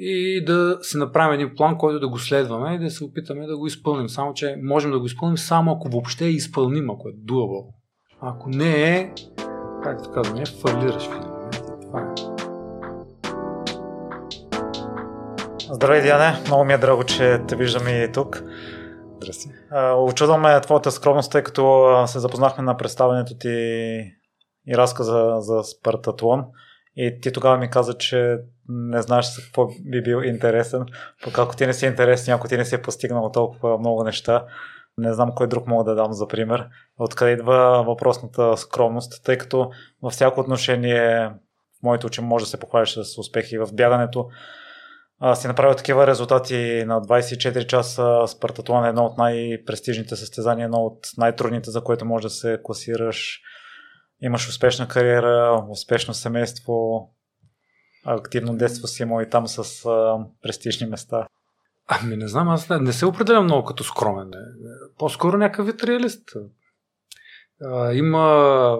и да се направим един план, който да го следваме и да се опитаме да го изпълним. Само, че можем да го изпълним само ако въобще е изпълним, ако е doable. Ако не е, както казваме, фалираш в Това е. Здравей, Диане. Много ми е драго, че те виждам и тук. Здрасти. Очудваме твоята скромност, тъй като се запознахме на представянето ти и разказа за Спартатлон. И ти тогава ми каза, че не знаеш за какво би бил интересен. Пък ако ти не си интересен, ако ти не си е постигнал толкова много неща, не знам кой друг мога да дам за пример. Откъде идва въпросната скромност, тъй като във всяко отношение в моите очи може да се похвалиш с успехи в бягането. А, си направил такива резултати на 24 часа. Спартатлон е едно от най-престижните състезания, едно от най-трудните, за което може да се класираш. Имаш успешна кариера, успешно семейство, активно детство си имал и там с а, престижни места. Ами не знам, аз не, не се определям много като скромен. Не. По-скоро някакъв вид реалист. А, има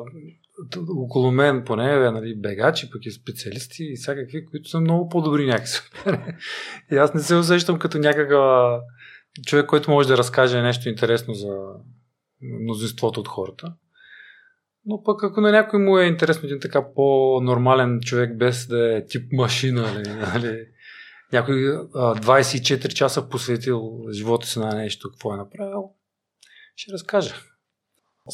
около мен поне нали, бегачи, пък и специалисти и всякакви, които са много по-добри някакси. и аз не се усещам като някакъв човек, който може да разкаже нещо интересно за мнозинството от хората. Но пък ако на някой му е интересно един така по-нормален човек, без да е тип машина, нали, нали, някой а, 24 часа посветил живота си на нещо, какво е направил, ще разкажа.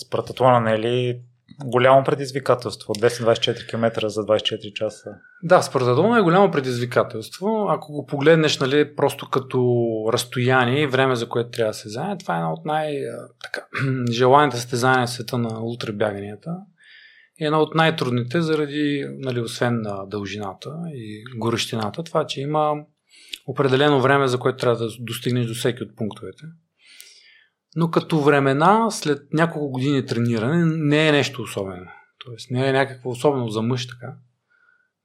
Спартатлона не е ли голямо предизвикателство. 224 км за 24 часа. Да, Спартатлон е голямо предизвикателство. Ако го погледнеш нали, просто като разстояние и време, за което трябва да се знае, това е едно от най-желаните състезания в света на ултрабяганията. И едно от най-трудните заради, нали, освен на дължината и горещината, това, че има определено време, за което трябва да достигнеш до всеки от пунктовете. Но като времена, след няколко години трениране, не е нещо особено. Тоест не е някакво особено за мъж така.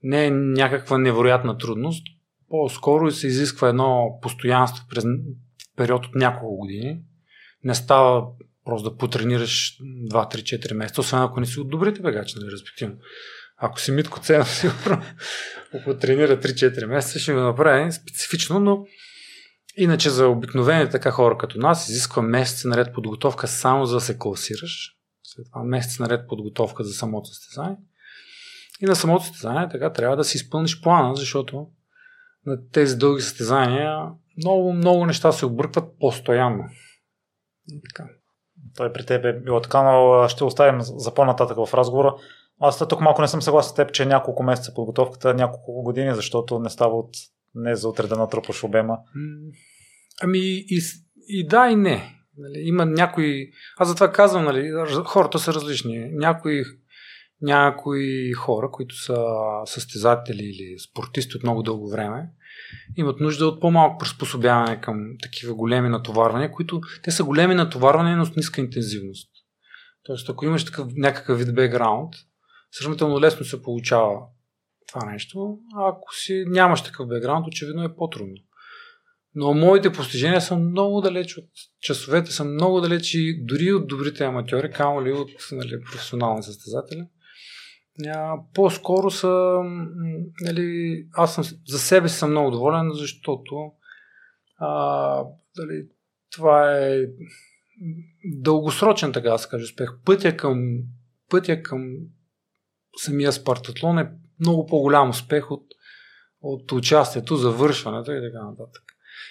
Не е някаква невероятна трудност. По-скоро се изисква едно постоянство през период от няколко години. Не става просто да потренираш 2-3-4 месеца, освен ако не си от добрите бегачи, нали, респективно. Ако си Митко Цена, сигурно, ако тренира 3-4 месеца, ще го направи специфично, но Иначе за обикновени така хора като нас изисква месец наред подготовка само за да се класираш. След това месец наред подготовка за самото състезание. И на самото състезание така трябва да си изпълниш плана, защото на тези дълги състезания много, много неща се объркват постоянно. И така. Той при теб е било така, но ще оставим за по-нататък в разговора. Аз тук малко не съм съгласен с теб, че няколко месеца подготовката, няколко години, защото не става от не за утре да натрупаш обема. Ами и, и да, и не. Нали, има някои... Аз затова казвам, нали, хората са различни. Някои, някои хора, които са състезатели или спортисти от много дълго време, имат нужда от по-малко приспособяване към такива големи натоварвания, които те са големи натоварвания, но с ниска интензивност. Тоест, ако имаш такъв, някакъв вид бекграунд, сравнително лесно се получава това нещо. А ако си нямаш такъв бекграунд, очевидно е по-трудно. Но моите постижения са много далеч от часовете, са много далеч и дори от добрите аматьори, камо ли от нали, професионални състезатели. По-скоро са, нали, аз съм, за себе си съм много доволен, защото а, дали, това е дългосрочен, така да се каже, успех. Пътя към, пътя към самия Спартатлон е много по-голям успех от, от участието, завършването и така нататък.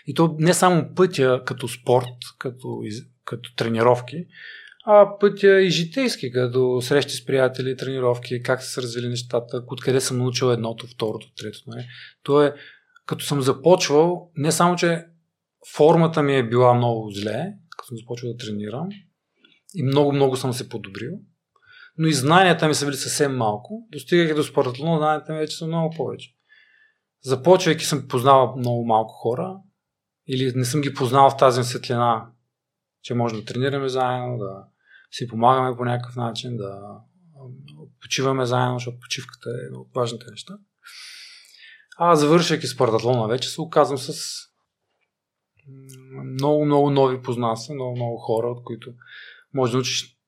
И то не само пътя като спорт, като, като тренировки, а пътя и житейски, като срещи с приятели, тренировки, как са се развили нещата, откъде съм научил едното, второто, третото. Не? То е, като съм започвал, не само, че формата ми е била много зле, като съм започвал да тренирам, и много-много съм се подобрил, но и знанията ми са били съвсем малко. Достигайки до спортатлона, знанията ми вече са много повече. Започвайки съм познавал много малко хора, или не съм ги познал в тази светлина, че може да тренираме заедно, да си помагаме по някакъв начин, да почиваме заедно, защото почивката е едно от важните неща. А завършвайки спортатлона вече се оказвам с много, много нови познанства, много, много хора, от които може да учиш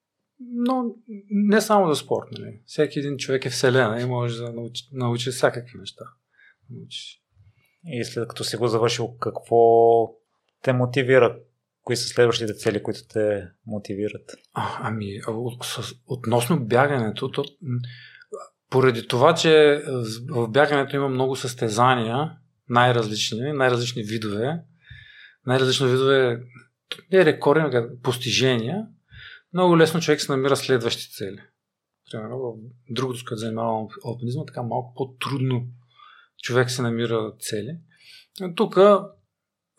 но не само за спорт. Нали. Всеки един човек е вселена и може да научи, научи всякакви неща. Научи. И след като си го завършил, какво те мотивира? Кои са следващите цели, които те мотивират? А, ами, относно бягането, то, поради това, че в бягането има много състезания, най-различни, най-различни видове, най-различни видове, не рекорди, постижения, много лесно човек се намира следващи цели. Примерно, в другото, с което занимавам алпинизма, така малко по-трудно човек се намира цели. Тук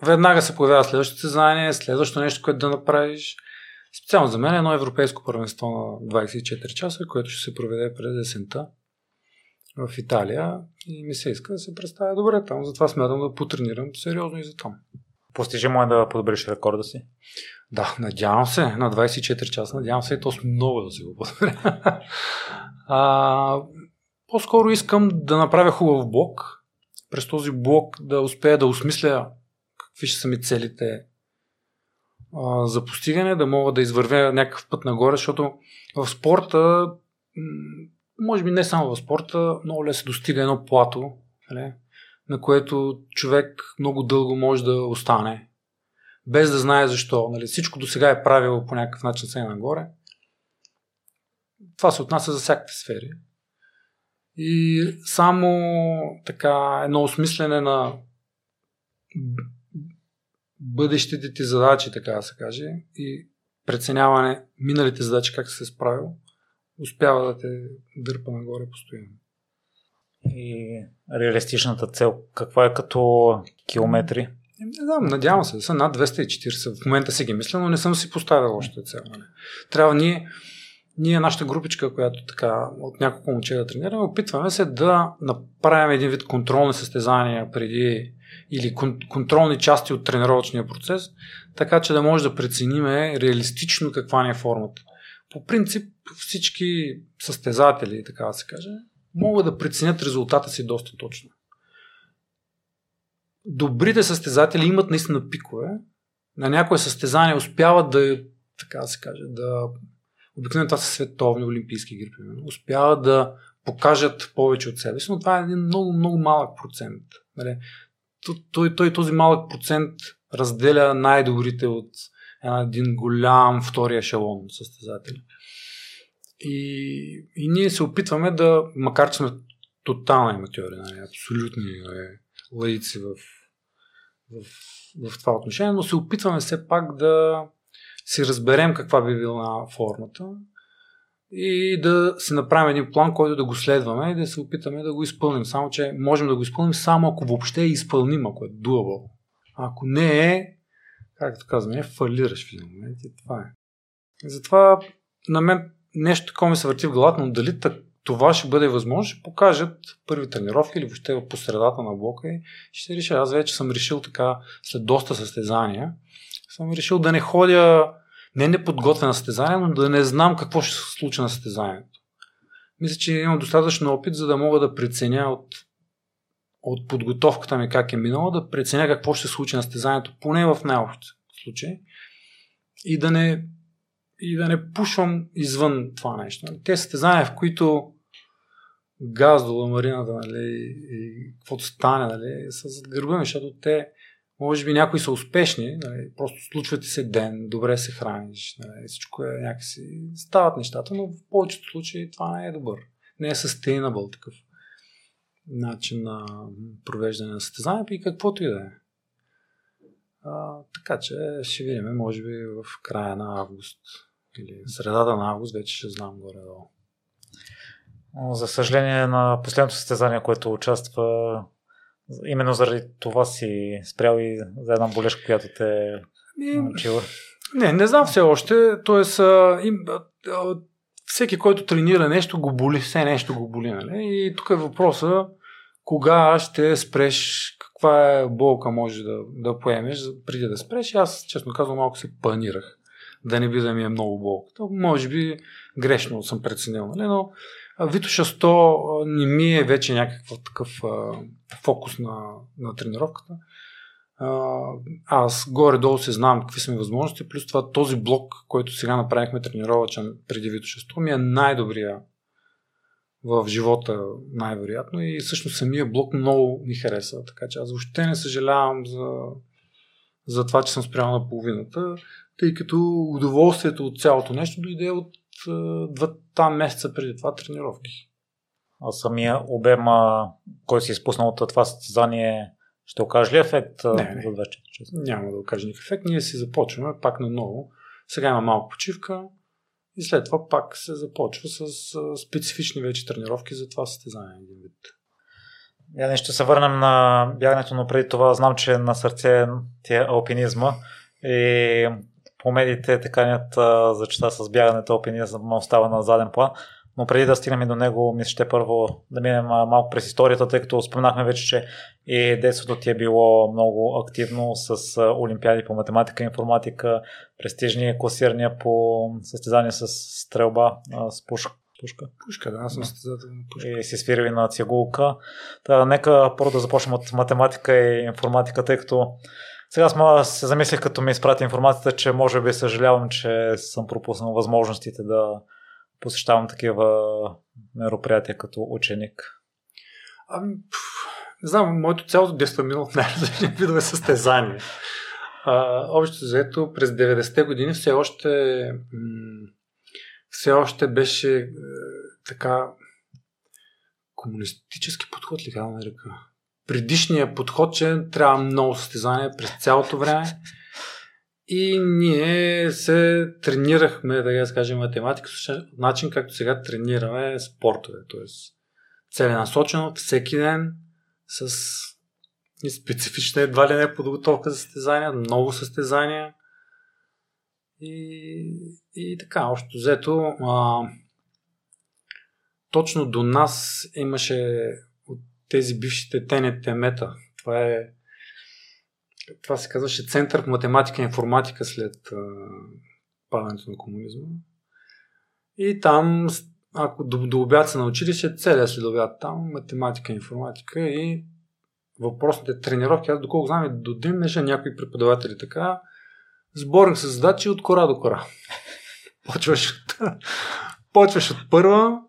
веднага се появява следващото съзнание, следващото нещо, което да направиш. Специално за мен е едно европейско първенство на 24 часа, което ще се проведе през есента в Италия и ми се иска да се представя добре там. Затова смятам да потренирам сериозно и за там. Постижимо е да подобриш рекорда си? Да, надявам се. На 24 часа надявам се и то с много да си го подобря. а, по-скоро искам да направя хубав блок. През този блок да успея да осмисля какви ще са ми целите а, за постигане, да мога да извървя някакъв път нагоре, защото в спорта може би не само в спорта, много лесно достига едно плато, нали, на което човек много дълго може да остане, без да знае защо. Нали. Всичко до сега е правило по някакъв начин се нагоре. Това се отнася за всякакви сфери. И само така едно осмислене на бъдещите ти задачи, така да се каже, и преценяване миналите задачи как се справил, успява да те дърпа нагоре постоянно. И реалистичната цел, каква е като километри? Не знам, надявам се да са над 240. В момента си ги мисля, но не съм си поставил още цел. Нали. Трябва ние, ние, нашата групичка, която така от няколко момче да тренираме, опитваме се да направим един вид контролни състезания преди или контролни части от тренировъчния процес, така че да може да прецениме реалистично каква ни е формата по принцип всички състезатели, така да се каже, могат да преценят резултата си доста точно. Добрите състезатели имат наистина пикове. На някое състезание успяват да, така да се каже, да обикновено това са световни олимпийски игри, примерно, успяват да покажат повече от себе си, но това е един много, много малък процент. Нали? Той, той, този малък процент разделя най-добрите от един голям втори ешелон състезатели. И, и ние се опитваме да, макар че сме тотални аматьори, нали, абсолютни нали, лаици в, в, в това отношение, но се опитваме все пак да си разберем каква би била формата и да си направим един план, който да го следваме и да се опитаме да го изпълним. Само, че можем да го изпълним само ако въобще е изпълним, ако е doable. Ако не е, както казваме, фалираш в един момент и това е. Затова на мен нещо такова ми се върти в главата, но дали това ще бъде възможно, ще покажат първи тренировки или въобще по средата на блока и ще реша. Аз вече съм решил така, след доста състезания, съм решил да не ходя не неподготвен на състезание, но да не знам какво ще се случи на състезанието. Мисля, че имам достатъчно опит, за да мога да преценя от, от подготовката ми как е минало, да преценя какво ще се случи на състезанието, поне в най-общ случай. И да не и да не пушвам извън това нещо. Те състезания, в които газдола марината, нали, и каквото стане, нали, са зад гърба ми, защото те, може би някои са успешни, нали, просто случва ти се ден, добре се храниш, нали, всичко е някакси, стават нещата, но в повечето случаи това не е добър. Не е sustainable такъв начин на провеждане на състезанието и каквото и да е. А, така че ще видим, може би в края на август или средата на август вече ще знам горе-долу. За съжаление на последното състезание, което участва, именно заради това си спрял и за една болешка, която те е научила. Не, не знам все още. Тоест, им, всеки, който тренира нещо, го боли, все нещо го боли. Нали? И тук е въпроса кога ще спреш, каква е болка може да, да поемеш преди да спреш. Аз, честно казвам, малко се панирах да не би да ми е много болката. Може би грешно съм преценил, нали? но Витоша 100 не ми е вече някакъв такъв фокус на, на тренировката. Аз горе-долу се знам какви са ми възможности, плюс това този блок, който сега направихме тренировачен преди Витоша 100, ми е най-добрия в живота най-вероятно и всъщност самия блок много ми хареса, така че аз въобще не съжалявам за, за това, че съм спрял на половината, тъй като удоволствието от цялото нещо дойде от двата месеца преди това тренировки. А самия обем, който си изпуснал от това състезание, ще окаже ли ефект не, не. за 24 часа? Няма да окаже никакъв ефект. Ние си започваме пак на ново. Сега има малко почивка и след това пак се започва с специфични вече тренировки за това състезание. Един вид. Я ще се върнем на бягането, но преди това знам, че на сърце ти е алпинизма и по медиите така нет за чета с бягането алпинизма остава на заден план. Но преди да стигнем до него, мисля, ще първо да минем малко през историята, тъй като споменахме вече, че и детството ти е било много активно с олимпиади по математика и информатика, престижни класирания по състезания с стрелба с пушка. Пушка. Пушка, да, аз съм състезател на пушка. И си свирили на цигулка. Та, нека първо да започнем от математика и информатика, тъй като сега сме се замислих, като ми изпрати информацията, че може би съжалявам, че съм пропуснал възможностите да посещавам такива мероприятия като ученик? Ами, не знам, моето цялото детство е минало в най-различни видове състезания. Общо заето през 90-те години все още все още беше е, така комунистически подход ли, да нарека. Предишният подход, че трябва много състезания през цялото време и ние се тренирахме, да я кажем, математика, начин както сега тренираме спортове. Т.е. целенасочено, всеки ден, с специфична едва ли не подготовка за състезания, много състезания. И, и така, още взето, а, точно до нас имаше тези бившите ТНТ мета. Това е това се казваше Център по математика и информатика след а, падането на комунизма. И там, ако до, до обяд се научили, ще целият следобяд там, математика и информатика и въпросните тренировки. Аз доколко знам, до ден днешен някои преподаватели така, сборник с задачи от кора до кора. Почваш от, почваш от първа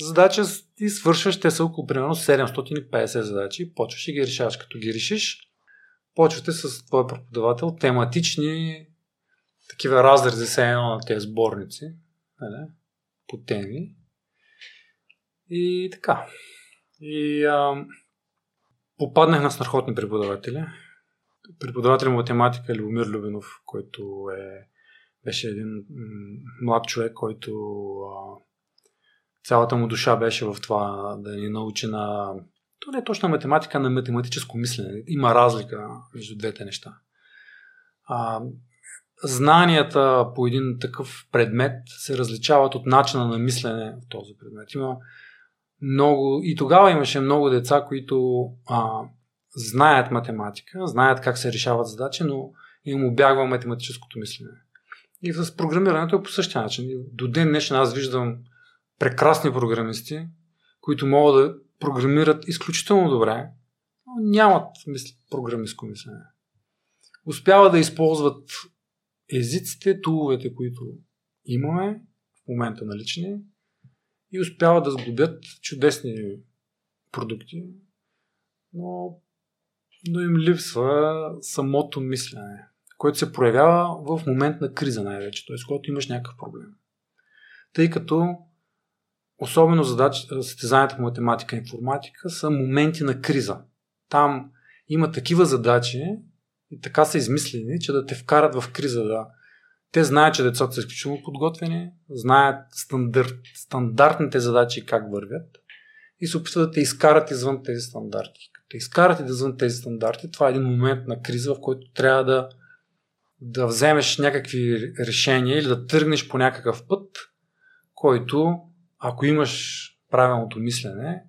задача и свършваш, те са около примерно 750 задачи почваш и ги решаваш. Като ги решиш, почвате с твой преподавател тематични такива разрези се едно на тези сборници нали, по теми. И така. И а, попаднах на страхотни преподаватели. Преподавател математика Любомир Любинов, който е, беше един млад човек, който а, цялата му душа беше в това да ни научи на то не е точно математика, на математическо мислене. Има разлика между двете неща. А, знанията по един такъв предмет се различават от начина на мислене в този предмет. Има много, и тогава имаше много деца, които а, знаят математика, знаят как се решават задачи, но им обягва математическото мислене. И с програмирането е по същия начин. До ден днешен аз виждам прекрасни програмисти, които могат да програмират изключително добре, но нямат мисли, програмистко мислене. Успяват да използват езиците, туловете, които имаме в момента налични и успяват да сглобят чудесни продукти, но, но им липсва самото мислене, което се проявява в момент на криза най-вече, т.е. когато имаш някакъв проблем. Тъй като особено задачи, състезанията по математика и информатика са моменти на криза. Там има такива задачи и така са измислени, че да те вкарат в криза. Да. Те знаят, че децата са изключително подготвени, знаят стандарт, стандартните задачи как вървят и се опитват да те изкарат извън тези стандарти. Като те изкарат извън тези стандарти, това е един момент на криза, в който трябва да, да вземеш някакви решения или да тръгнеш по някакъв път, който ако имаш правилното мислене,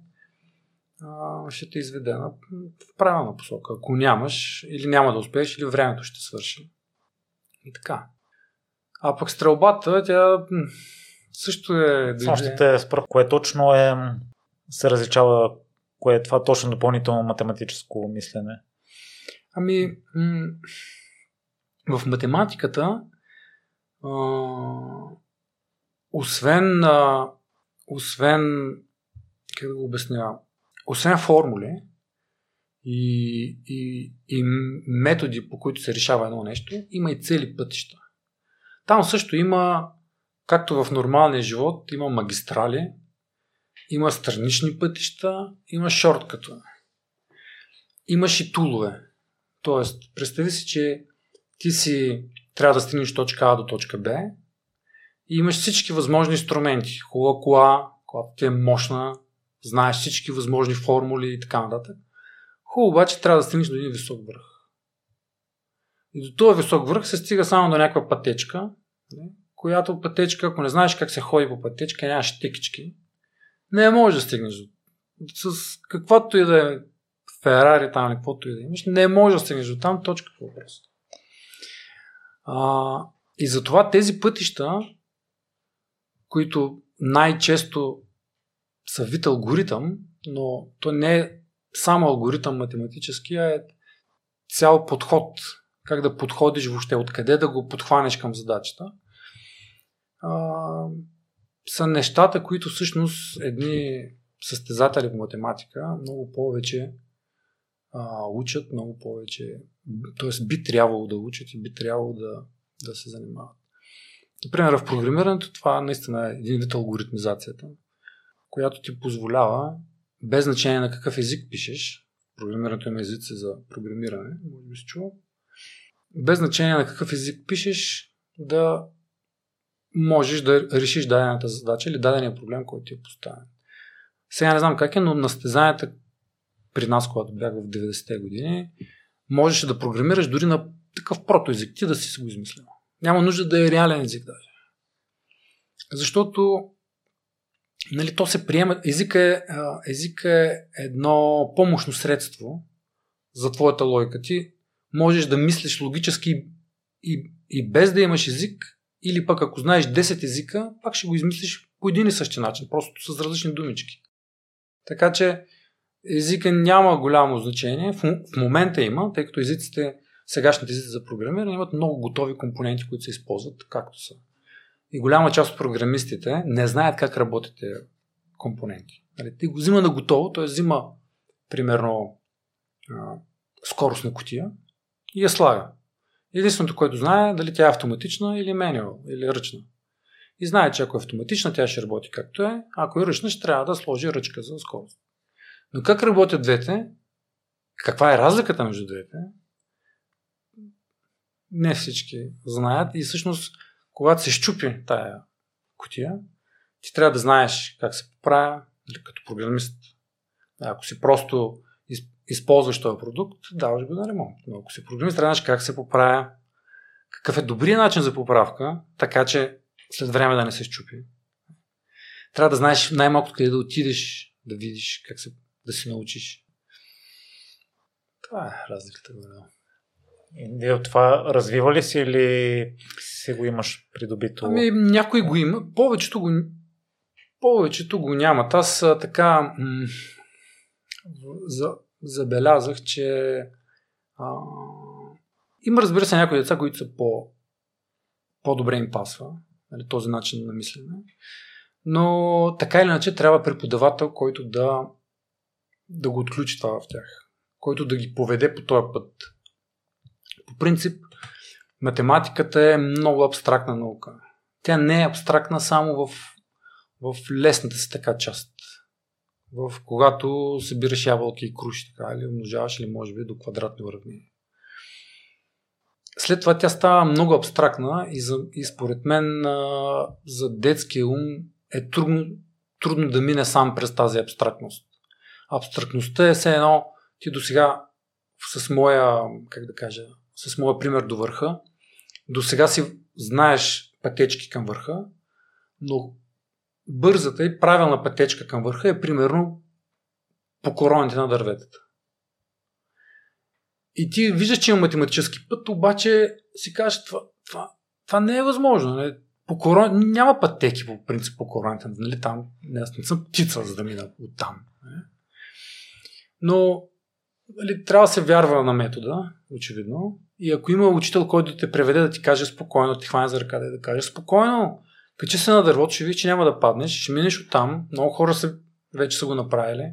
ще те изведе на, в правилна посока. Ако нямаш, или няма да успееш, или времето ще свърши. И така. А пък стрелбата, тя също е... Само ще те спра, кое точно е, се различава, кое е това точно допълнително математическо мислене? Ами, в математиката, а, освен а, освен как да го обясня, освен формули и, и, и методи, по които се решава едно нещо, има и цели пътища. Там също има, както в нормалния живот, има магистрали, има странични пътища, има шортката. Имаш и тулове. Тоест, представи си, че ти си трябва да стигнеш точка А до точка Б и имаш всички възможни инструменти. Хубава кола, която ти е мощна, знаеш всички възможни формули и така нататък. Хубаво обаче трябва да стигнеш до един висок връх. И до този висок връх се стига само до някаква пътечка, нали, която пътечка, ако не знаеш как се ходи по пътечка, нямаш тикички, не можеш да стигнеш до с каквото и да е Ферари там, каквото и да имаш, не можеш да стигнеш до там, точка по въпрос. А, и затова тези пътища, които най-често са вид алгоритъм, но то не е само алгоритъм математически, а е цял подход. Как да подходиш въобще, откъде да го подхванеш към задачата. А, са нещата, които всъщност едни състезатели по математика много повече а, учат, много повече, т.е. би трябвало да учат и би трябвало да, да се занимават. Например, в програмирането това наистина е един вид алгоритмизацията, която ти позволява, без значение на какъв език пишеш, програмирането има езици за програмиране, може би си чувал, без значение на какъв език пишеш, да можеш да решиш дадената задача или дадения проблем, който ти е поставен. Сега не знам как е, но на стезанията при нас, когато бях в 90-те години, можеше да програмираш дори на такъв протоезик, ти да си се го измислил. Няма нужда да е реален език даже. Защото нали, то се приема, език е, език е едно помощно средство за твоята логика. Ти можеш да мислиш логически и, и без да имаш език, или пък ако знаеш 10 езика, пак ще го измислиш по един и същи начин, просто с различни думички. Така че езика няма голямо значение. В, в момента има, тъй като езиците, сегашните езици за програмиране имат много готови компоненти, които се използват както са. И голяма част от програмистите не знаят как работят тези компоненти. Нали, ти го взима на готово, т.е. взима примерно а, скоростна котия и я слага. Единственото, което знае е дали тя е автоматична или менюал, или ръчна. И знае, че ако е автоматична, тя ще работи както е, ако е ръчна, ще трябва да сложи ръчка за скорост. Но как работят двете? Каква е разликата между двете? Не всички знаят и всъщност, когато се щупи тая котия, ти трябва да знаеш как се поправя, нали, като програмист. Ако си просто използваш този продукт, даваш го на ремонт. Но ако си програмист, трябва да знаеш как се поправя, какъв е добрият начин за поправка, така че след време да не се щупи. Трябва да знаеш най-малко къде да отидеш, да видиш как се да си научиш. Това е разликата голяма. И от това развива ли си или си го имаш придобито? Ами някой го има, повечето го, повечето го нямат. Аз така м- за, забелязах, че а, има разбира се някои деца, които са по, по-добре им пасва нали, този начин на мислене. Но така или иначе трябва преподавател, който да да го отключи това в тях, който да ги поведе по този път. По принцип, математиката е много абстрактна наука. Тя не е абстрактна само в, в лесната си така част. В когато събираш ябълки и круши, така, или умножаваш, или може би до квадратни уравнения. След това тя става много абстрактна и, за, и според мен за детския ум е трудно, трудно да мине сам през тази абстрактност абстрактността е все едно, ти до сега с моя, как да кажа, с моя пример до върха, до сега си знаеш пътечки към върха, но бързата и правилна пътечка към върха е примерно по короните на дърветата. И ти виждаш, че има математически път, обаче си кажеш, това, това, това не е възможно. Не? По корон... Няма пътеки по принцип по короните. Нали? Там не, аз не съм птица, за да мина от там. Не? Но нали, трябва да се вярва на метода, очевидно. И ако има учител, който те преведе да ти каже спокойно, ти хване за ръка да, да каже спокойно, качи се на дървото, ще видиш, че няма да паднеш, ще минеш от там. Много хора се вече са го направили.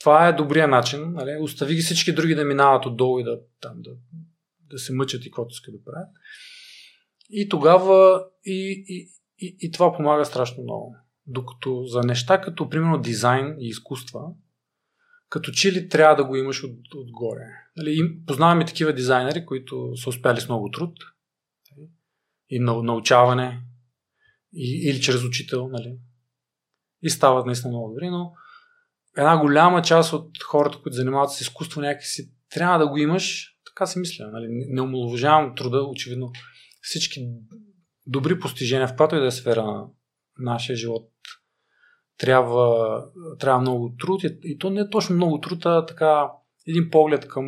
Това е добрия начин. Нали? Остави ги всички други да минават отдолу и да, там, да, да се мъчат и каквото искат да правят. И тогава и, и, и, и това помага страшно много. Докато за неща като, примерно, дизайн и изкуства, като че ли трябва да го имаш от, отгоре. Нали, познаваме такива дизайнери, които са успяли с много труд и на, научаване и, или чрез учител, нали, и стават наистина много добри, но една голяма част от хората, които занимават с изкуство, някакси трябва да го имаш, така си мисля. Нали? Не омалуважавам труда, очевидно. Всички добри постижения в която и да е сфера на нашия живот трябва, трябва много труд и, и то не е точно много труд, а така един поглед към,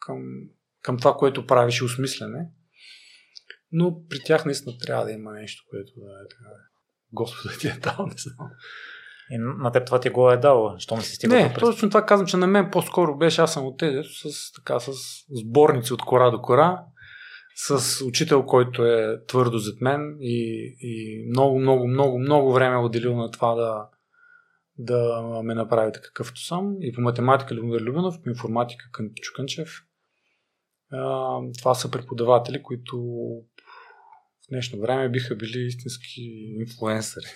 към, към това, което правиш и осмислене. Но при тях наистина трябва да има нещо, което да е така. Господа ти е дал, не знам. И на теб това ти го е дал, що не си стига. Не, точно това казвам, че на мен по-скоро беше, аз съм от тези, с, така, с сборници от кора до кора, с учител, който е твърдо зад мен и, и много, много, много, много време е отделил на това да, да ме направи така какъвто съм. И по математика Любомир Любенов, по информатика Кън Чуканчев. Това са преподаватели, които в днешно време биха били истински инфлуенсъри.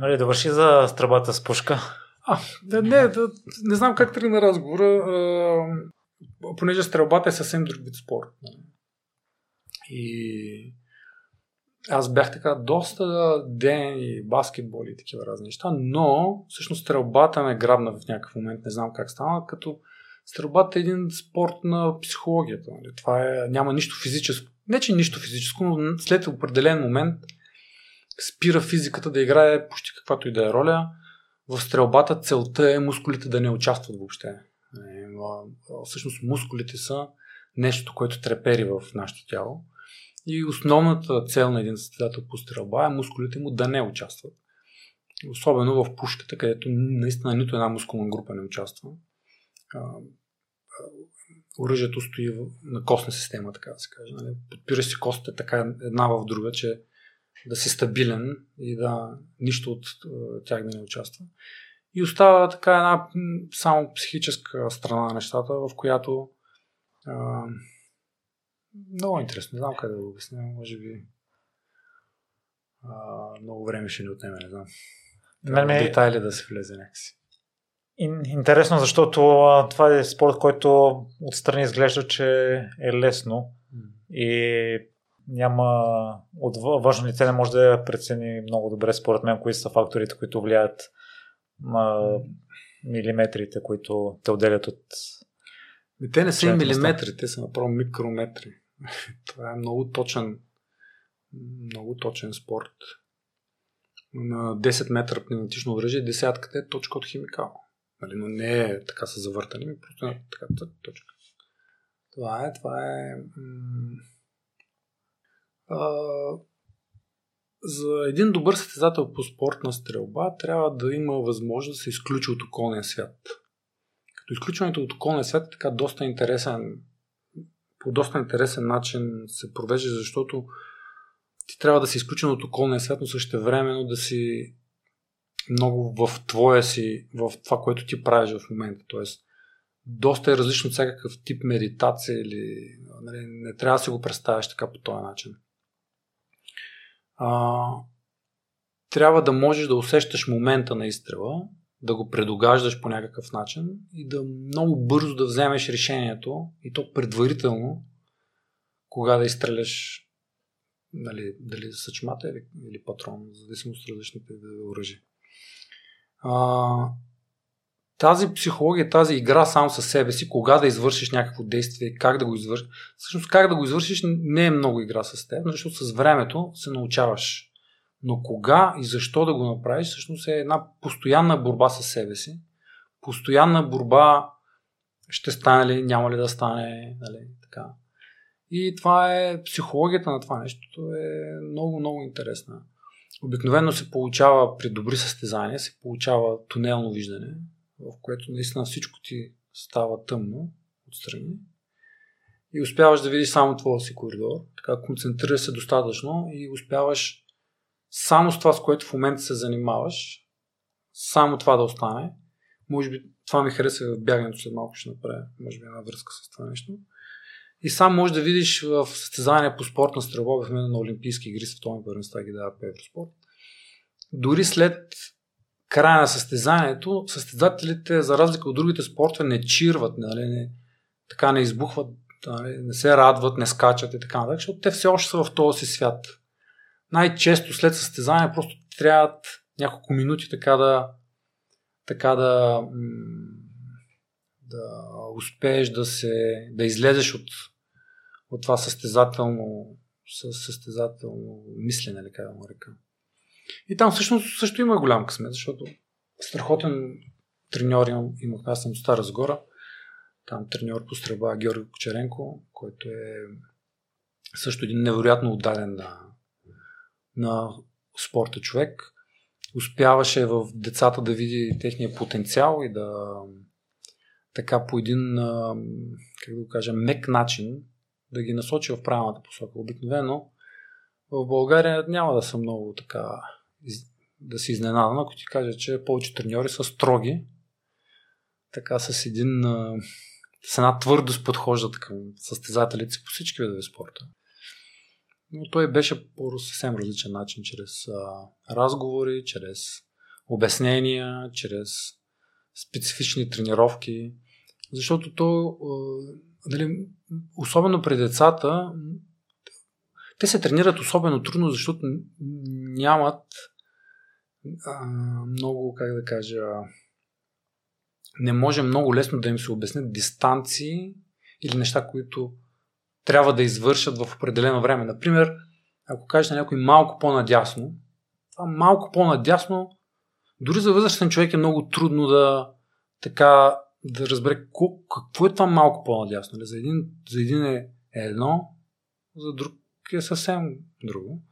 Нали, да върши за стръбата с пушка. А, да, не, да, не знам как тръгна разговора, а, понеже стрелбата е съвсем друг вид спорт. И аз бях така доста ден и баскетбол и такива разни неща, но всъщност стрелбата ме грабна в някакъв момент, не знам как стана, като стрелбата е един спорт на психологията. Нали. Това е, няма нищо физическо. Не, че нищо физическо, но след определен момент спира физиката да играе почти каквато и да е роля. В стрелбата целта е мускулите да не участват въобще. Е, всъщност мускулите са нещо, което трепери в нашето тяло. И основната цел на един състезател по стрелба е мускулите му да не участват. Особено в пушката, където наистина нито една мускулна група не участва. Оръжието стои на костна система, така да се каже. Нали? Подпира си костите така една в друга, че да си стабилен и да нищо от тях да не участва. И остава така една само психическа страна на нещата, в която а, много интересно. Не знам как да го обясня. Може би а, много време ще ни отнеме, не знам. Мен ми... Детайли да се влезе някакси. Интересно, защото това е спорт, който отстрани изглежда, че е лесно. И няма от външно лице не може да прецени много добре според мен кои са факторите, които влияят на милиметрите, които те отделят от те не са и милиметри, те са направо микрометри. Това е много точен много точен спорт. На 10 метра пневматично оръжие десятката е точка от химикал. Нали, но не е така са завъртани, просто е така точка. Това е, това е м- за един добър състезател по спортна стрелба трябва да има възможност да се изключи от околния свят. Като изключването от околния свят е така доста интересен, по доста интересен начин се провежда, защото ти трябва да си изключен от околния свят, но също времено да си много в твоя си, в това, което ти правиш в момента. Тоест, доста е различно от всякакъв тип медитация или нали, не трябва да си го представяш така по този начин а, трябва да можеш да усещаш момента на изстрела, да го предогаждаш по някакъв начин и да много бързо да вземеш решението и то предварително, кога да изстреляш нали, дали съчмата или, или патрон, в зависимост от различните оръжия. А, тази психология, тази игра сам със себе си, кога да извършиш някакво действие, как да го извършиш. Всъщност как да го извършиш не е много игра с теб, защото с времето се научаваш. Но кога и защо да го направиш, всъщност е една постоянна борба с себе си. Постоянна борба ще стане ли, няма ли да стане, нали, така. И това е психологията на това нещо е много, много интересна. Обикновено се получава при добри състезания, се получава тунелно виждане, в което наистина всичко ти става тъмно отстрани и успяваш да видиш само твоя си коридор. Така концентрира се достатъчно и успяваш само с това, с което в момента се занимаваш, само това да остане. Може би това ми харесва в бягането, след малко ще направя, може би една връзка с това нещо. И сам можеш да видиш в състезания по спортна стрелба, в мен на Олимпийски игри, световни първенства ги дава по Евроспорт. Дори след края на състезанието, състезателите, за разлика от другите спортове, не чирват, нали, не, така не избухват, нали, не се радват, не скачат и така нататък, защото те все още са в този свят. Най-често след състезание просто трябват няколко минути така да така да, да успееш да се да излезеш от, от това състезателно състезателно мислене, как да му река. И там всъщност също има голям късмет, защото страхотен треньор имам, имах, аз съм от Стара Загора, там треньор по стрелба Георги Кочеренко, който е също един невероятно отдаден на, на спорта човек. Успяваше в децата да види техния потенциал и да така по един, как да го кажа, мек начин да ги насочи в правилната посока. Обикновено в България няма да са много така да си изненадан, ако ти кажа, че повече треньори са строги, така с един с една твърдост подхождат към състезателите по всички видове спорта. Но той беше по съвсем различен начин, чрез а, разговори, чрез обяснения, чрез специфични тренировки. Защото то, а, дали, особено при децата, те се тренират особено трудно, защото нямат а, много, как да кажа, не може много лесно да им се обяснят дистанции или неща, които трябва да извършат в определено време. Например, ако кажеш на някой малко по-надясно, това малко по-надясно, дори за възрастен човек е много трудно да така да разбере какво е това малко по-надясно. За един, за един е едно, за друг е съвсем друго.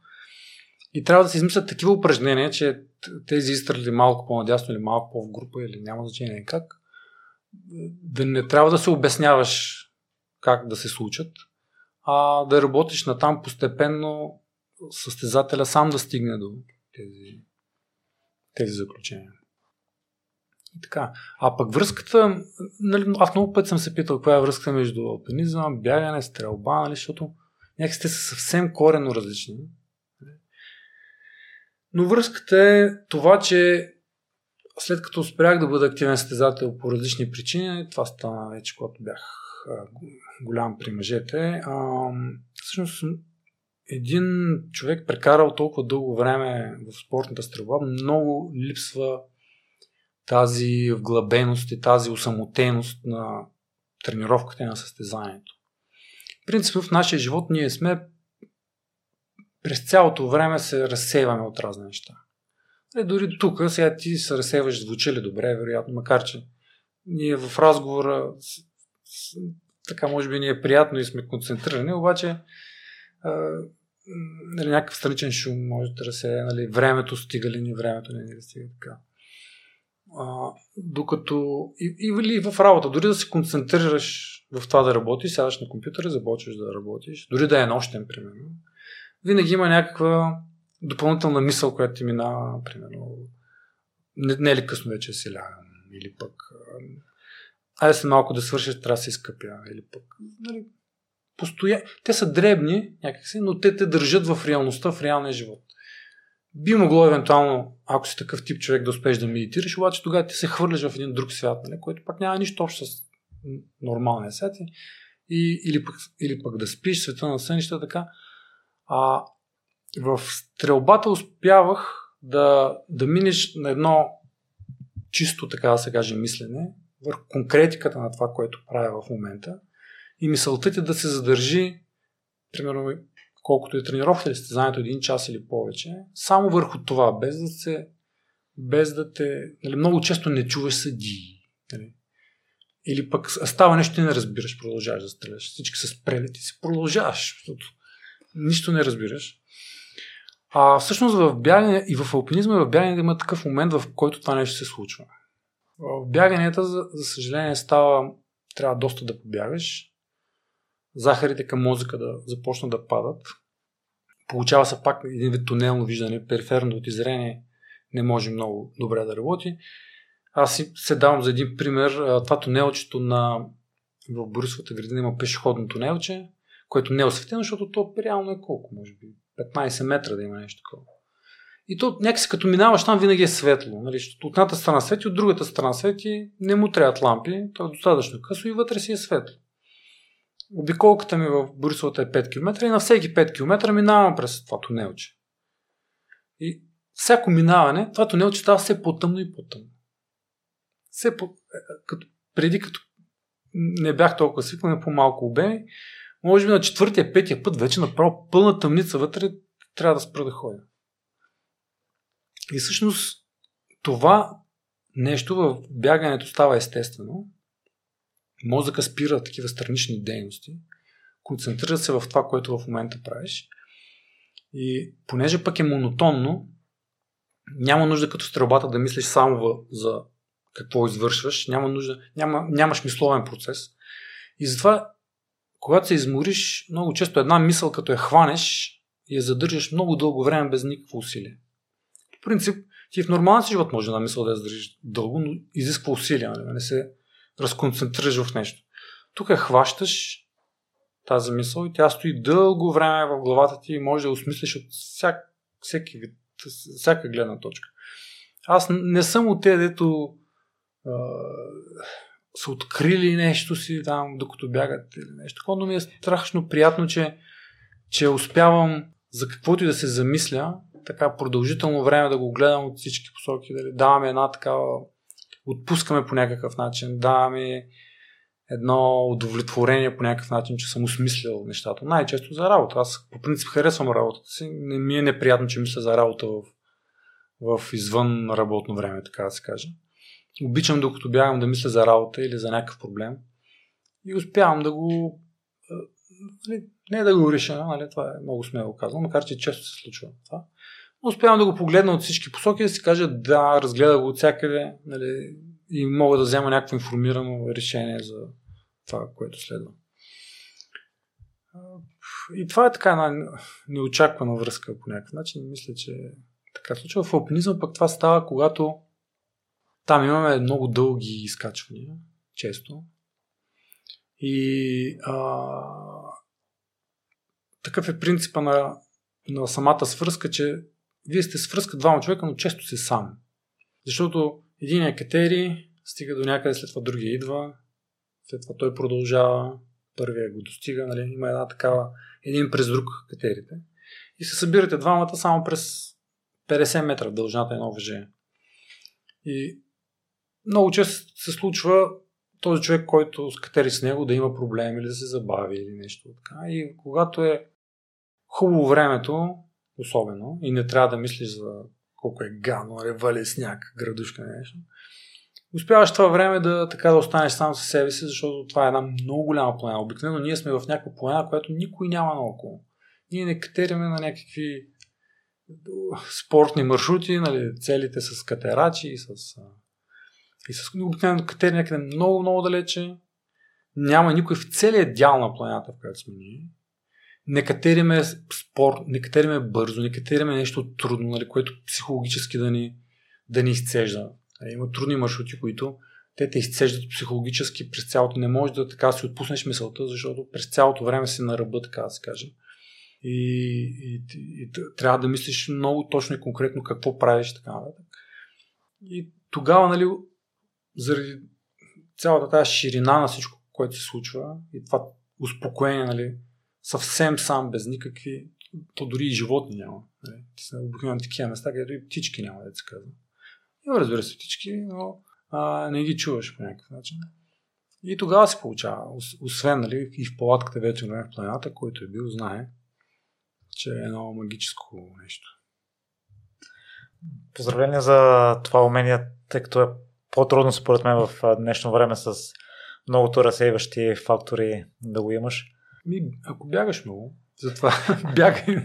И трябва да се измислят такива упражнения, че тези изстрели малко по-надясно или малко по-в група или няма значение как, да не трябва да се обясняваш как да се случат, а да работиш на там постепенно състезателя сам да стигне до тези, тези заключения. И така. А пък връзката, нали, аз много път съм се питал каква е връзката между алпинизъм, бягане, стрелба, нали, защото някакси те са съвсем корено различни. Но връзката е това, че след като спрях да бъда активен състезател по различни причини, това стана вече, когато бях голям при мъжете, а, всъщност един човек прекарал толкова дълго време в спортната стрелба, много липсва тази вглъбеност и тази усамотеност на тренировката и на състезанието. Принципно в нашия живот ние сме през цялото време се разсейваме от разни неща. Е, дори тук сега ти се разсейваш, звучи ли добре, вероятно, макар че ние в разговора така може би ни е приятно и сме концентрирани, обаче нали, някакъв страничен шум може да се нали, времето стига ли ни, времето не ни стига така. А, докато и, и, и в работа, дори да се концентрираш в това да работиш, сядаш на компютъра, започваш да работиш, дори да е нощен, примерно, винаги има някаква допълнителна мисъл, която ти минава, примерно, не, не е ли късно вече си лягам, или пък айде се малко да свършиш, трябва да се изкъпя, или пък, нали, постоя... Те са дребни някакси, но те те държат в реалността, в реалния живот. Би могло евентуално, ако си такъв тип човек, да успееш да медитираш, обаче тогава ти се хвърляш в един друг свят, нали, който пак няма нищо общо с нормалния свят. И, или, пък, или пък да спиш света на сънища, така. А в стрелбата успявах да, да минеш на едно чисто, така да се каже, мислене, върху конкретиката на това, което правя в момента. И мисълта ти да се задържи, примерно, колкото е тренировка или състезанието един час или повече, само върху това, без да се без да те... Нали, много често не чуваш съди. Нали. Или пък става нещо и не разбираш, продължаваш да стреляш. Всички са спрели, ти си продължаваш, защото нищо не разбираш. А всъщност в бягане и в алпинизма и в бягане има такъв момент, в който това нещо се случва. В бяганията, за, за съжаление, става, трябва доста да побягаш. Захарите към мозъка да започнат да падат. получава се пак един вид тунелно виждане, периферното ти зрение не може много добре да работи. Аз си се давам за един пример. Това тунелчето на в Борисовата градина има пешеходно тунелче, което не е осветено, защото то реално е колко, може би 15 метра да има нещо такова. И то някакси като минаваш там винаги е светло. Нали? От едната страна свети, от другата страна свети, не му трябват лампи, то е достатъчно късо и вътре си е светло. Обиколката ми в Борисовата е 5 км и на всеки 5 км минавам през това тунелче. И всяко минаване, това тунелче става все по-тъмно и по-тъмно. Все по... Е, като, преди като не бях толкова свикнал, по-малко обеми, може би на четвъртия, петия път вече направо пълна тъмница вътре трябва да спра да ходя. И всъщност това нещо в бягането става естествено. Мозъка спира такива странични дейности, концентрира се в това, което в момента правиш. И понеже пък е монотонно, няма нужда като стрелбата да мислиш само за какво извършваш, няма нужда, няма, нямаш мисловен процес. И затова, когато се измориш, много често една мисъл, като я хванеш, я задържаш много дълго време без никакво усилие. Принцип, ти в нормалния си живот може да мисъл да я задържиш дълго, но изисква усилия, нали? не се разконцентрираш в нещо. Тук я хващаш тази мисъл и тя стои дълго време в главата ти и може да осмислиш от всяк, всеки вид, всяка гледна точка. Аз не съм от те, дето са открили нещо си там, докато бягат или нещо такова, но ми е страшно приятно, че, че успявам за каквото и да се замисля, така продължително време да го гледам от всички посоки, дали даваме една такава, отпускаме по някакъв начин, даваме едно удовлетворение по някакъв начин, че съм осмислил нещата. Най-често за работа. Аз по принцип харесвам работата си. Не ми е неприятно, че мисля за работа в, в извън работно време, така да се каже. Обичам докато бягам да мисля за работа или за някакъв проблем и успявам да го нали, не да го реша, нали, това е много смело казано, макар че често се случва това. Успявам да го погледна от всички посоки и да си кажа да, разгледа го от всякъде нали, и мога да взема някакво информирано решение за това, което следва. И това е така една неочаквана връзка по някакъв начин. Мисля, че така случва. В алпинизма пък това става, когато там имаме много дълги изкачвания, често. И а, такъв е принципа на, на самата свръзка, че вие сте свръзка двама човека, но често се сам. Защото един е катери, стига до някъде, след това другия идва, след това той продължава, първия го достига, нали? има една такава, един през друг катерите. И се събирате двамата само през 50 метра в дължината едно въже. И много често се случва този човек, който скатери с него, да има проблеми или да се забави или нещо така. И когато е хубаво времето, особено, и не трябва да мислиш за колко е гадно, ревали сняг, градушка нещо, успяваш това време да така да останеш сам със себе си, защото това е една много голяма планина. Обикновено ние сме в някаква планина, която никой няма наоколо. Ние не катериме на някакви спортни маршрути, нали, целите с катерачи и с и с обикновено катери някъде много, много далече. Няма никой в целия дял на планета, в която сме ние. Не катериме спор, не катериме бързо, не катериме нещо трудно, нали, което психологически да ни, да ни изцежда. Нали, има трудни маршрути, които те те изцеждат психологически през цялото. Не можеш да така си отпуснеш мисълта, защото през цялото време си на ръба, така да се каже. И, и, и, и трябва да мислиш много точно и конкретно какво правиш, така нататък. И тогава, нали, заради цялата тази ширина на всичко, което се случва и това успокоение, нали, съвсем сам, без никакви, то дори и животни няма. Нали. Ти са обикновено такива места, където и птички няма, да се казва. Има, разбира се, птички, но а, не ги чуваш по някакъв начин. И тогава се получава. Освен, нали, и в палатката вече на планината, който е бил, знае, че е едно магическо нещо. Поздравление за това умение, тъй като е по-трудно според мен в днешно време с многото разсейващи фактори да го имаш. Ми, ако бягаш много, затова бягай.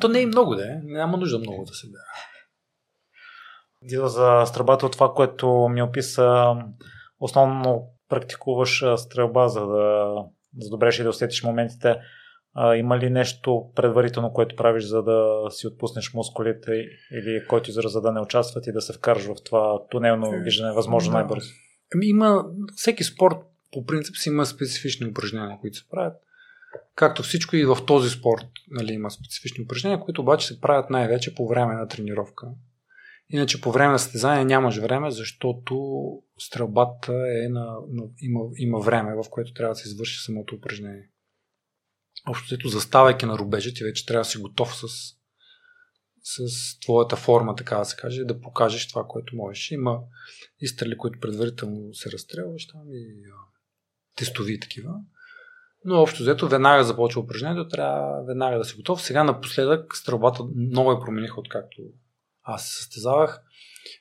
То не е много да е, няма нужда много да се бяга. Дила за стрелбата от това, което ми описа, основно практикуваш стрелба, за да, за да добре да усетиш моментите. А, има ли нещо предварително, което правиш, за да си отпуснеш мускулите или който израза за да не участват и да се вкараш в това тунелно е, виждане, възможно най-бързо? Ами има, всеки спорт по принцип си има специфични упражнения, които се правят. Както всичко и в този спорт нали, има специфични упражнения, които обаче се правят най-вече по време на тренировка. Иначе по време на състезание нямаш време, защото стрелбата е на, на, има, има време, в което трябва да се извърши самото упражнение. Общо ето, заставайки на рубежа, ти вече трябва да си готов с, с твоята форма, така да се каже, да покажеш това, което можеш. Има изстрели, които предварително се разстрелваш там и тестови такива. Но общо взето, веднага започва упражнението, трябва веднага да си готов. Сега напоследък стрелбата много е промениха, откакто аз се състезавах.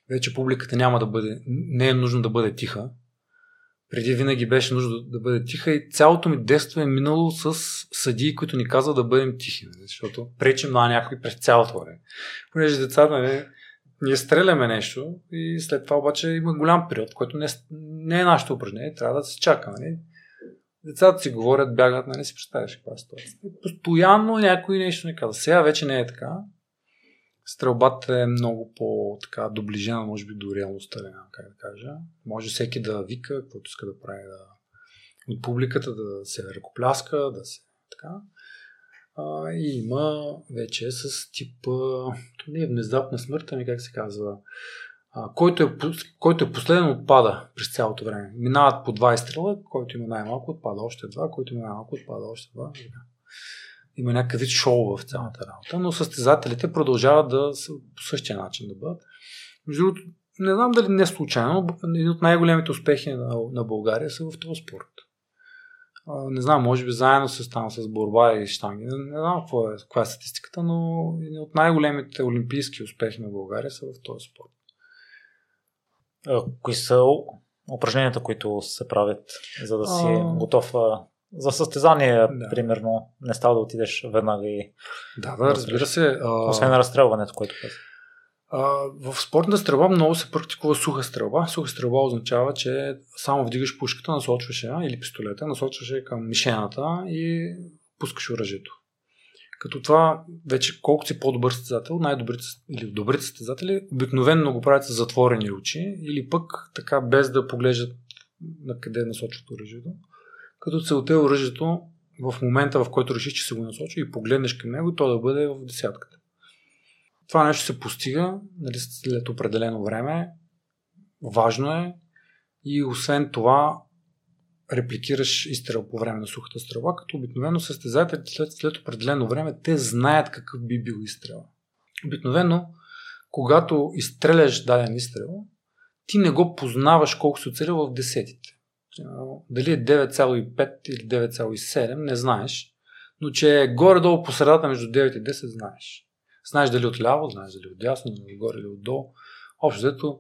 Вече публиката няма да бъде, не е нужно да бъде тиха. Преди винаги беше нужно да бъде тиха и цялото ми детство е минало с съдии, които ни казват да бъдем тихи, нали? защото пречим на някой през цялото време. Понеже децата, нали, ние стреляме нещо и след това обаче има голям период, който не, не е нашето упражнение, трябва да се чака. Нали? Децата си говорят, бягат, нали си представяш каква е ситуация. Постоянно някой нещо не казва. Сега вече не е така. Стрелбата е много по-така доближена, може би, до реалността, не знам как да кажа. Може всеки да вика, каквото иска да прави да... от публиката, да се ръкопляска, да се така. А, и има вече с тип, то не внезапна смърт, ами как се казва, а, който, е, който е последен отпада през цялото време. Минават по два изстрела, който има най-малко отпада още два, който има най-малко отпада още два. Има някакъв вид шоу в цялата работа, но състезателите продължават да са по същия начин да бъдат. Между другото, не знам дали не случайно, но един от най-големите успехи на, на България са в този спорт. А, не знам, може би заедно с, там, с борба и штанги. Не, не знам какво е, каква е статистиката, но от най-големите олимпийски успехи на България са в този спорт. А, кои са упражненията, които се правят, за да си а... готов за състезание, да. примерно, не става да отидеш веднага и... Да, да, разбира се. А... Освен разстрелването, което каза. В спортна стрелба много се практикува суха стрелба. Суха стрелба означава, че само вдигаш пушката, насочваш я или пистолета, насочваш я към мишената и пускаш оръжието. Като това, вече колкото си по-добър състезател, най-добрите или добрите състезатели обикновено го правят с затворени очи или пък така без да поглеждат на къде насочват оръжието. Като целта е оръжието в момента, в който решиш, че се го насочи и погледнеш към него, то да бъде в десятката. Това нещо се постига нали, след определено време. Важно е и освен това репликираш изстрел по време на сухата стрела, като обикновено състезателите след, след определено време те знаят какъв би бил изстрел. Обикновено, когато изстреляш даден изстрел, ти не го познаваш колко се оцелил в десетите. Дали е 9,5 или 9,7, не знаеш, но че е горе-долу по средата между 9 и 10 знаеш. Знаеш дали отляво, знаеш дали отдясно, дали отгоре или отдолу. Общо взето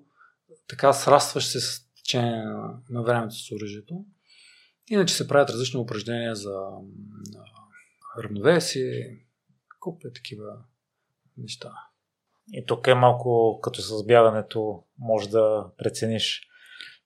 така срастваш се с течение на, на времето с оръжието. Иначе се правят различни упражнения за равновесие, е такива неща. И тук е малко като с бягането, може да прецениш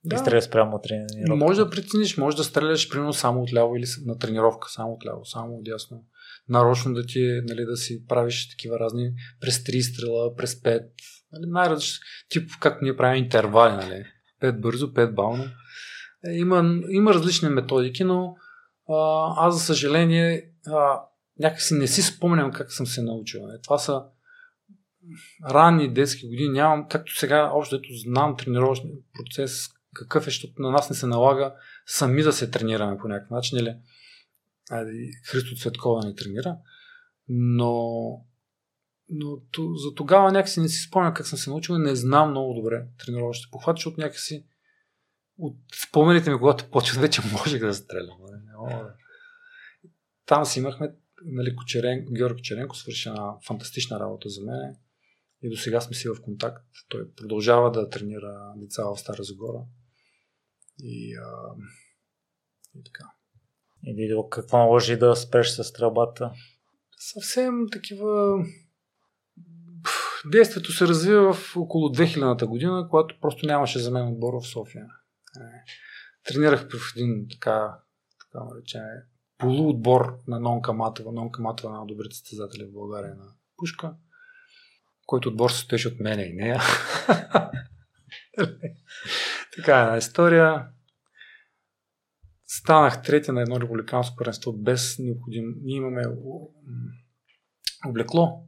да. стреляш спрямо тренировка. Може да прецениш, може да стреляш примерно само от ляво или на тренировка, само от ляво, само от ясно. Нарочно да ти, нали, да си правиш такива разни през 3 стрела, през 5. Нали, най-различни, тип както ние правим интервали, нали. 5 бързо, 5 бавно. Е, има, има различни методики, но а, аз за съжаление а, някакси не си спомням как съм се научил. Не. Това са ранни детски години. Нямам, както сега, общо ето знам тренировъчния процес, какъв е, защото на нас не се налага сами да се тренираме по някакъв начин. Или айде, Христо Цветкова ни тренира. Но, но за тогава някакси не си спомням как съм се научил. Не знам много добре тренировъчните похвати, защото някакси от спомените ми, когато почват, вече можех да стрелям. Там си имахме, нали, Кочерен, Георг Кочеренко свърши една фантастична работа за мен и до сега сме си в контакт. Той продължава да тренира деца в Стара Загора. И, а, и така. И до какво наложи да спреш с стрелбата? Съвсем такива... Действието се развива в около 2000-та година, когато просто нямаше за мен отбор в София. Е, тренирах в един така, така наречен полуотбор на Нонка Матова. Нонка Матова е една добрите състезатели в България на пушка, който отбор се стоеше от мене и нея. така е една история. Станах трети на едно републиканско първенство без необходим. Ние имаме облекло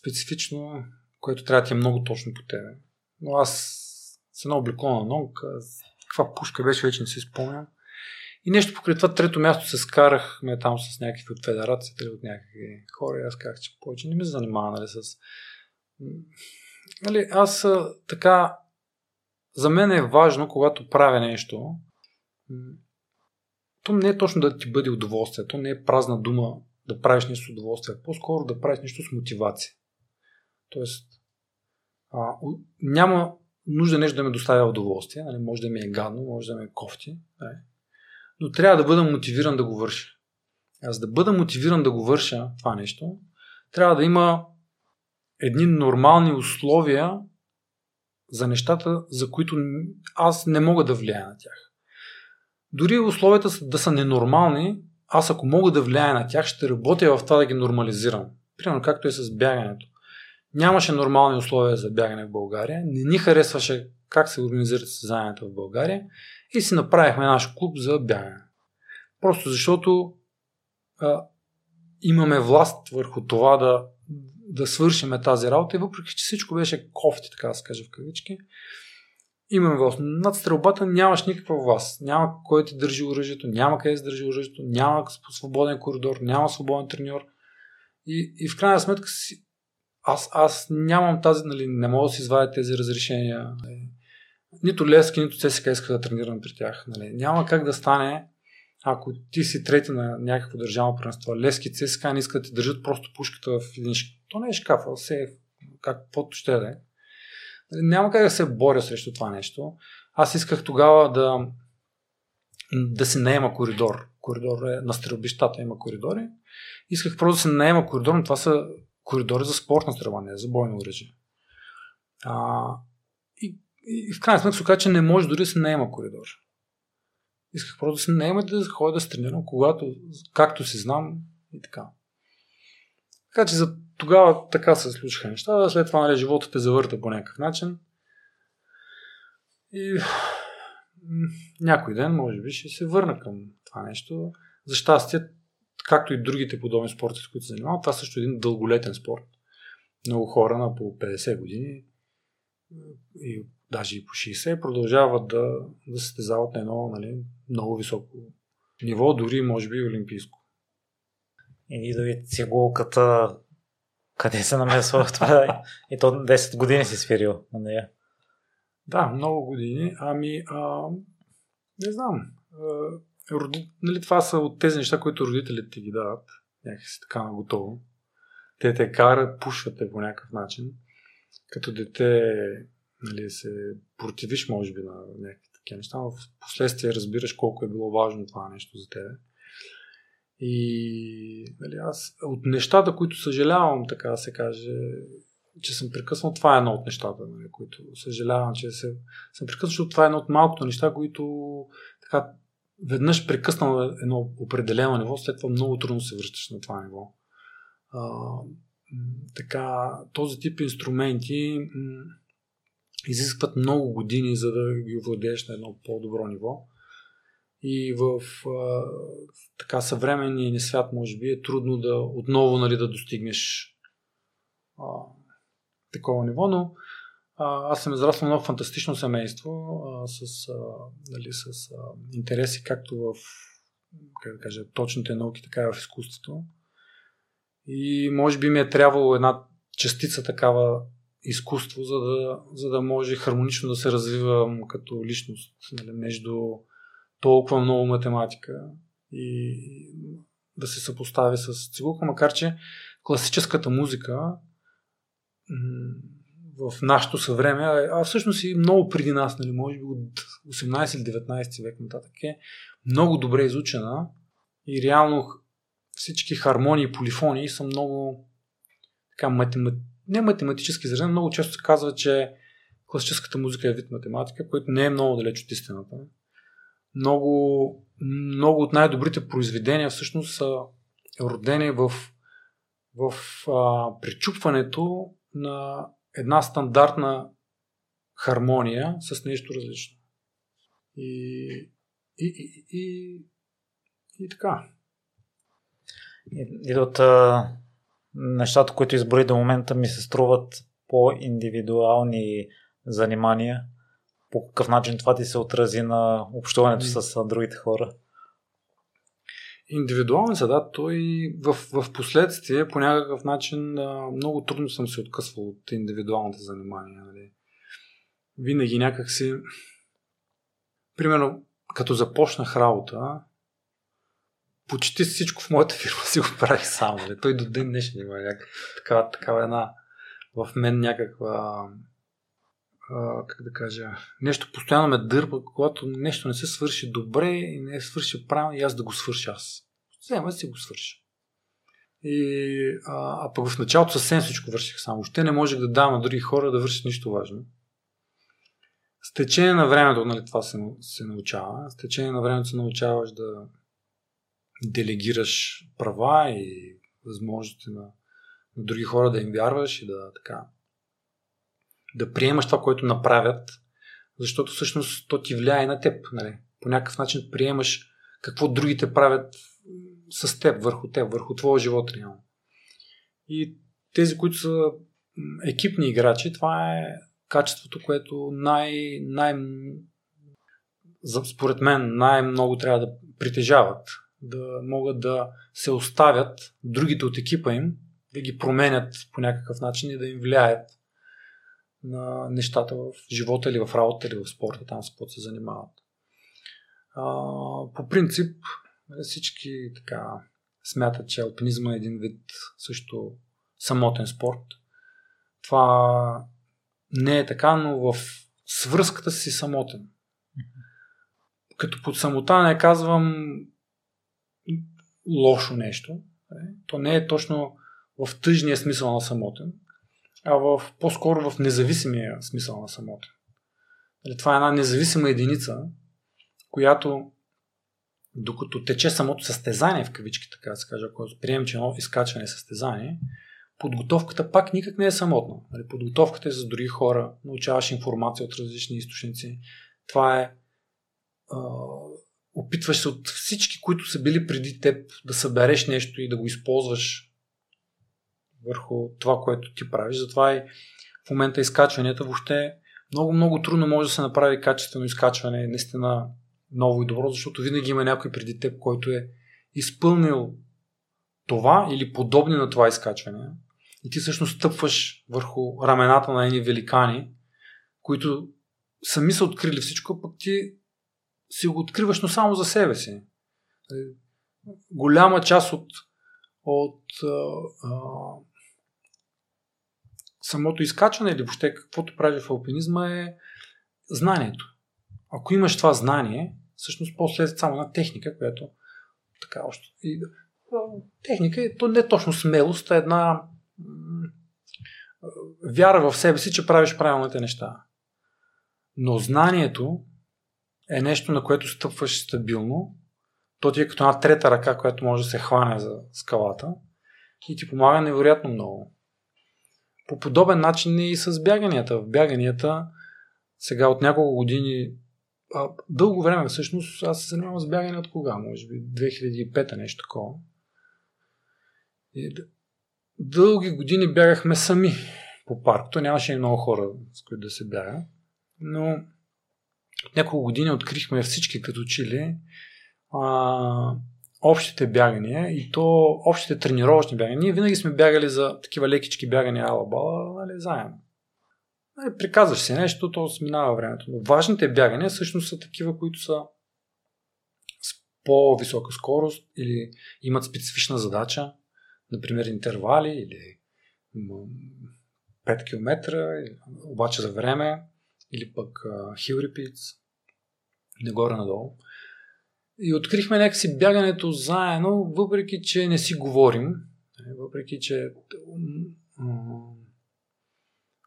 специфично, което трябва да е много точно по тебе. Но аз с едно облекло на нонка, каква пушка беше, вече не си спомням. И нещо покрай това трето място се скарахме там с някакви от федерацията или от някакви хора и аз казах, че повече не ми се занимава нали, с... Нали, аз така... За мен е важно, когато правя нещо, то не е точно да ти бъде удоволствие, то не е празна дума да правиш нещо с удоволствие, по-скоро да правиш нещо с мотивация. Тоест, а, няма нужда нещо да ме доставя удоволствие, нали? може да ми е гадно, може да ми е кофти, нали? но трябва да бъда мотивиран да го върша. Аз да бъда мотивиран да го върша това нещо, трябва да има едни нормални условия за нещата, за които аз не мога да влияя на тях. Дори условията да са ненормални, аз ако мога да влияя на тях, ще работя в това да ги нормализирам. Примерно както е с бягането. Нямаше нормални условия за бягане в България, не ни харесваше как се организират състезанията в България и си направихме наш клуб за бягане. Просто защото а, имаме власт върху това да, да свършиме тази работа и въпреки, че всичко беше кофти, така да се каже в кавички, имаме власт. Над стрелбата нямаш никаква власт. Няма кой ти държи оръжието, няма къде да държи оръжието, няма свободен коридор, няма свободен треньор. И, и в крайна сметка си, аз, аз нямам тази, нали, не мога да си извадя тези разрешения. Нито Лески, нито ЦСК иска да тренирам при тях. Нали. Няма как да стане, ако ти си трети на някакво държавно първенство. Лески, ЦСК не искат да ти държат просто пушката в един шкаф. То не е шкаф, а се каквото ще да е. Нали, няма как да се боря срещу това нещо. Аз исках тогава да, да се наема коридор. Коридор е на стрелбищата има коридори. Исках просто да се наема коридор, но това са коридори за спортна стрелба, не за бойно оръжие. А, и, и, в крайна сметка се оказа, че не може дори да се наема коридор. Исках просто да се наема да ходя да тренирам, когато, както си знам и така. Така че за тогава така се случиха неща, след това нали, живота те завърта по някакъв начин. И някой ден, може би, ще се върна към това нещо. За щастие, както и другите подобни спорти, с които се занимавам, това също е един дълголетен спорт. Много хора на по 50 години и даже и по 60 продължават да, да състезават на едно нали, много високо ниво, дори може би олимпийско. И да ви цигулката къде се намесва това? И то 10 години си свирил на нея. Да, много години. Ами, а, не знам. А, роди, нали, това са от тези неща, които родителите ти ги дават. Някакси така на готово. Те те карат, пушват те по някакъв начин. Като дете нали, се противиш, може би, на някакви такива неща, но в последствие разбираш колко е било важно това нещо за тебе. И нали, аз от нещата, които съжалявам, така да се каже, че съм прекъснал, това е едно от нещата, нали, които съжалявам, че се, съм прекъснал, защото това е едно от малкото неща, които така, веднъж прекъснал едно определено ниво, след това много трудно се връщаш на това ниво. А, така, този тип инструменти м- изискват много години, за да ги овладееш на едно по-добро ниво. И в а, така съвременния ни свят, може би, е трудно да отново нали, да достигнеш а, такова ниво, но а, аз съм израснал едно фантастично семейство а, с, а, нали, с а, интереси както в как да кажа, точните науки, така и в изкуството. И може би ми е трябвало една частица такава изкуство, за да, за да може хармонично да се развивам като личност нали, между толкова много математика и да се съпостави с цигулка, макар че класическата музика в нашето съвреме, а всъщност и много преди нас, нали, може би от 18 или 19 век нататък е много добре изучена и реално всички хармонии и полифонии са много така математ... не математически изразени, много често се казва, че класическата музика е вид математика, което не е много далеч от истината много много от най-добрите произведения всъщност са родени в, в а, причупването на една стандартна хармония с нещо различно. И, и, и, и, и така. И, и от а, нещата, които избори до момента ми се струват по-индивидуални занимания. По какъв начин това ти се отрази на общуването с другите хора? Индивидуални са, да. Той в, в последствие по някакъв начин много трудно съм се откъсвал от индивидуалните занимания. Нали. Винаги някак си... Примерно, като започнах работа, почти всичко в моята фирма си го правих сам. Нали. Той до ден днешен има някаква такава, такава една в мен някаква как да кажа, нещо постоянно ме дърпа, когато нещо не се свърши добре и не е свърши правилно и аз да го свърша аз. Взема си го свърша. И, а, а пък в началото съвсем всичко върших само. Още не можех да дам на други хора да вършат нищо важно. С течение на времето, нали, това се, се научава. С течение на времето се научаваш да делегираш права и възможности на, на други хора да им вярваш и да така да приемаш това, което направят, защото всъщност то ти влияе на теб. Нали? По някакъв начин приемаш какво другите правят с теб, върху теб, върху твоя живот реално. И тези, които са екипни играчи, това е качеството, което най, най според мен най-много трябва да притежават. Да могат да се оставят другите от екипа им, да ги променят по някакъв начин и да им влияят на нещата в живота или в работа или в спорта, там с се занимават. А, по принцип, нали, всички така смятат, че алпинизма е един вид също самотен спорт. Това не е така, но в свръзката си самотен. Като под самота не казвам лошо нещо. Нали. То не е точно в тъжния смисъл на самотен, а в, по-скоро в независимия смисъл на самото. Нали, това е една независима единица, която докато тече самото състезание, в кавички така да се каже, ако приемем, че едно изкачване е състезание, подготовката пак никак не е самотна. Нали, подготовката е с други хора, научаваш информация от различни източници. Това е опитваш се от всички, които са били преди теб, да събереш нещо и да го използваш върху това, което ти правиш. Затова и в момента изкачванията въобще много, много трудно може да се направи качествено изкачване, наистина ново и добро, защото винаги има някой преди теб, който е изпълнил това или подобни на това изкачване. И ти всъщност стъпваш върху рамената на едни великани, които сами са открили всичко, пък ти си го откриваш, но само за себе си. Голяма част от, от а, самото изкачване или въобще каквото прави в алпинизма е знанието. Ако имаш това знание, всъщност после е само една техника, която така още... И, техника е то не точно смелост, а една вяра в себе си, че правиш правилните неща. Но знанието е нещо, на което стъпваш стабилно. То ти е като една трета ръка, която може да се хване за скалата и ти помага невероятно много. По подобен начин е и с бяганията. В бяганията сега от няколко години, а, дълго време всъщност, аз се занимавам с бягане от кога? Може би 2005 нещо такова. И дълги години бягахме сами по паркто. Нямаше и много хора, с които да се бяга. Но от няколко години открихме всички като чили а, общите бягания и то общите тренировъчни бягания. Ние винаги сме бягали за такива лекички бягания ала бала, нали, заедно. Нали, приказваш си нещо, то сминава времето. Но важните бягания всъщност са такива, които са с по-висока скорост или имат специфична задача, например интервали или 5 км, обаче за време, или пък hill repeats, нагоре-надолу. И открихме някакси бягането заедно, въпреки че не си говорим, е, въпреки че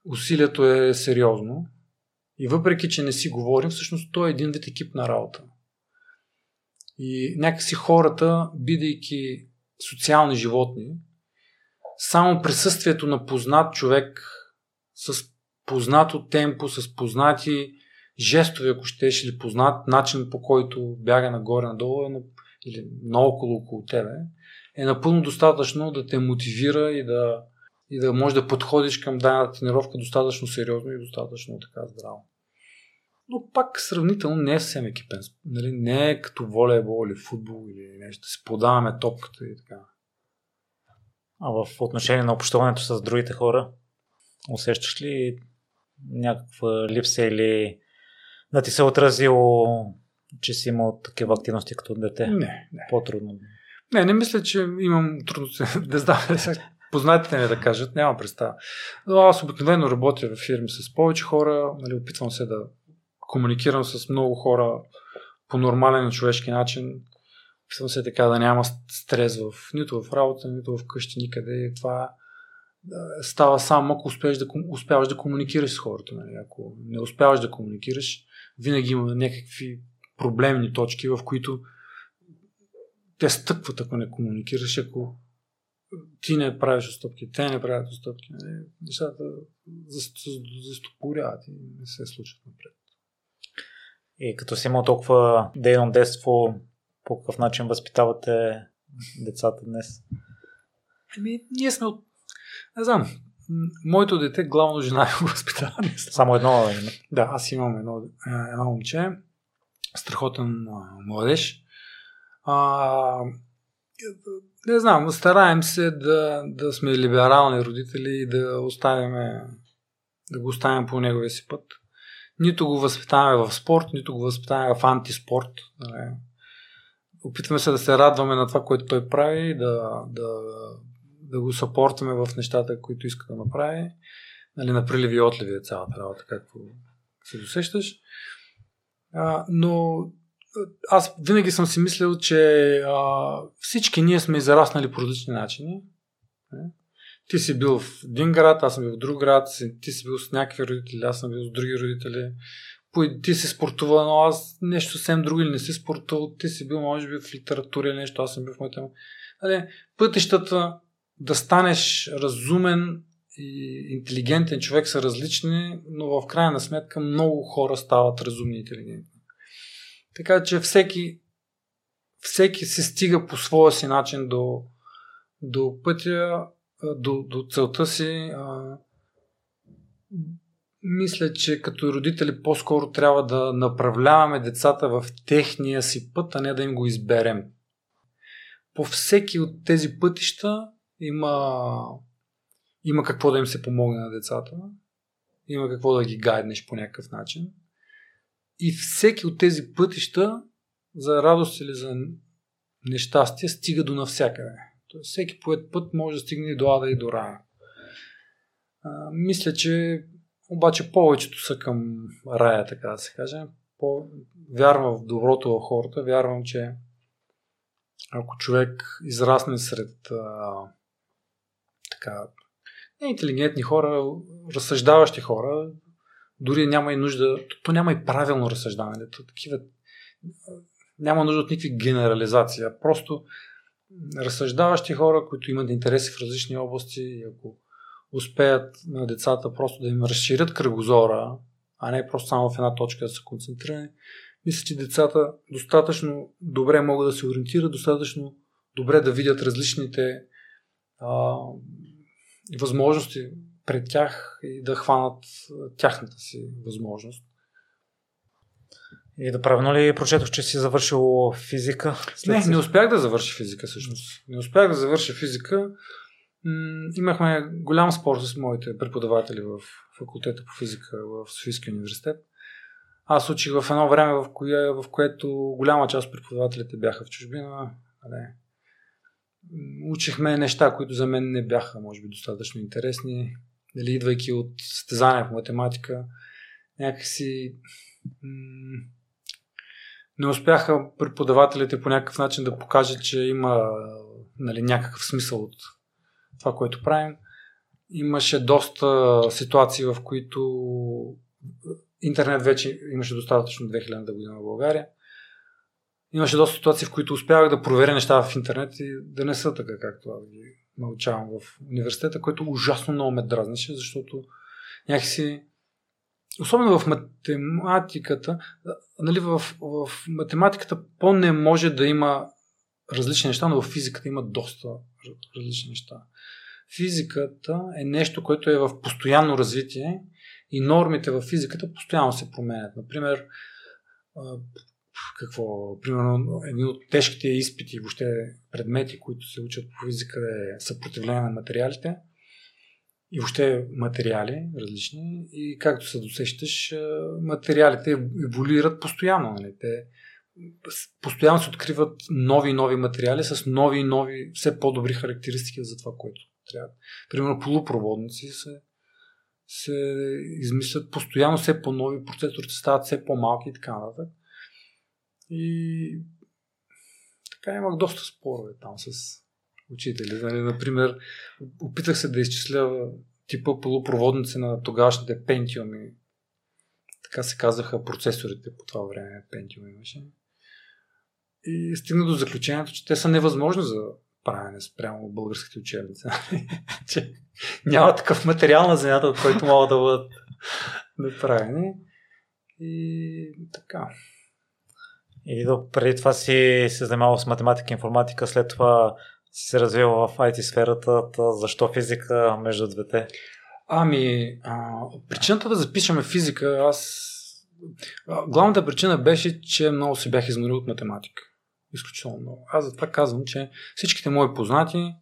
усилието е сериозно и въпреки че не си говорим, всъщност то е един вид екипна работа. И някакси хората, бидейки социални животни, само присъствието на познат човек с познато темпо, с познати жестове, ако щеш, или познат начин по който бяга нагоре-надолу е или наоколо около тебе, е напълно достатъчно да те мотивира и да, и да можеш да подходиш към дадена тренировка достатъчно сериозно и достатъчно така здраво. Но пак сравнително не е съвсем екипен. Нали? Не е като волейбол или футбол или нещо. Да се подаваме топката и така. А в отношение на общуването с другите хора, усещаш ли някаква липса или да ти се е отразило, че си имал такива активности като дете? Не. не. По-трудно. Не, не мисля, че имам трудности. да знам, познатите ми да кажат, няма представа. Но аз обикновено работя в фирми с повече хора, нали, опитвам се да комуникирам с много хора по нормален човешки начин. Опитвам се така да няма стрес в, нито в работа, нито в къщи, никъде. И това става само ако успееш да, успяваш да комуникираш с хората. Нали. Ако не успяваш да комуникираш, винаги има някакви проблемни точки, в които те стъпват, ако не комуникираш, ако ти не правиш отстъпки, те не правят отстъпки. Нали? Нещата застопоряват и не се случват напред. И като си имал толкова дейно детство, по какъв начин възпитавате децата днес? Ами, ние сме от... Не знам. Моето дете главно жена го възпитава. Само едно има? Да, аз имам едно, едно момче. Страхотен младеж. А, не знам, стараем се да, да сме либерални родители и да оставяме да го оставим по неговия си път. Нито го възпитаваме в спорт, нито го възпитаваме в антиспорт. Нали. Опитваме се да се радваме на това, което той прави да, да, да го съпортваме в нещата, които иска да направи. Нали, на приливи и отливи е цялата работа, както се досещаш. А, но аз винаги съм си мислил, че а, всички ние сме израснали по различни начини. Ти си бил в един град, аз съм бил в друг град, ти си бил с някакви родители, аз съм бил с други родители. Ти си спортувал, но аз нещо съвсем друго или не си спортувал. Ти си бил, може би, в литература или нещо, аз съм бил в моята. Нали, пътищата да станеш разумен и интелигентен човек са различни, но в крайна сметка много хора стават разумни и интелигентни. Така че всеки, всеки се стига по своя си начин до, до пътя, до, до целта си. А, мисля, че като родители по-скоро трябва да направляваме децата в техния си път, а не да им го изберем. По всеки от тези пътища има, има какво да им се помогне на децата, има какво да ги гайднеш по някакъв начин. И всеки от тези пътища, за радост или за нещастие, стига до навсякъде. Тоест, всеки поет път може да стигне и до Ада и до Рая. Мисля, че обаче повечето са към рая, така да се каже. По... Вярвам в доброто в хората, вярвам, че ако човек израсне сред а, така, интелигентни хора, разсъждаващи хора, дори няма и нужда, то няма и правилно разсъждаване. То, такива, няма нужда от никакви генерализации. Просто разсъждаващи хора, които имат интереси в различни области и ако успеят на децата просто да им разширят кръгозора, а не просто само в една точка да се концентрирани, мисля, че децата достатъчно добре могат да се ориентират, достатъчно добре да видят различните а, възможности пред тях и да хванат тяхната си възможност. И да правилно ли прочетох, че си завършил физика? След не, не успях да завърши физика всъщност. Не успях да завърша физика. М- имахме голям спор с моите преподаватели в факултета по физика в Софийския университет. Аз учих в едно време, в, кое, в което голяма част от преподавателите бяха в чужбина. Не. Учихме неща, които за мен не бяха, може би, достатъчно интересни. Дали, идвайки от състезания по математика, някакси не успяха преподавателите по някакъв начин да покажат, че има нали, някакъв смисъл от това, което правим. Имаше доста ситуации, в които интернет вече имаше достатъчно 2000 година в България. Имаше доста ситуации, в които успявах да проверя неща в интернет и да не са така, както аз ги научавам в университета, което ужасно много ме дразнеше, защото някакси особено в математиката, нали, в, в математиката по-не може да има различни неща, но в физиката има доста различни неща. Физиката е нещо, което е в постоянно развитие и нормите в физиката постоянно се променят. Например, какво, примерно, един от тежките изпити, въобще предмети, които се учат по физика е съпротивление на материалите и въобще материали различни и както се досещаш, материалите еволюират постоянно. Нали? Те постоянно се откриват нови и нови материали с нови и нови, все по-добри характеристики за това, което трябва. Примерно полупроводници се, се измислят постоянно все по-нови, процесорите стават все по-малки и така нататък. И така имах доста спорове там с учители. Нали, например, опитах се да изчисля типа полупроводници на тогавашните пентиуми. Така се казаха процесорите по това време. Пентиум имаше. И стигна до заключението, че те са невъзможни за правене спрямо българските учебници. че няма такъв материал на земята, от който могат да бъдат направени. И така. И до, преди това си се занимавал с математика и информатика, след това си се развил в IT сферата, защо физика между двете? Ами, а, причината да запишеме физика, аз... Главната причина беше, че много се бях изморил от математика. Изключително много. Аз затова казвам, че всичките мои познати,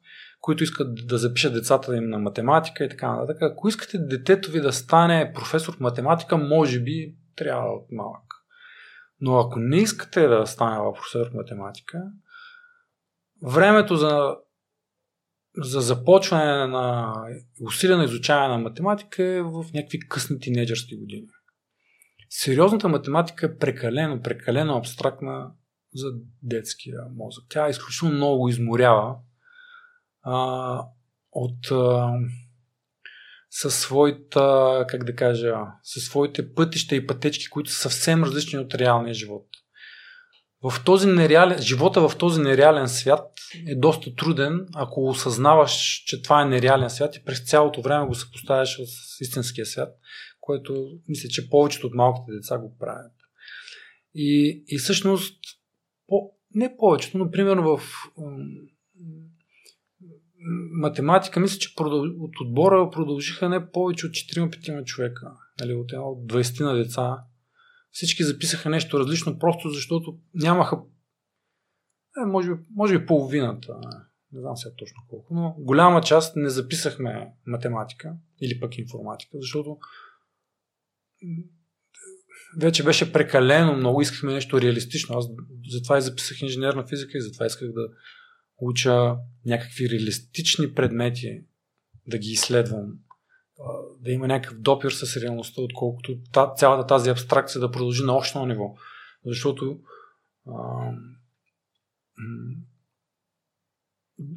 които искат да запишат децата им на математика и така нататък, ако искате детето ви да стане професор по математика, може би трябва от малък. Но ако не искате да стане професор по математика, времето за, за започване на усилено изучаване на математика е в някакви късни тинейджърски години. Сериозната математика е прекалено, прекалено абстрактна за детския мозък. Тя изключително много изморява а, от а, със своята, как да кажа, със своите пътища и пътечки, които са съвсем различни от реалния живот. В този нереален, живота в този нереален свят е доста труден, ако осъзнаваш, че това е нереален свят и през цялото време го съпоставяш с истинския свят, което мисля, че повечето от малките деца го правят. И, и всъщност, по, не повечето, но примерно в математика, мисля, че от отбора продължиха не повече от 4-5 човека. Нали, от, от 20 на деца. Всички записаха нещо различно, просто защото нямаха. Е, може, би, може би половината. Не знам сега точно колко, но голяма част не записахме математика или пък информатика, защото вече беше прекалено много, искахме нещо реалистично. Аз затова и записах инженерна физика и затова исках да уча някакви реалистични предмети, да ги изследвам, да има някакъв допир с реалността, отколкото цялата тази абстракция да продължи на още ниво. Защото а,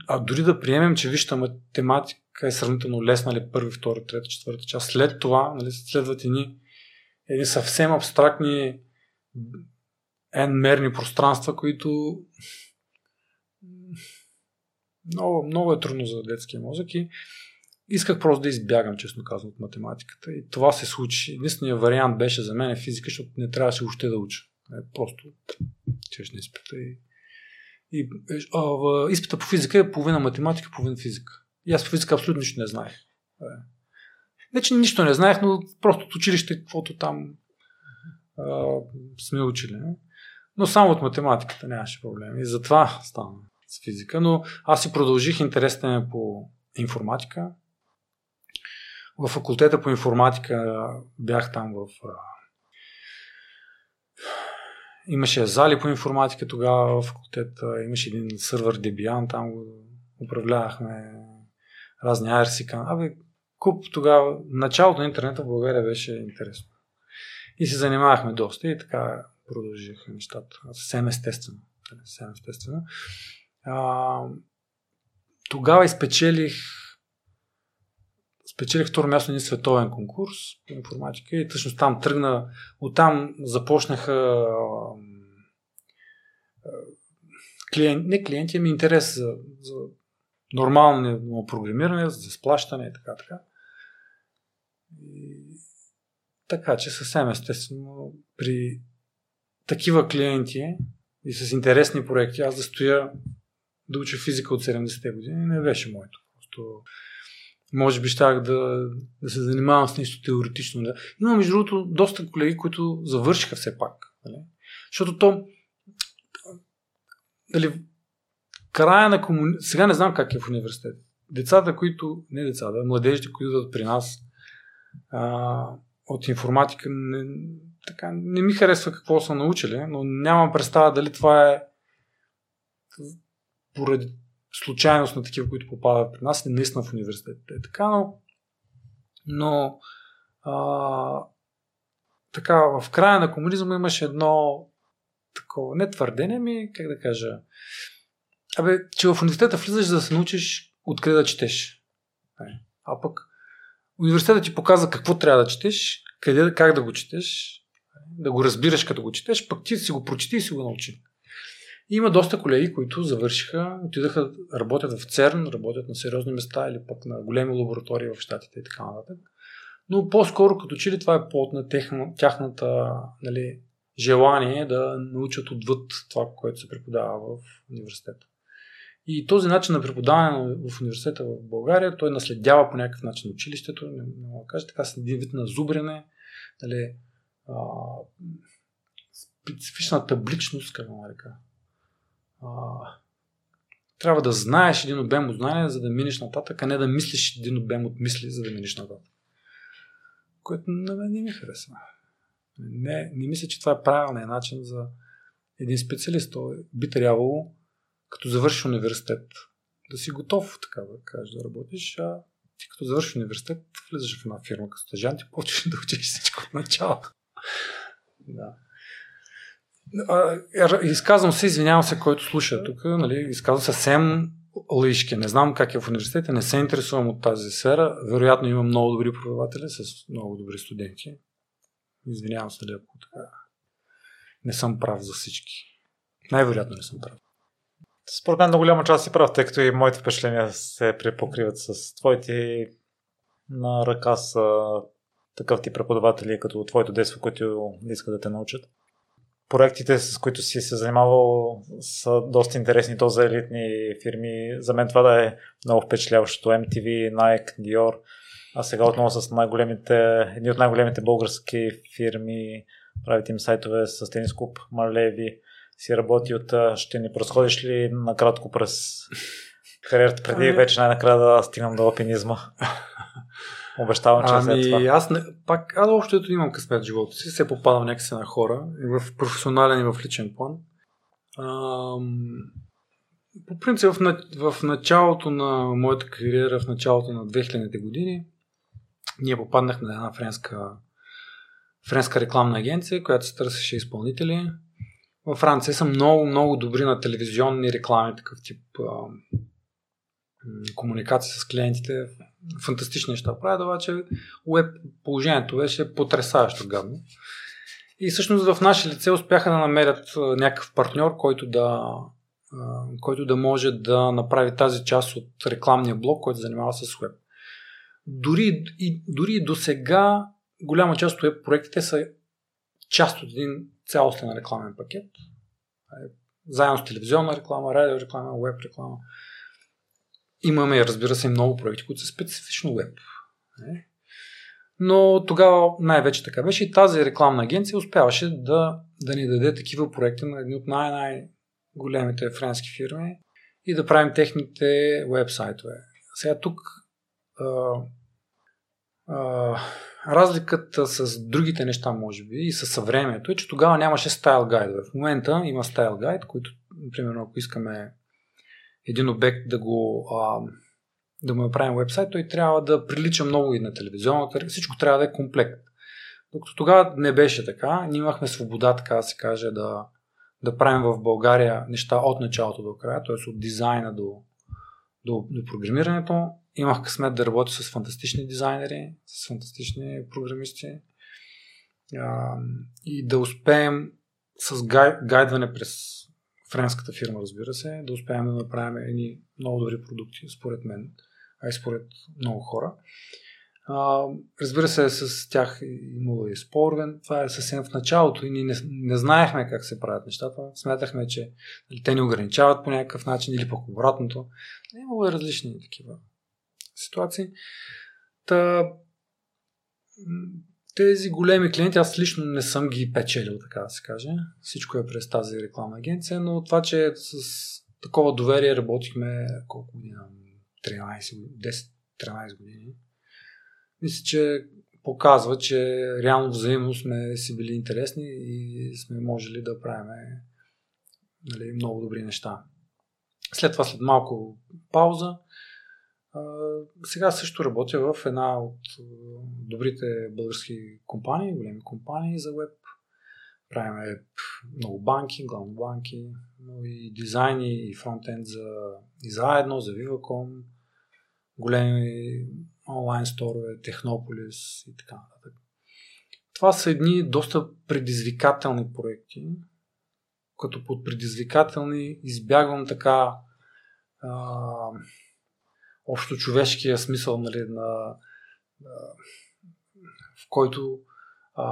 а дори да приемем, че вижте математика е сравнително лесна, нали, първи, втори, трета, четвърта част, след това нали, следват едни, едни съвсем абстрактни n-мерни пространства, които много, много е трудно за детския мозък и исках просто да избягам, честно казвам, от математиката. И това се случи. Единственият вариант беше за мен е физика, защото не трябваше още да уча. Е, просто чеш на изпита. И, и а, в, изпита по физика е половина математика, половина физика. И аз по физика абсолютно нищо не знаех. Е. Не, че нищо не знаех, но просто от училище, каквото там а, сме учили. Не? Но само от математиката нямаше проблем. И затова стана с физика. Но аз си продължих интересите ми по информатика. В факултета по информатика бях там в... Имаше зали по информатика тогава в факултета, имаше един сървър Debian, там го управлявахме разни IRC Абе, куп тогава, началото на интернета в България беше интересно. И се занимавахме доста и така продължиха нещата. Съвсем естествено. Съвсем естествено. А, тогава изпечелих спечелих второ място на един световен конкурс по информатика и всъщност там тръгна, оттам започнаха клиент, не клиенти, ами интерес за, за нормално програмиране, за сплащане и така, така. Така че съвсем естествено при такива клиенти и с интересни проекти, аз да стоя да уча физика от 70-те години, не беше моето. Просто може би щях да, да се занимавам с нещо теоретично. Да. Има, между другото, доста колеги, които завършиха все пак. Нали? Защото то, дали, края на комуни... Сега не знам как е в университет. Децата, които, не децата, младежите, които идват при нас а, от информатика, не, така, не ми харесва какво са научили, но нямам представа дали това е поради случайност на такива, които попадат при нас, не наистина в университетите. Е така, но, но а, така, в края на комунизма имаше едно такова, не твърдение ми, как да кажа, абе, че в университета влизаш за да се научиш откъде да четеш. Е, а пък университетът ти показва какво трябва да четеш, къде, как да го четеш, да го разбираш като го четеш, пък ти си го прочети и си го научи. Има доста колеги, които завършиха, отидаха, работят в ЦЕРН, работят на сериозни места или пък на големи лаборатории в Штатите и така нататък. Но по-скоро като че ли това е плод на тяхната нали, желание да научат отвъд това, което се преподава в университета. И този начин на преподаване в университета в България, той наследява по някакъв начин училището, не, мога да кажа, така с един вид на зубрене, нали, специфична табличност, как нарека. Трябва да знаеш един обем от знания, за да минеш нататък, а не да мислиш един обем от мисли, за да минеш нататък. Което на мен не ми харесва. Не, не мисля, че това е правилният начин за един специалист. Той би трябвало, като завършиш университет, да си готов, така да кажеш, да работиш, а ти като завършиш университет, влизаш в една фирма като стъжант и почваш да учиш всичко от началото. Да. Изказвам се, извинявам се, който слуша тук, нали, изказвам съвсем лъжки. Не знам как е в университета, не се интересувам от тази сфера. Вероятно има много добри преподаватели с много добри студенти. Извинявам се, ако така не съм прав за всички. Най-вероятно не съм прав. Според мен на голяма част си прав, тъй като и моите впечатления се препокриват с твоите на ръка са такъв ти преподаватели, като твоето детство, които искат да те научат. Проектите, с които си се занимавал, са доста интересни, то за елитни фирми. За мен това да е много впечатляващо. MTV, Nike, Dior, а сега отново с най-големите, едни от най-големите български фирми, правите им сайтове с тенис клуб Малеви, си работи от... Ще ни просходиш ли накратко през кариерата преди ами... вече най-накрая да стигнам до опинизма? Обещавам, че ами, след това. Аз, не, пак, аз общо имам късмет в живота си, се попадам някакси на хора, и в професионален и в личен план. Ам, по принцип, в, в началото на моята кариера, в началото на 2000-те години, ние попаднахме на една френска, френска рекламна агенция, която се търсеше изпълнители. Във Франция са много, много добри на телевизионни реклами, такъв тип а, комуникация с клиентите. Фантастични неща правят, обаче веб положението беше потрясаващо гадно. И всъщност в наше лице успяха да намерят някакъв партньор, който да, който да може да направи тази част от рекламния блок, който занимава с веб. Дори и, дори и до сега голяма част от проектите са част от един цялостен рекламен пакет. Заедно с телевизионна реклама, радио реклама, веб реклама. Имаме, разбира се, много проекти, които са специфично веб. Но тогава най-вече така беше и тази рекламна агенция успяваше да, да ни даде такива проекти на едни от най-най-големите френски фирми и да правим техните веб-сайтове. Сега тук а, а, разликата с другите неща, може би, и с съвремето е, че тогава нямаше стайл гайдове. В момента има стайл гайд, който, примерно, ако искаме един обект да го а, да му направим вебсайт, той трябва да прилича много и на телевизионната. Всичко трябва да е комплект. Докато тогава не беше така, ние имахме свобода, така да се каже, да, да правим в България неща от началото до края, т.е. от дизайна до, до, до програмирането. Имах късмет да работя с фантастични дизайнери, с фантастични програмисти а, и да успеем с гай, гайдване през френската фирма, разбира се, да успеем да направим едни много добри продукти, според мен, а и според много хора. А, разбира се, с тях имало и спорове. Това е съвсем в началото и ние не, не знаехме как се правят нещата. Смятахме, че нали, те ни ограничават по някакъв начин или пък обратното. Имало и различни такива ситуации. Та, тези големи клиенти, аз лично не съм ги печелил, така да се каже. Всичко е през тази рекламна агенция, но това, че с такова доверие работихме колко година? 13, 10-13 години. Мисля, че показва, че реално взаимно сме си били интересни и сме можели да правим нали, много добри неща. След това, след малко пауза, сега също работя в една от добрите български компании, големи компании за веб. Правим много банки, главно банки, но и дизайни и фронтенд за и заедно, за Viva.com, големи онлайн сторове, Технополис и така нататък. Това са едни доста предизвикателни проекти, като под предизвикателни избягвам така а, общо човешкия смисъл, нали, на, в който а,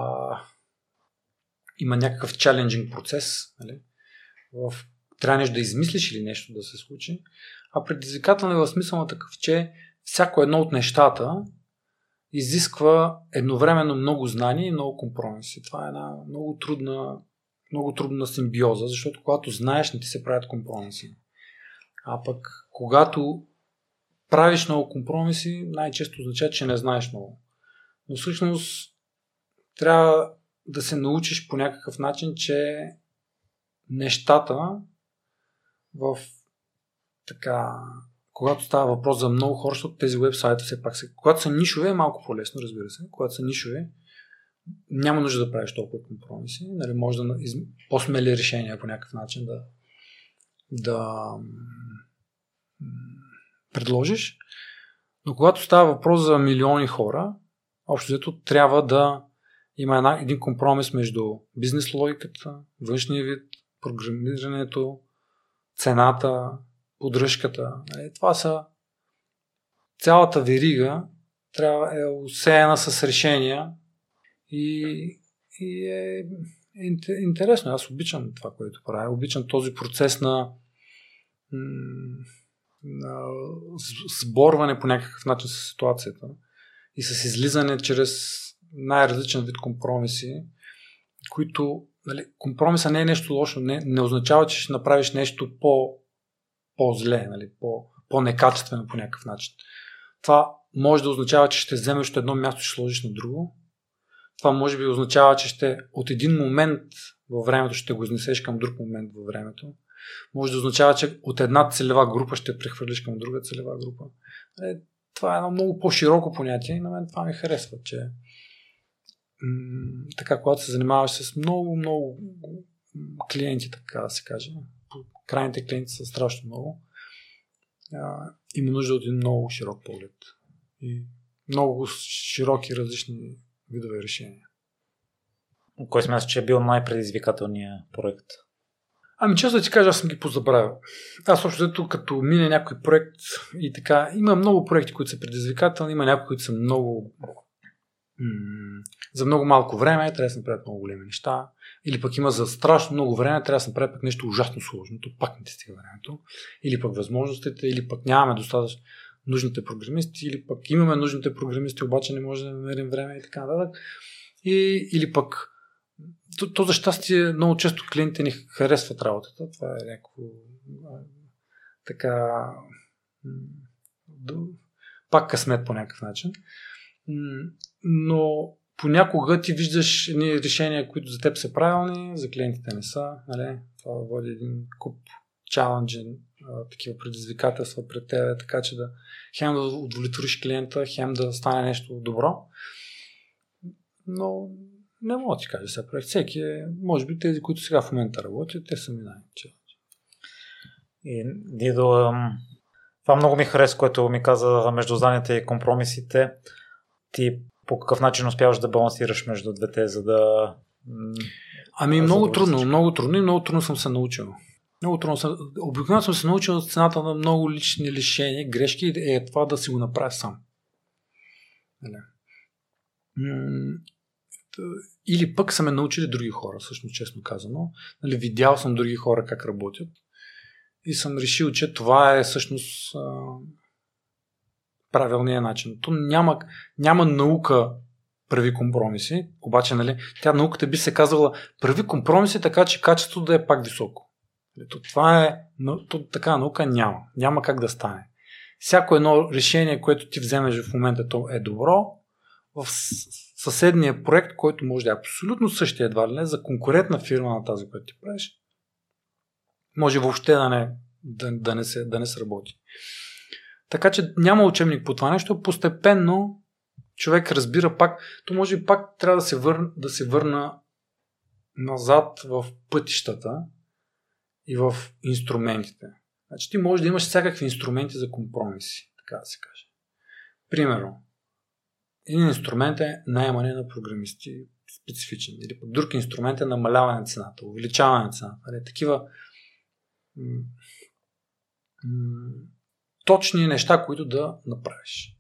има някакъв чаленджинг процес. Нали, в, трябва нещо да измислиш или нещо да се случи. А предизвикателно е в смисъл на такъв, че всяко едно от нещата изисква едновременно много знания и много компромиси. Това е една много трудна, много трудна симбиоза, защото когато знаеш, не ти се правят компромиси. А пък, когато правиш много компромиси, най-често означава, че не знаеш много. Но всъщност трябва да се научиш по някакъв начин, че нещата в така, когато става въпрос за много хора, защото тези вебсайта все пак се... Когато са нишове е малко по-лесно, разбира се. Когато са нишове, няма нужда да правиш толкова компромиси. Нали, може да из... по-смели решения по някакъв начин да, да предложиш. Но когато става въпрос за милиони хора, общо взето трябва да има една, един компромис между бизнес логиката, външния вид, програмирането, цената, поддръжката. Нали, това са цялата верига трябва е усеяна с решения и, и е, е интересно. Аз обичам това, което правя. Обичам този процес на сборване по някакъв начин с ситуацията и с излизане чрез най-различен вид компромиси, които нали, компромиса не е нещо лошо, не, не означава, че ще направиш нещо по, по-зле, нали, по, по-некачествено по някакъв начин. Това може да означава, че ще вземеш от едно място и ще сложиш на друго. Това може би означава, че ще от един момент във времето ще го изнесеш към друг момент във времето може да означава, че от една целева група ще прехвърлиш към друга целева група. Е, това е едно много по-широко понятие и на мен това ми харесва, че така, когато се занимаваш с много, много клиенти, така да се каже, крайните клиенти са страшно много, има нужда от един много широк поглед и много широки различни видове решения. Кой смяташ, че е бил най-предизвикателният проект? Ами често да ти кажа, аз съм ги позабравил. Аз общо взето като мине някой проект и така, има много проекти, които са предизвикателни, има някои, които са много м- за много малко време, трябва да се направят много големи неща. Или пък има за страшно много време, трябва да се направи пък нещо ужасно сложно, то пак не ти стига времето. Или пък възможностите, или пък нямаме достатъчно нужните програмисти, или пък имаме нужните програмисти, обаче не може да намерим време и така нататък. И, или пък то, то за щастие много често клиентите ни харесват работата. Това е някакво така пак късмет по някакъв начин. Но понякога ти виждаш едни решения, които за теб са правилни, за клиентите не са. Нали? Това води един куп чаленджен, такива предизвикателства пред теб, така че да хем да удовлетвориш клиента, хем да стане нещо добро. Но не мога да ти кажа сега проект. Всеки е, може би тези, които сега в момента работят, те са ми най И Дидо, това много ми хареса, което ми каза между знанията и компромисите. Ти по какъв начин успяваш да балансираш между двете, за да... Ами да много трудно, много трудно и много трудно съм се научил. Много трудно. Обикновено съм се научил от цената на много лични лишения, грешки е това да си го направя сам. Нали? Или пък са ме научили други хора, всъщност честно казано. Нали, видял съм други хора как работят и съм решил, че това е всъщност правилният начин. То няма, няма наука прави компромиси, обаче нали, тя науката би се казвала прави компромиси така, че качеството да е пак високо. Нали, то това е, то, така наука няма. Няма как да стане. Всяко едно решение, което ти вземеш в момента, то е добро. В съседния проект, който може да е абсолютно същия едва ли не, за конкурентна фирма на тази, която ти правиш, може въобще да не, да, да не, се, да не сработи. Така че няма учебник по това нещо. Постепенно човек разбира пак, то може би пак трябва да се, върна, да се върна назад в пътищата и в инструментите. Значи ти можеш да имаш всякакви инструменти за компромиси, така да се каже. Примерно, един инструмент е найемане на програмисти специфичен. Или друг инструмент е намаляване на цената, увеличаване на цената. Нали, такива м- м- точни неща, които да направиш.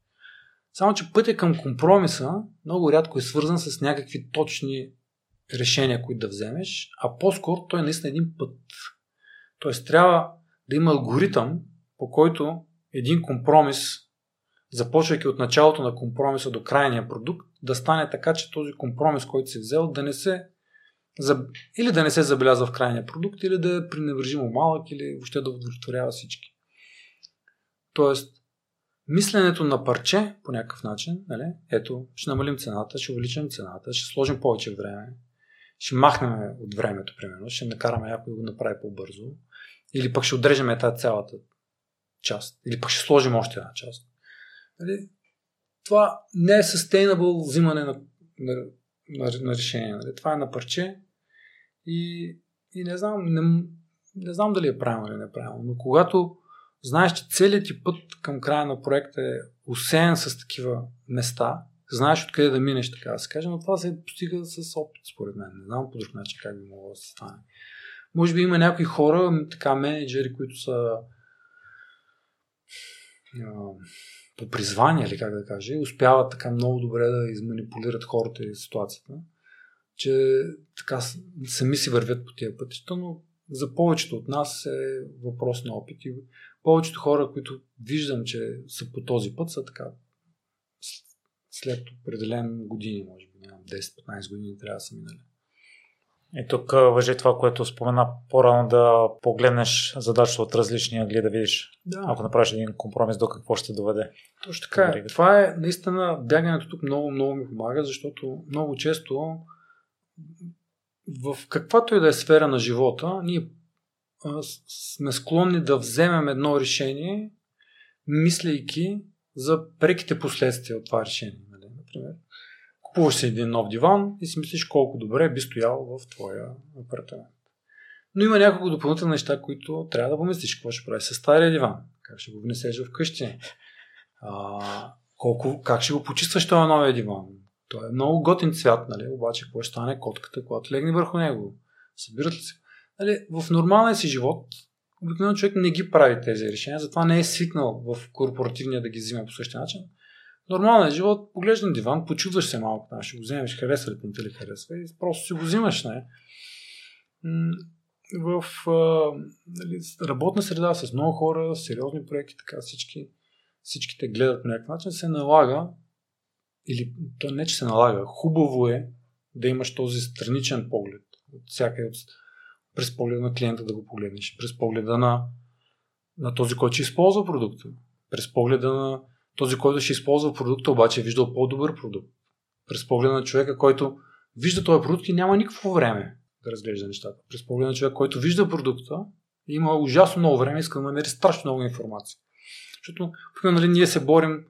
Само, че пътя към компромиса много рядко е свързан с някакви точни решения, които да вземеш, а по-скоро той е наистина един път. Тоест трябва да има алгоритъм, по който един компромис, започвайки от началото на компромиса до крайния продукт, да стане така, че този компромис, който си взел, да не се или да не се забелязва в крайния продукт, или да е пренебрежимо малък, или въобще да удовлетворява всички. Тоест, мисленето на парче по някакъв начин, нали? ето, ще намалим цената, ще увеличим цената, ще сложим повече време, ще махнем от времето, примерно, ще накараме някой да го направи по-бързо, или пък ще отрежем тази цялата част, или пък ще сложим още една част. Нали? Това не е sustainable взимане на, на, на, на решение. Нали? Това е на парче и, и не знам, не, не знам дали е правилно или неправилно, но когато знаеш, че целият ти път към края на проекта е усеян с такива места, знаеш откъде да минеш, така да се каже, но това се постига с опит, според мен. Не знам по друг начин как би могло да се стане. Може би има някои хора, така менеджери, които са по призвание, или как да кажа, успяват така много добре да изманипулират хората и ситуацията, че така сами си вървят по тия пътища, но за повечето от нас е въпрос на опит и повечето хора, които виждам, че са по този път, са така след определен години, може би, 10-15 години трябва да са минали. И тук въжи това, което спомена по-рано да погледнеш задачата от различни ъгли, да видиш, да. ако направиш един компромис, до какво ще доведе. Точно така. Е. Това е наистина бягането тук много, много ми помага, защото много често в каквато и да е сфера на живота, ние сме склонни да вземем едно решение, мислейки за преките последствия от това решение. Нали? Например, купуваш си един нов диван и си мислиш колко добре би стоял в твоя апартамент. Но има няколко допълнителни неща, които трябва да помислиш. Какво ще правиш с стария диван? Как ще го внесеш в къщи? А, колко, как ще го почистваш този новия диван? Той е много готин цвят, нали? обаче какво ще стане котката, когато легне върху него? Събират ли се? Нали, в нормалния си живот обикновено човек не ги прави тези решения, затова не е свикнал в корпоративния да ги взима по същия начин. В нормалния живот поглежда на диван, почуваш се малко, там, ще го вземеш, харесва ли те ли харесва и просто си го взимаш. Не? В а, нали, работна среда с много хора, сериозни проекти, така всички те гледат по някакъв начин, се налага или то не, че се налага, хубаво е да имаш този страничен поглед от всяка от през погледа на клиента да го погледнеш, през погледа на, на този, който ще използва продукта, през погледа на този, който ще използва продукта, обаче е виждал по-добър продукт, през погледа на човека, който вижда този продукт и няма никакво време да разглежда нещата, през погледа на човек, който вижда продукта и има ужасно много време, иска да намери страшно много информация. Защото, нали, ние се борим,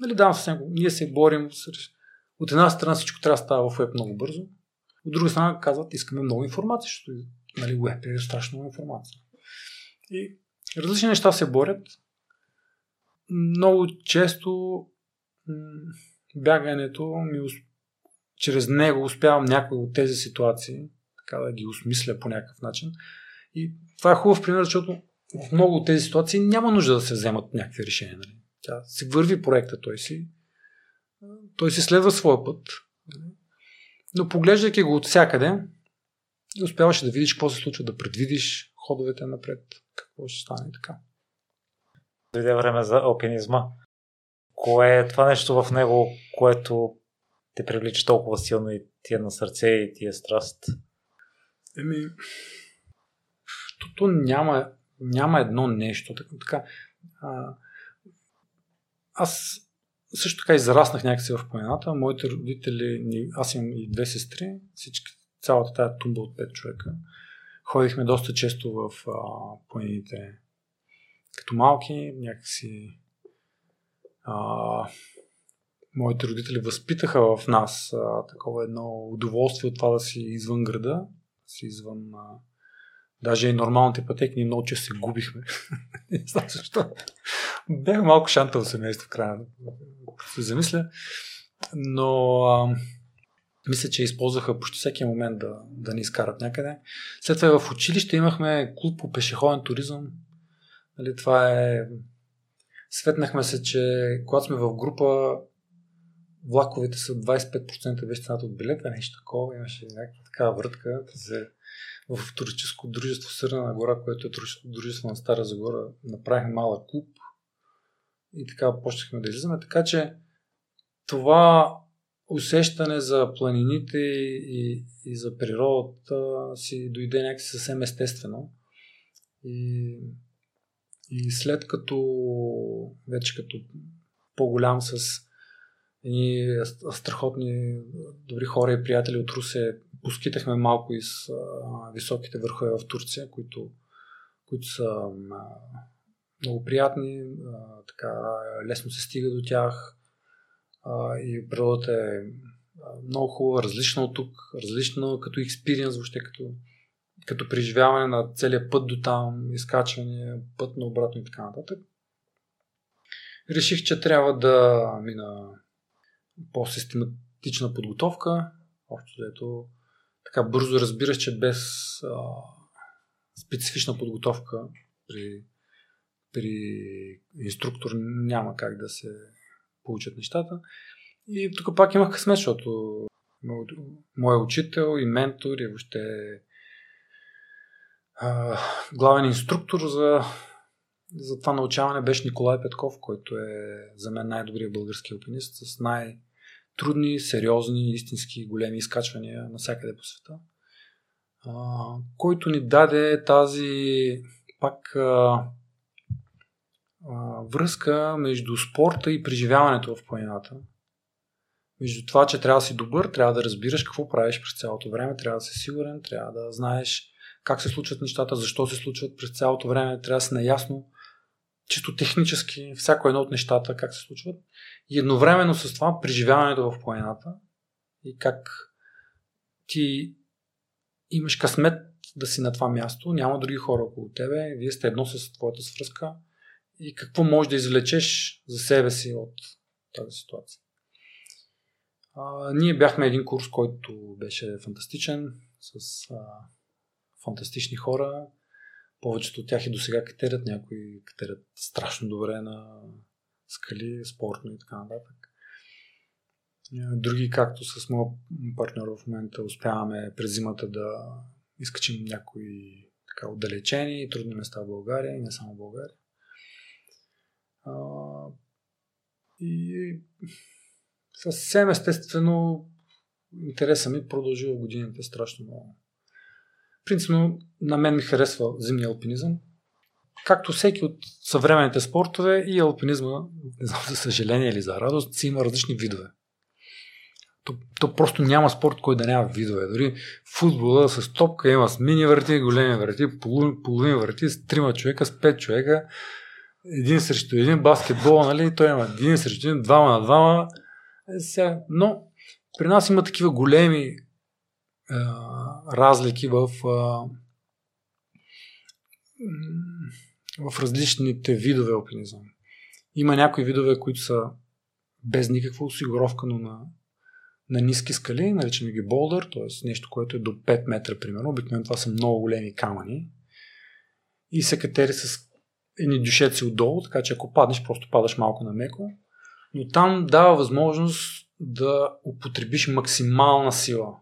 нали, давам съвсем, ние се борим от една страна всичко трябва да става в веб много бързо, от друга страна казват, искаме много информация, защото нали, веб е страшно много информация. И различни неща се борят. Много често бягането ми, чрез него успявам някои от тези ситуации, така да ги осмисля по някакъв начин И това е хубав пример, защото в много от тези ситуации няма нужда да се вземат някакви решения. Нали? Тя си върви проекта, той си, той си следва своя път. Но поглеждайки го от всякъде, успяваше да видиш какво се случва, да предвидиш ходовете напред, какво ще стане и така. Дойде време за алпинизма. Кое е това нещо в него, което те привлича толкова силно и ти е на сърце и ти е страст? Еми, то, няма, няма едно нещо. Така, а, аз също така израснах някакси в планината. Моите родители, аз имам и две сестри, всички, цялата тази тумба от пет човека. Ходихме доста често в а, планините като малки, някакси а, моите родители възпитаха в нас а, такова едно удоволствие от това да си извън града, си извън а, даже и нормалните пътеки, ние много често се губихме. Не знам защо. Бях малко шантово семейство в края, се замисля. Но а, мисля, че използваха почти всеки момент да, да ни изкарат някъде. След това в училище имахме клуб по пешеходен туризъм. Нали, това е... Светнахме се, че когато сме в група, влаковете са 25% без цената от билета, нещо такова. Имаше някаква такава вратка. В туристическо дружество Сърна гора, което е туристическо дружество на Стара Загора, направихме малък клуб и така почнахме да излизаме. Така че това усещане за планините и, и за природата си дойде някакси съвсем естествено. И, и след като вече като по-голям с едни страхотни добри хора и приятели от Русе поскитахме малко из високите върхове в Турция, които, които са много приятни, така лесно се стига до тях и природата е много хубава, различна от тук, различна като експириенс, въобще като, като преживяване на целият път до там, изкачване, път на обратно и така нататък. Реших, че трябва да мина по-систематична подготовка. Общо ето така бързо разбираш, че без а, специфична подготовка при, при инструктор няма как да се получат нещата. И тук пак имах късмет, защото моят учител и ментор и въобще главен инструктор за, за това научаване беше Николай Петков, който е за мен най-добрият български алпинист с най- трудни, сериозни, истински големи изкачвания навсякъде по света, а, който ни даде тази пак а, а, връзка между спорта и преживяването в планината. Между това, че трябва да си добър, трябва да разбираш какво правиш през цялото време, трябва да си сигурен, трябва да знаеш как се случват нещата, защо се случват през цялото време, трябва да си наясно чисто технически всяко едно от нещата как се случват и едновременно с това преживяването в планината и как ти имаш късмет да си на това място, няма други хора около тебе, вие сте едно с твоята свръзка и какво можеш да извлечеш за себе си от тази ситуация. А, ние бяхме един курс, който беше фантастичен, с а, фантастични хора, повечето от тях и до сега катерят, някои катерят страшно добре на скали, спортно и така нататък. Други, както с моят партньор в момента, успяваме през зимата да изкачим някои така отдалечени и трудни места в България и не само в България. А, и съвсем естествено интереса ми продължи в годините страшно много. Принципно на мен ми харесва зимния алпинизъм. Както всеки от съвременните спортове и алпинизма, не знам за съжаление или за радост, си има различни видове. То, то просто няма спорт, който да няма видове. Дори футбола с топка има с мини върти, големи върти, половин, половин върти, с трима човека, с пет човека, един срещу един, баскетбол, нали? Той има един срещу един, двама на двама. Е, сега, но при нас има такива големи разлики в, в различните видове алпинизъм. Има някои видове, които са без никаква осигуровка, но на, на ниски скали, наричаме ги болдър, т.е. нещо, което е до 5 метра, примерно. Обикновено това са много големи камъни. и се катери с едни дюшеци отдолу, така че ако паднеш, просто падаш малко на меко. Но там дава възможност да употребиш максимална сила.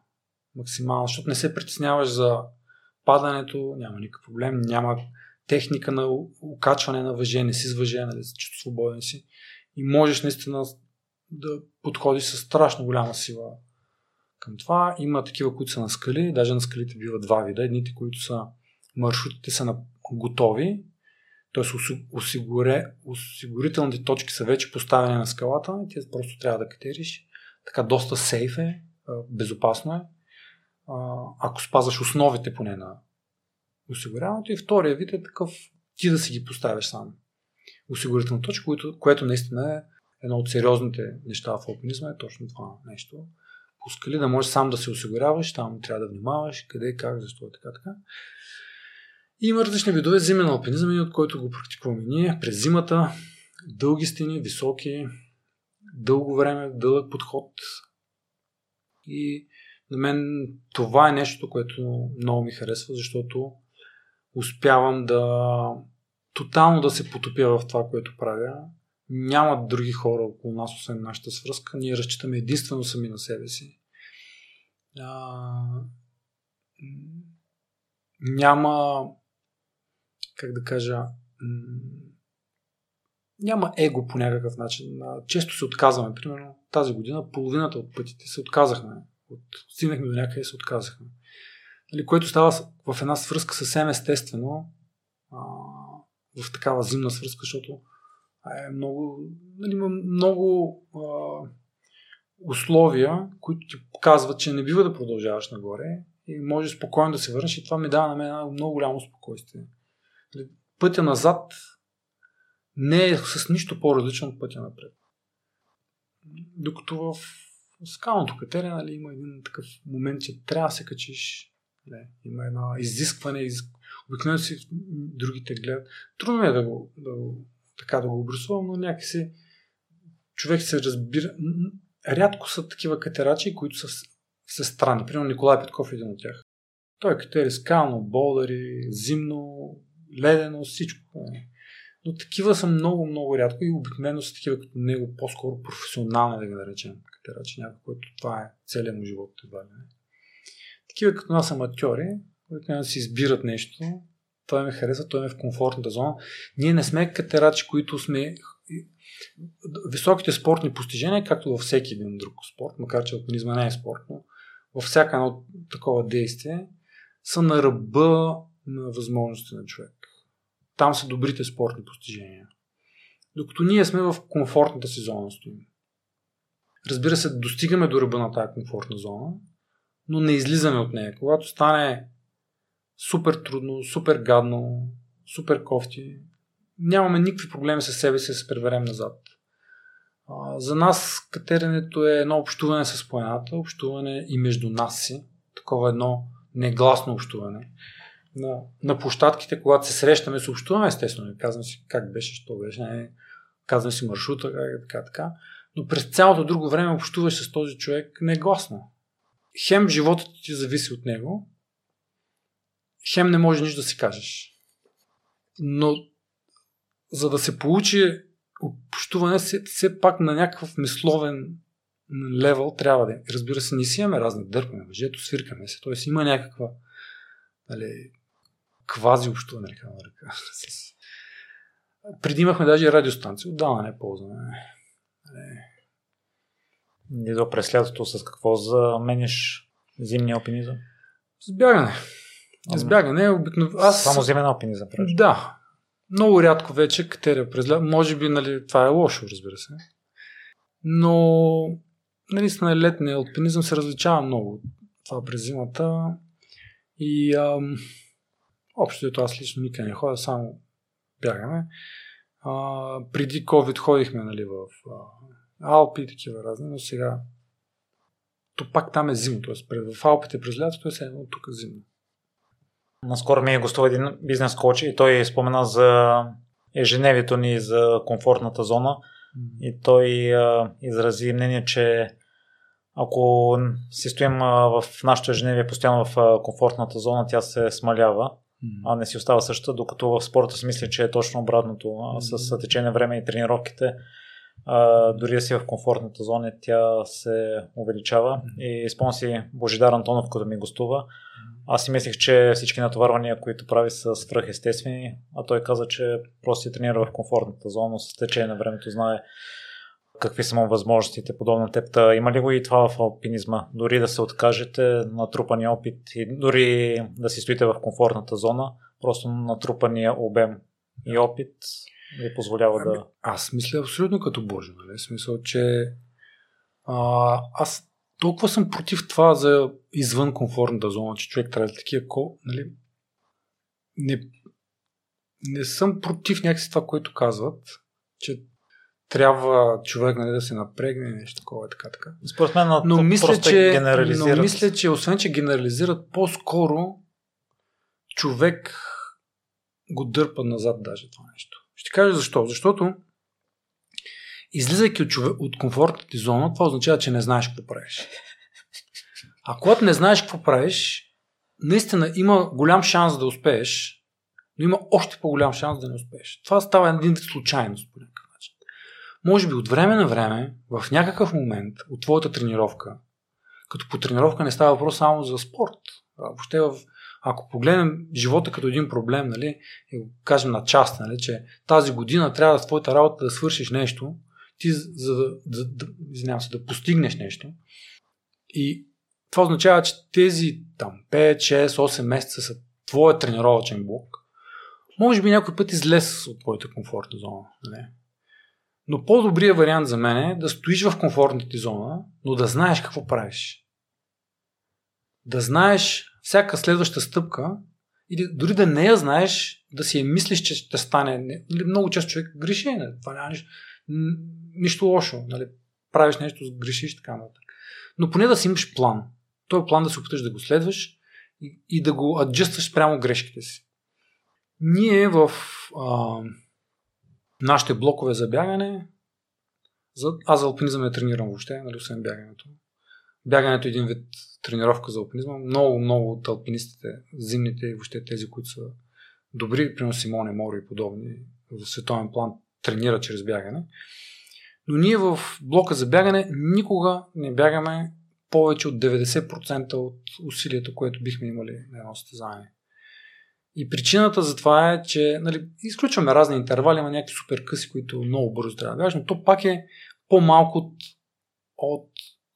Максимална, защото не се притесняваш за падането, няма никакъв проблем, няма техника на окачване на въже, не си с въже, нали, чето свободен си. И можеш наистина да подходиш с страшно голяма сила към това. Има такива, които са на скали, даже на скалите бива два вида. Едните, които са маршрутите са на готови, т.е. Осигуре, осигурителните точки са вече поставени на скалата и ти просто трябва да катериш. Така доста сейф е, безопасно е. Ако спазваш основите поне на осигуряването. И втория вид е такъв ти да си ги поставяш сам. Осигурителна точка, което, което наистина е едно от сериозните неща в алпинизма е точно това нещо. Пускали да можеш сам да се осигуряваш, там трябва да внимаваш къде, как, защо, така, така. Има различни видове зимен алпинизъм, от който го практикуваме ние през зимата. Дълги стени, високи, дълго време, дълъг подход. И на мен това е нещо, което много ми харесва, защото успявам да тотално да се потопя в това, което правя. Няма други хора около нас, освен нашата свръзка. Ние разчитаме единствено сами на себе си. А, няма как да кажа, няма его по някакъв начин. Често се отказваме. Примерно тази година половината от пътите се отказахме. От, стигнахме до някъде и се отказахме. Нали, което става в една свръзка съвсем естествено, а, в такава зимна свръзка, защото е много, нали, има много а, условия, които ти казват, че не бива да продължаваш нагоре и може спокойно да се върнеш и това ми дава на мен много голямо спокойствие. Пътя назад не е с нищо по-различно от пътя напред. Докато в скалното катере нали, има един такъв момент, че трябва да се качиш. Не, има едно изискване. Из... Обикновено си другите гледат. Трудно е да го, да го, така да го обрисувам, но някакси човек се разбира. Рядко са такива катерачи, които са, са странни. Примерно Николай Петков е един от тях. Той катери скално, болдари, зимно, ледено, всичко. Но такива са много, много рядко и обикновено са такива като него, по-скоро професионални, да ги наречем, катерачи, някой, който това е целият му живот. Това, не. Такива като нас аматьори, които си избират нещо, той ме харесва, той ме е в комфортната зона. Ние не сме катерачи, които сме високите спортни постижения, както във всеки един друг спорт, макар че алпинизма не е спорт, но във всяка едно такова действие, са на ръба на възможности на човек. Там са добрите спортни постижения. Докато ние сме в комфортната си зона стоим. Разбира се, достигаме до ръба на тази комфортна зона, но не излизаме от нея. Когато стане супер трудно, супер гадно, супер кофти, нямаме никакви проблеми с себе си да се преверем назад. За нас катеренето е едно общуване с планината, общуване и между нас си, такова едно негласно общуване на, на площадките, когато се срещаме, се общуваме, естествено. Казвам си как беше, що беше, не, казвам си маршрута, как, така, така. Но през цялото друго време общуваш с този човек негласно. Хем животът ти зависи от него, хем не може нищо да си кажеш. Но за да се получи общуване, все, все пак на някакъв мисловен левел трябва да е. Разбира се, не си имаме разни дърпане, въжето свиркаме се, т.е. има някаква нали, квази общуване, така да ръка. Преди имахме даже радиостанция, отдавна не ползваме. И до през лятото с какво замениш зимния алпинизъм? С бягане. С бягане обикновено. Аз... Само зимен алпинизъм правиш? Да. Много рядко вече катеря през лято. Може би нали, това е лошо, разбира се. Но наистина летния алпинизъм се различава много. Това през зимата. И ам, Общо аз лично никъде не ходя, само бягаме. А, преди COVID ходихме нали, в а, Алпи и такива разни, но сега то пак там е зимно, т.е. в Алпите през лятото е едно тук зимно. Наскоро ми е гостува един бизнес коуч и той спомена за ежедневието ни за комфортната зона и той а, изрази мнение, че ако си стоим а, в нашото ежедневие постоянно в а, комфортната зона, тя се смалява а не си остава същата, докато в спорта си мисля, че е точно обратното. С течение време и тренировките, а, дори да си в комфортната зона, тя се увеличава. И спомням си Божидар Антонов, като ми гостува. Аз си мислех, че всички натоварвания, които прави са свръхестествени, а той каза, че просто си тренира в комфортната зона, с течение на времето знае какви са му възможностите, подобно теб. Има ли го и това в алпинизма? Дори да се откажете, натрупания опит и дори да си стоите в комфортната зона, просто натрупания обем и опит ви позволява да... Аз мисля абсолютно като Боже, нали? Смисъл, че а, аз толкова съм против това за извън комфортната зона, че човек трябва да е такива, нали? Не, не съм против някакси това, което казват, че трябва човек нали, да се напрегне нещо такова така, така. Според мен но мисля, че, но мисля, че освен, че генерализират, по-скоро човек го дърпа назад даже това нещо. Ще кажа защо. Защото излизайки от, човек, от комфортната ти зона, това означава, че не знаеш какво правиш. А когато не знаеш какво правиш, наистина има голям шанс да успееш, но има още по-голям шанс да не успееш. Това става един вид случайност по. Може би от време на време, в някакъв момент от твоята тренировка, като по тренировка не става въпрос само за спорт, а въобще в ако погледнем живота като един проблем, нали, и го кажем на част, нали, че тази година трябва да твоята работа да свършиш нещо, ти за да, да, да, се, да постигнеш нещо. И това означава, че тези там 5, 6, 8 месеца са твоя тренировачен блок. Може би някой път излез от твоята комфортна зона. Нали? Но по-добрият вариант за мен е да стоиш в комфортната ти зона, но да знаеш какво правиш. Да знаеш всяка следваща стъпка, или дори да не я знаеш, да си я мислиш, че ще стане. Много често човек греши. Не? Това няма нищо, нищо лошо. Нали? Правиш нещо, грешиш, така нататък. Но поне да си имаш план. Той план да се опиташ да го следваш и, и да го аджестваш прямо грешките си. Ние в а, нашите блокове за бягане, за, аз за алпинизъм не тренирам въобще, нали, освен бягането. Бягането е един вид тренировка за алпинизма. Много, много от алпинистите, зимните и въобще тези, които са добри, примерно Симоне Моро и подобни в световен план, тренират чрез бягане. Но ние в блока за бягане никога не бягаме повече от 90% от усилието, което бихме имали на едно състезание. И причината за това е, че нали, изключваме разни интервали, има някакви супер къси, които много бързо трябва да бягаш, но то пак е по-малко от, от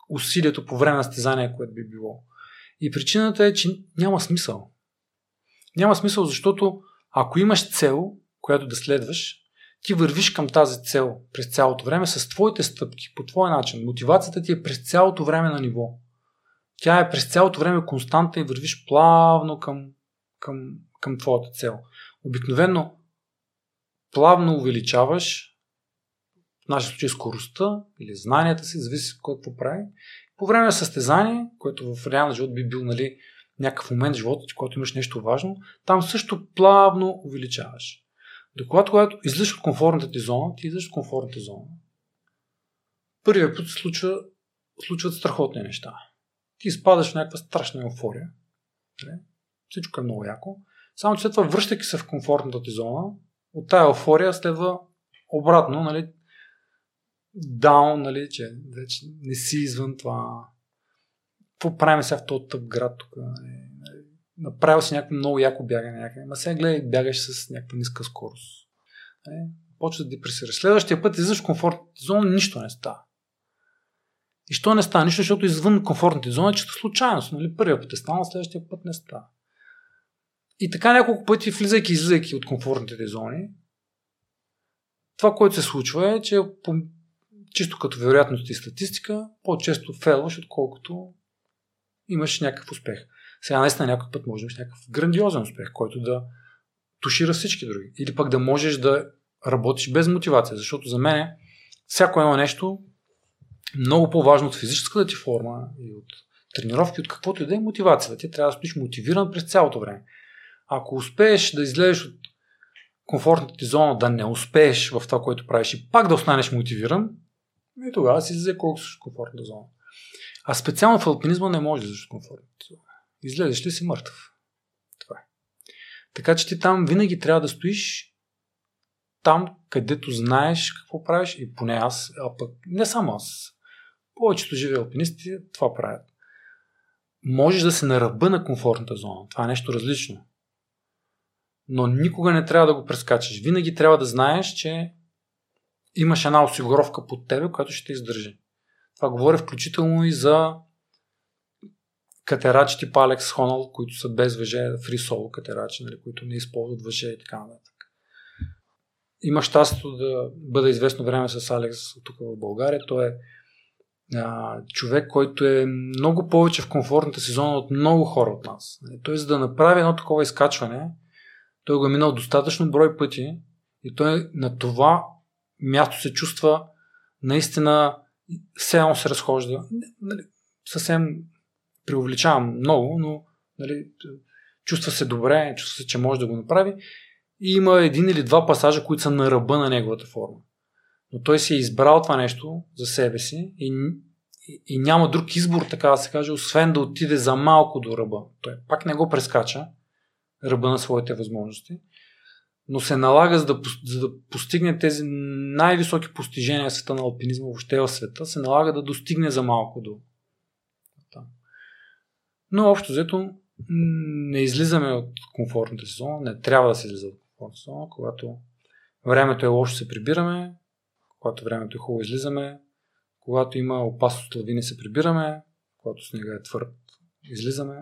усилието по време на състезание, което би било. И причината е, че няма смисъл. Няма смисъл, защото ако имаш цел, която да следваш, ти вървиш към тази цел през цялото време с твоите стъпки, по твой начин. Мотивацията ти е през цялото време на ниво. Тя е през цялото време константа и вървиш плавно към, към, към твоята цел. Обикновено плавно увеличаваш нашия случай скоростта или знанията си, зависи какво прави. По време на състезание, което в реален живот би бил нали, някакъв момент в живота, в който имаш нещо важно, там също плавно увеличаваш. Докато когато излизаш от комфортната ти зона, ти излизаш от комфортната зона. Първият път се случва, случват страхотни неща. Ти изпадаш в някаква страшна еуфория. Нали? Всичко е много яко. Само че след това, връщайки се в комфортната ти зона, от тази еуфория следва обратно, нали, даун, нали, че вече не си извън това. Какво правим сега в този тъп град тук? Нали? Направил си някакво много яко бягане някъде. Ма сега гледай, бягаш с някаква ниска скорост. Нали? Почва да депресираш. Следващия път излизаш в комфортната зона, нищо не става. И що не става? Нищо, защото извън комфортната зона е чисто случайност. Нали? Първия път е станал, следващия път не става. И така няколко пъти, влизайки и излизайки от комфортните зони, това, което се случва е, че по чисто като вероятност и статистика, по-често фейлваш, отколкото имаш някакъв успех. Сега наистина някой път може да имаш някакъв грандиозен успех, който да тушира всички други. Или пък да можеш да работиш без мотивация, защото за мен всяко едно нещо много по-важно от физическата ти форма и от тренировки, от каквото и да е мотивацията. Ти трябва да стоиш мотивиран през цялото време. Ако успееш да излезеш от комфортната ти зона, да не успееш в това, което правиш и пак да останеш мотивиран, и тогава си излезе колко си комфортна зона. А специално в алпинизма не може да излезеш от комфортната зона. Излезеш ли си мъртъв. Това е. Така че ти там винаги трябва да стоиш там, където знаеш какво правиш и поне аз, а пък не само аз. Повечето живи алпинисти това правят. Можеш да се на ръба на комфортната зона. Това е нещо различно. Но никога не трябва да го прескачаш. Винаги трябва да знаеш, че имаш една осигуровка под тебе, която ще те издържи. Това говоря включително и за катерачи типа Алекс Хонал, които са без въже, фрисоло катерачи, нали, които не използват въже и така нататък. Има щастието да бъда известно време с Алекс тук в България. Той е а, човек, който е много повече в комфортната си зона от много хора от нас. Нали, той за да направи едно такова изкачване, той го е минал достатъчно брой пъти и той на това място се чувства наистина все едно се разхожда. Нали, съвсем преувеличавам много, но нали, чувства се добре, чувства се, че може да го направи. И има един или два пасажа, които са на ръба на неговата форма. Но той си е избрал това нещо за себе си и, и, и няма друг избор, така да се каже, освен да отиде за малко до ръба. Той пак не го прескача, ръба на своите възможности, но се налага за да, за да постигне тези най-високи постижения в света на алпинизма, въобще в света, се налага да достигне за малко до, но общо взето не излизаме от комфортната зона, не трябва да се излиза от комфортната зона, когато времето е лошо се прибираме, когато времето е хубаво излизаме, когато има опасност от лавини се прибираме, когато снега е твърд излизаме.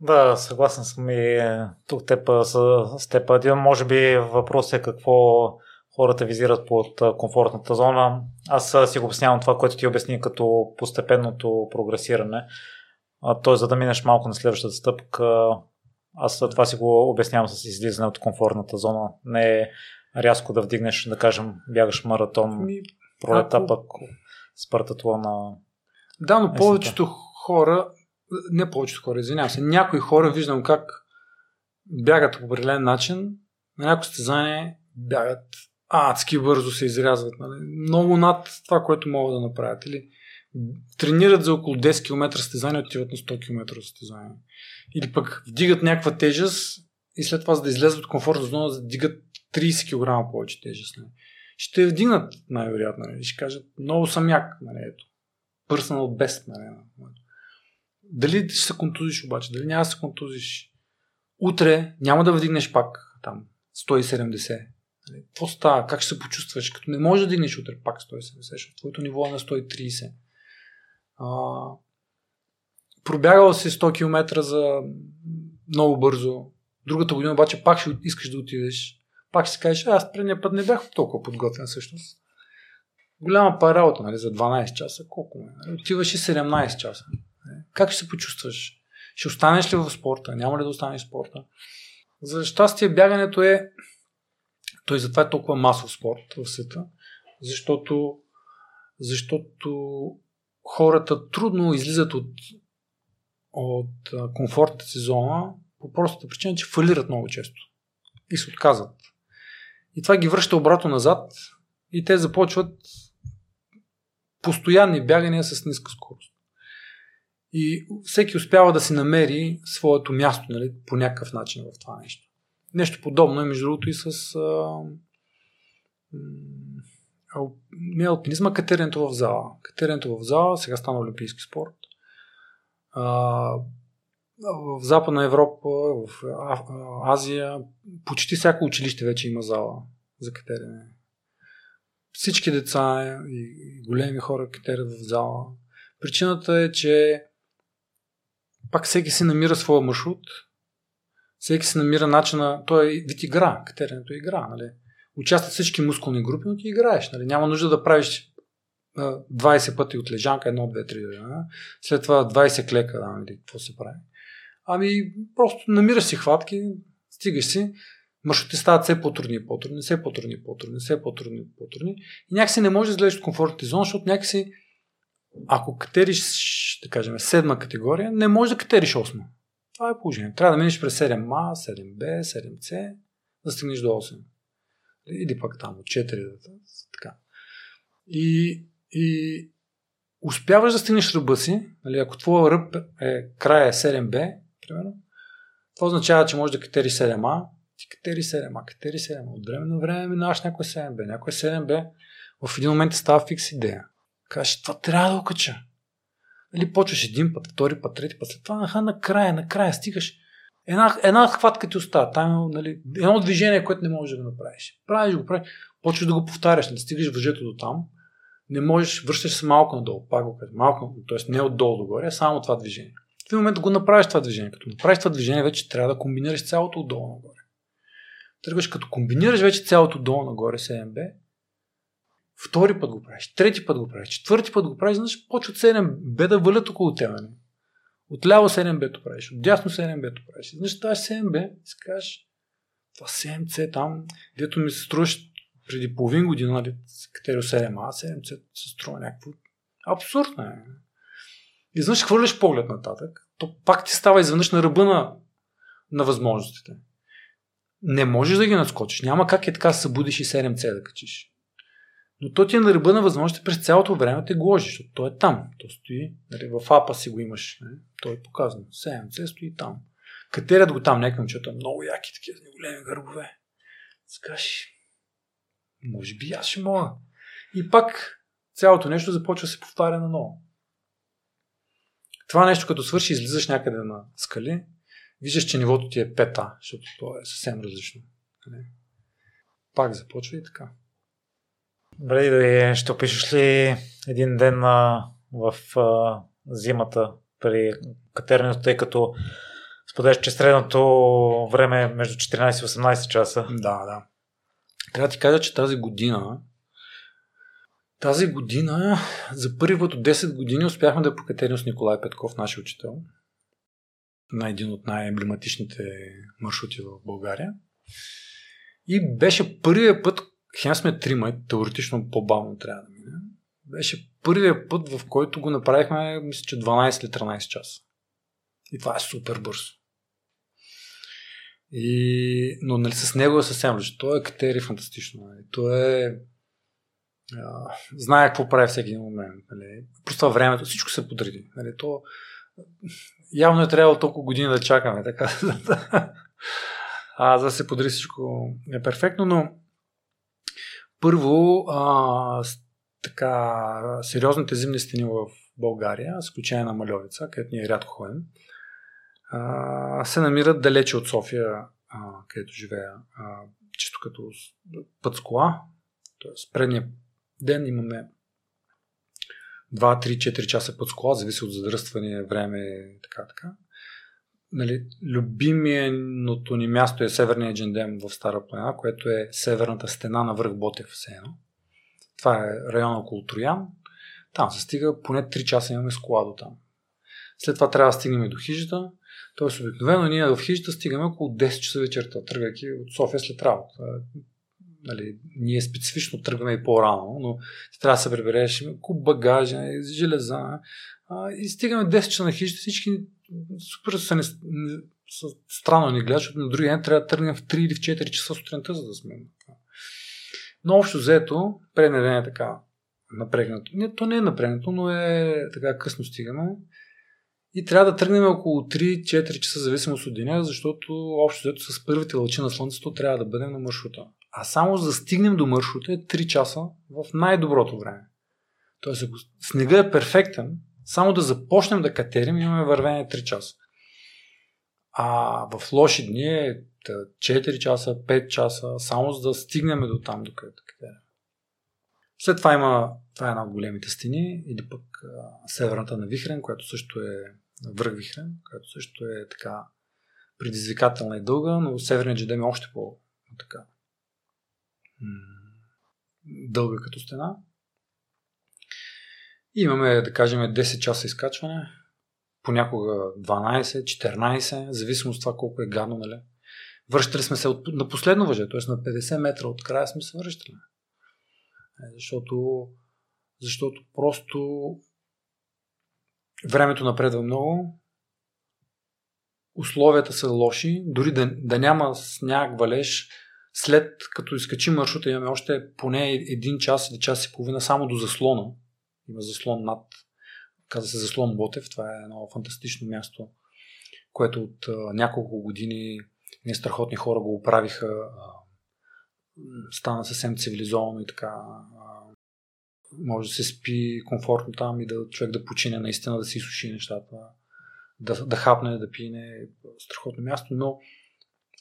Да, съгласен съм и е, тук теб, с, теб. Един, може би въпрос е какво хората визират под комфортната зона. Аз си го обяснявам това, което ти обясни като постепенното прогресиране. Т.е. за да минеш малко на следващата стъпка, аз това си го обяснявам с излизане от комфортната зона. Не е рязко да вдигнеш, да кажем, бягаш маратон Ми, пролета, ако... пък на. Да, но повечето хора, не повечето хора, извинявам се, някои хора виждам как бягат по определен начин, на някои състезание бягат адски бързо се изрязват. Нали? Много над това, което могат да направят. Или тренират за около 10 км състезание, отиват на 100 км състезание. Или пък вдигат някаква тежест и след това, за да излезат от комфортна зона, да вдигат 30 кг повече тежест. Нали. Ще вдигнат най-вероятно. Нали. Ще кажат, много съм як. Нали, ето. Personal best. Нали. Дали ще се контузиш обаче, дали няма да се контузиш. Утре няма да вдигнеш пак там 170. Нали. Какво става? Как ще се почувстваш? Като не можеш да дигнеш утре пак 170, защото твоето ниво е на 130. А, пробягал си 100 км за много бързо. Другата година обаче пак ще искаш да отидеш. Пак ще си кажеш, аз предния път не бях толкова подготвен всъщност. Голяма пара работа, нали, за 12 часа. Колко ме? Отиваш и 17 часа. Как ще се почувстваш? Ще останеш ли в спорта? Няма ли да останеш в спорта? За щастие бягането е той затова е толкова масов спорт в света, защото, защото хората трудно излизат от, от комфортната си зона по простата причина, че фалират много често и се отказват. И това ги връща обратно назад и те започват постоянни бягания с ниска скорост. И всеки успява да си намери своето място нали, по някакъв начин в това нещо. Нещо подобно е, между другото, и с а, не алпинизма, катеренето в зала. Катеренето в зала сега стана олимпийски спорт. А, в Западна Европа, в Азия, почти всяко училище вече има зала за катерене. Всички деца и големи хора катерят в зала. Причината е, че пак всеки си намира своя маршрут, всеки си намира начина, той е вид игра, катеренето е игра, нали? участват всички мускулни групи, но ти играеш. Нали? Няма нужда да правиш 20 пъти от лежанка, 1, 2, 3, да, след това 20 клека, да, нали, какво се прави. Ами, просто намираш си хватки, стигаш си, маршрутите стават все по-трудни по-трудни, все по-трудни по-трудни, все по-трудни по-трудни. И някакси не можеш да излезеш от комфортната зона, защото някакси, ако катериш, да кажем, седма категория, не можеш да катериш осма. Това е положение. Трябва да минеш през 7А, 7B, 7C, да стигнеш до 8 или пък там от 4 така. И, и успяваш да стигнеш ръба си, нали, ако твоя ръб е края 7B, примерно, Това означава, че може да катери 7А, ти катери 7А, катери 7А. От време на време минаваш някой 7B. Някой 7B в един момент става фикс идея. Кажеш, това трябва да окача. Нали, почваш един път, втори път, трети път, след това наха, накрая, накрая стигаш. Една, една хватка ти остава. Там, нали, едно движение, което не можеш да го направиш. Правиш го, правиш. Почваш да го повтаряш, не стигаш въжето до там. Не можеш, връщаш се малко надолу, пак го малко, т.е. не отдолу догоре, а само това движение. В един момент го направиш това движение. Като направиш това движение, вече трябва да комбинираш цялото отдолу нагоре. Тръгваш като комбинираш вече цялото долу нагоре 7B, втори път го правиш, трети път го правиш, четвърти път го правиш, значи почват 7B да валят около теб. Нали? Отляво 7B-то правиш, отдясно 7B-то правиш. Значи това е 7B, си кажеш, това 7C там, дето ми се струваш преди половин година, нали, катерио 7А, 7C се струва някакво абсурдно е. Изведнъж хвърляш поглед нататък, то пак ти става изведнъж на ръба на, на възможностите. Не можеш да ги надскочиш. Няма как е така събудиш и 7C да качиш. Но то ти е на ръба на възможности през цялото време те гложи, защото той е там. То стои, нали, в апа си го имаш. Не? Той е показан. 7C стои там. Катерят го там защото е много яки такива големи гърбове. Скаш, може би аз ще мога. И пак цялото нещо започва да се повтаря на ново. Това нещо, като свърши, излизаш някъде на скали, виждаш, че нивото ти е пета, защото то е съвсем различно. Нали? Пак започва и така. Добре, да ще опишеш ли един ден а, в а, зимата при катеренето, тъй като споделяш, че средното време е между 14 и 18 часа. Да, да. Трябва да ти кажа, че тази година тази година за първи път от 10 години успяхме да покатерим с Николай Петков, нашия учител, на един от най-емблематичните маршрути в България. И беше първият път, хем сме трима, теоретично по-бавно трябва да мине. Беше първият път, в който го направихме, мисля, че 12 или 13 часа. И това е супер бързо. И, но нали, с него е съвсем различно. Той е катери фантастично. Нали. Той е а, знае какво прави всеки момент. Нали. Просто времето, всичко се подреди. Нали. То, явно е трябвало толкова години да чакаме. Така, а, за да се подреди всичко е перфектно, но първо а, така, сериозните зимни стени в България, с изключение на Малевица, където ние рядко ходим, а, се намират далече от София, а, където живея, а, чисто като път с кола. Тоест, предния ден имаме 2-3-4 часа път с кола, зависи от задръстване, време и така, така. Нали, любимото ни място е Северния Джендем в Стара планина, което е северната стена на връх Ботев в Сено. Това е район около Троян. Там се стига, поне 3 часа имаме с кола до там. След това трябва да стигнем до хижата. Тоест, обикновено ние в хижата стигаме около 10 часа вечерта, тръгвайки от София след работа. Нали, ние специфично тръгваме и по-рано, но трябва да се прибереш куп багажа, железа. А, и стигаме 10 часа на хижата, всички супер са, не, са странно ни гледат, защото на другия ден трябва да тръгнем в 3 или в 4 часа сутринта, за да сме. Но общо взето, предния ден е така напрегнато. Не, то не е напрегнато, но е така късно стигаме. И трябва да тръгнем около 3-4 часа, зависимост от деня, защото общо взето с първите лъчи на Слънцето трябва да бъдем на маршрута. А само за да стигнем до маршрута е 3 часа в най-доброто време. Тоест, ако снега е перфектен, само да започнем да катерим, имаме вървение 3 часа. А в лоши дни е 4 часа, 5 часа, само за да стигнем до там, до където катерим. След това има, това е една от големите стени, или пък а, северната на Вихрен, която също е връх Вихрен, която също е така предизвикателна и дълга, но северният джедем е още по така дълга като стена. И имаме, да кажем, 10 часа изкачване, понякога 12, 14, зависимо от това колко е гадно, нали? Връщали сме се от, на последно въже, т.е. на 50 метра от края сме се връщали. Е, защото, защото просто времето напредва много, условията са лоши, дори да, да няма сняг, валеж, след като изкачим маршрута имаме още поне един час или час и половина само до заслона. Има заслон над, каза се заслон Ботев, това е едно фантастично място, което от а, няколко години ние страхотни хора го оправиха. А, стана съвсем цивилизовано и така. А, може да се спи комфортно там и да човек да почине наистина, да си суши нещата, да, да хапне, да пине. Страхотно място, но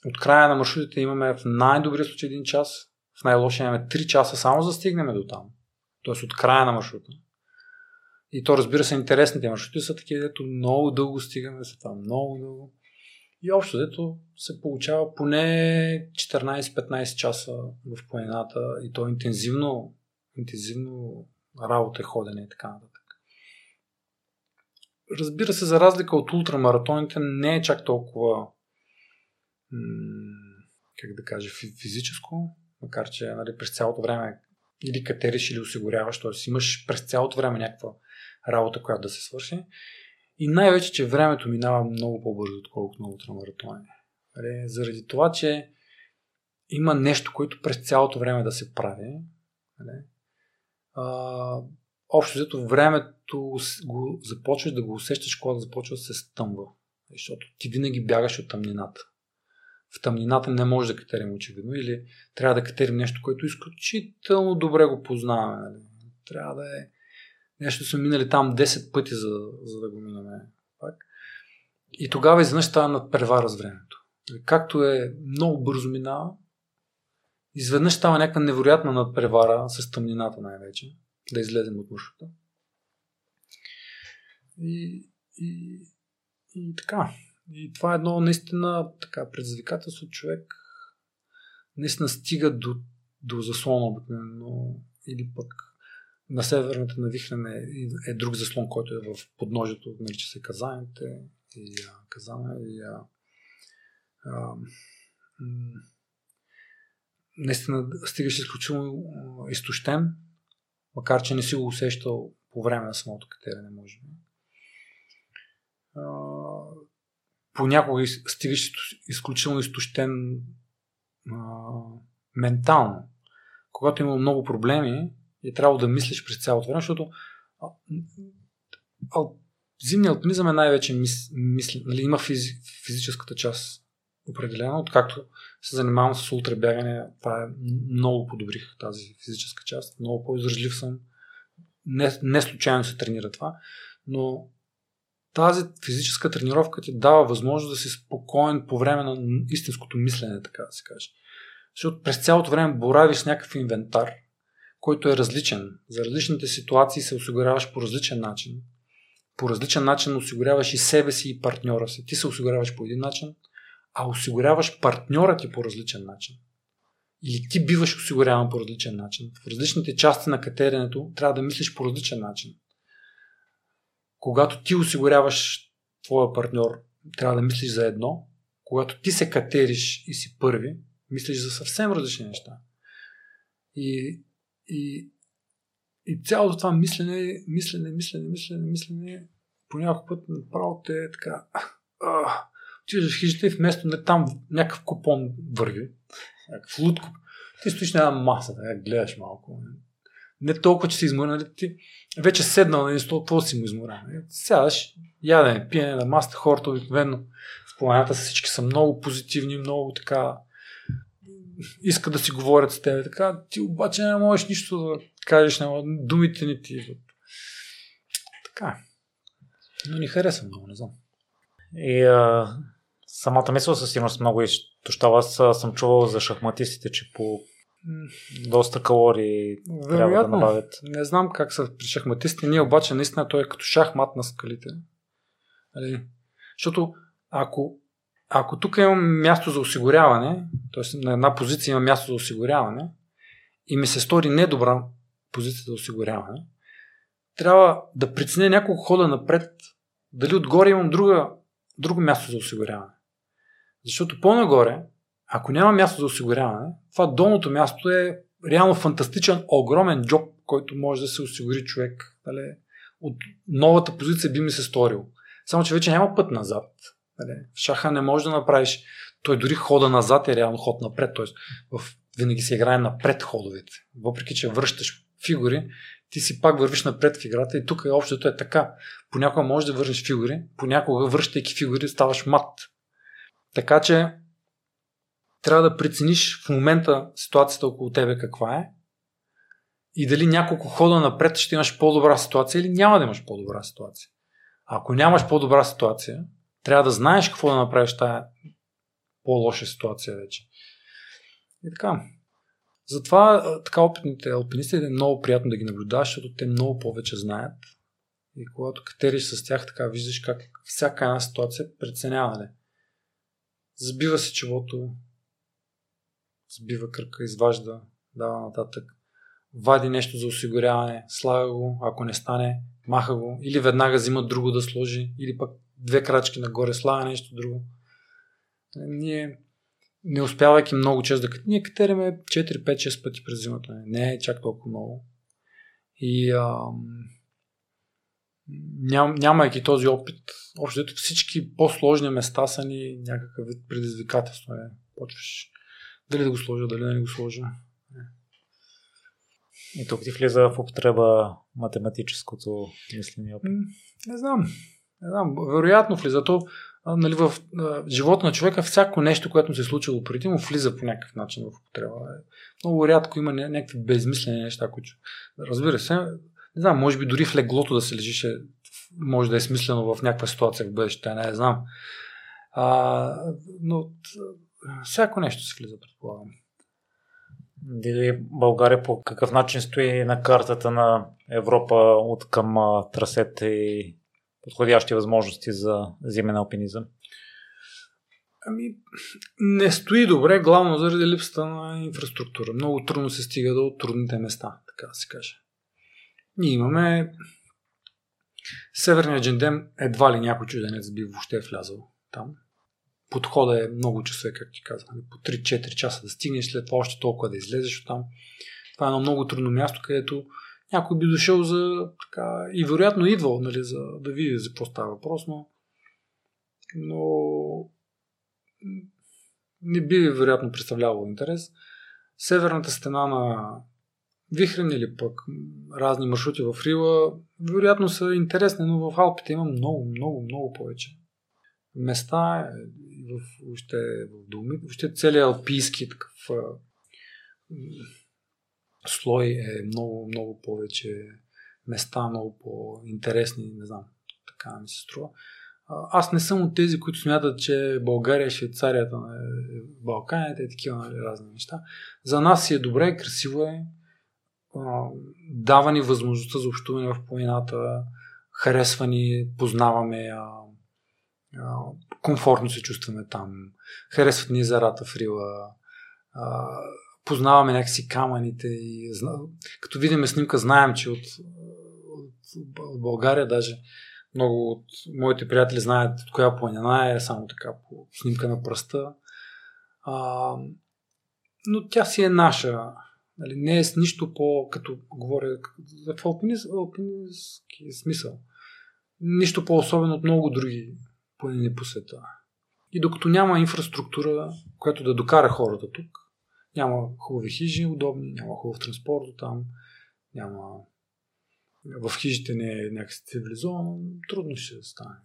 от края на маршрутите имаме в най-добрия случай един час, в най-лошия имаме 3 часа само за да стигнем до там. Тоест от края на маршрута. И то разбира се, интересните маршрути са такива, дето много дълго стигаме за това, много дълго. И общо дето се получава поне 14-15 часа в планината и то интензивно, интензивно работа, ходене и така нататък. Разбира се, за разлика от ултрамаратоните, не е чак толкова как да кажа, физическо, макар че нали, през цялото време или катериш, или осигуряваш, т.е. имаш през цялото време някаква работа, която да се свърши. И най-вече, че времето минава много по-бързо, отколкото на ултрамаратони. Нали, заради това, че има нещо, което през цялото време да се прави. Нали, общо взето времето го започваш да го усещаш, когато започва да се стъмва. Защото ти винаги бягаш от тъмнината в тъмнината не може да катерим очевидно или трябва да катерим нещо, което изключително добре го познаваме. Нали? Трябва да е нещо сме минали там 10 пъти, за, за да го минаме пак. И тогава изведнъж става надпревара с времето. Както е много бързо минава, изведнъж става някаква невероятна надпревара с тъмнината най-вече, да излезем от маршрута. И, и, и така. И това е едно наистина така предизвикателство. Човек наистина стига до, до заслона обикновено или пък на северната навихрене е друг заслон, който е в подножието, нарича се казаните и а, казана и а, а, м- наистина стигаш изключително изтощен, макар че не си го усещал по време на самото катерене, може би понякога стигаш изключително изтощен а, ментално. Когато има много проблеми, е трябвало да мислиш през цялото време, защото а, а, зимният алпинизъм е най-вече мис, мисли, нали, има физи, физическата част определено, откакто се занимавам с ултрабягане, това е много подобрих тази физическа част, много по-издръжлив съм. Не, не случайно се тренира това, но тази физическа тренировка ти дава възможност да си спокоен по време на истинското мислене, така да се каже. Защото през цялото време боравиш с някакъв инвентар, който е различен. За различните ситуации се осигуряваш по различен начин. По различен начин осигуряваш и себе си и партньора си. Ти се осигуряваш по един начин, а осигуряваш партньора ти по различен начин. Или ти биваш осигуряван по различен начин. В различните части на катеренето трябва да мислиш по различен начин когато ти осигуряваш твоя партньор, трябва да мислиш за едно. Когато ти се катериш и си първи, мислиш за съвсем различни неща. И, и, и цялото това мислене, мислене, мислене, мислене, мислене, по някакъв път направо те е така. Отиваш в хижата и вместо не там някакъв купон върви, някакъв лутко, ти стоиш на една маса, да гледаш малко не толкова, че си изморен, нали, ти вече седнал на институт, какво си му изморен. Нали? Сядаш, ядене, пиене на маста, хората обикновено в планета са всички са много позитивни, много така искат да си говорят с теб. Така, ти обаче не можеш нищо да кажеш, няма, думите ни ти. Така. Но ни харесва много, не знам. И а, самата мисъл със сигурност много изтощава. Аз съм чувал за шахматистите, че по доста калории Вероятно. трябва да набавят. Не знам как са при шахматисти, ние обаче наистина той е като шахмат на скалите. Али? Защото ако, ако тук имам място за осигуряване, т.е. на една позиция има място за осигуряване и ми се стори недобра позиция за осигуряване, трябва да преценя няколко хода напред дали отгоре имам друга, друго място за осигуряване. Защото по-нагоре ако няма място за осигуряване, това долното място е реално фантастичен, огромен джоб, който може да се осигури човек. Дали, от новата позиция би ми се сторил. Само, че вече няма път назад. Дали, в шаха не може да направиш. Той дори хода назад е реално ход напред. Т.е. винаги се играе напред ходовете. Въпреки, че връщаш фигури, ти си пак вървиш напред в играта и тук общото е така. Понякога можеш да върнеш фигури, понякога връщайки фигури ставаш мат. Така че трябва да прецениш в момента ситуацията около тебе каква е и дали няколко хода напред ще имаш по-добра ситуация или няма да имаш по-добра ситуация. Ако нямаш по-добра ситуация, трябва да знаеш какво да направиш тази по-лоша ситуация вече. И така. Затова така опитните алпинисти е много приятно да ги наблюдаваш, защото те много повече знаят. И когато катериш с тях, така виждаш как всяка една ситуация преценява. Нали? Забива се челото, сбива кръка, изважда, дава нататък, вади нещо за осигуряване, слага го, ако не стане, маха го, или веднага взима друго да сложи, или пък две крачки нагоре слага нещо друго. Ние не успявайки много често да ние катериме 4, 5, 6 пъти през зимата. Не е чак толкова много. И ам, ням, нямайки този опит, общо всички по-сложни места са ни някакъв вид предизвикателство. Не? Почваш дали да го сложа, дали да не го сложа. И тук ти влиза в употреба математическото мислене. Не знам. Не знам. Вероятно влиза. То нали, в а, живота на човека всяко нещо, което му се е случило преди му, влиза по някакъв начин в употреба. Много рядко има някакви безмислени неща, които... Разбира се, не знам, може би дори в леглото да се лежиш, може да е смислено в някаква ситуация в бъдеще, не знам. А, но всяко нещо се влиза, предполагам. Дали България по какъв начин стои на картата на Европа от към трасета и подходящи възможности за зимен алпинизъм? Ами, не стои добре, главно заради липсата на инфраструктура. Много трудно се стига до трудните места, така да се каже. Ние имаме Северния джендем едва ли някой чужденец би въобще влязал там подхода е много часове, как ти казах. Нали, по 3-4 часа да стигнеш, след това още толкова да излезеш от там. Това е едно много трудно място, където някой би дошъл за така, и вероятно идвал, нали, за да види за какво става въпрос, но, но не би вероятно представлявало интерес. Северната стена на Вихрен или пък разни маршрути в Рила, вероятно са интересни, но в Алпите има много, много, много повече места в, въобще, в Долмит, въобще целият алпийски такъв слой е много, много повече места, много по-интересни, не знам, така ми се струва. Аз не съм от тези, които смятат, че България е Швейцарията на Балканите и такива нали, разни неща. За нас си е добре, красиво е, дава ни възможността за общуване в планината, харесва ни, познаваме комфортно се чувстваме там. Харесват ни езерата в Рила. Познаваме някакси камъните и като видим снимка, знаем, че от, от България даже много от моите приятели знаят от коя планина е, само така по снимка на пръста. А, но тя си е наша. Нали, не е с нищо по, като говоря в алпинистски смисъл. Нищо по-особено от много други планини по света. И докато няма инфраструктура, която да докара хората тук, няма хубави хижи, удобни, няма хубав транспорт там, няма... В хижите не е някакси цивилизовано, трудно ще стане.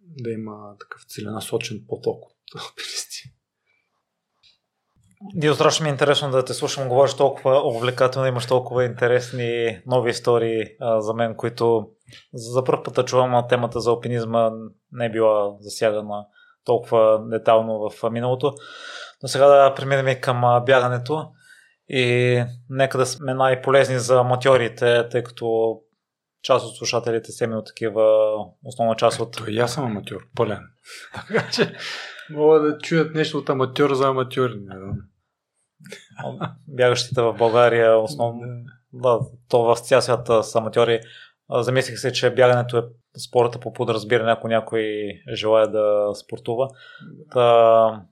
Да има такъв целенасочен поток от алпинисти. Дио, страшно ми е интересно да те слушам, говориш толкова увлекателно, имаш толкова интересни нови истории а, за мен, които за първ път чувам темата за алпинизма не е била засягана толкова детално в миналото. Но сега да преминем към бягането и нека да сме най-полезни за аматьорите, тъй като част от слушателите са именно такива, основна част от... Ето, и аз съм аматьор, пълен. Така че могат да чуят нещо от аматьор за аматьори. Бягащите в България основно... Да, то в цял свят са аматьори. Замислих се, че бягането е спорта по подразбиране, ако някой желая да спортува. Та,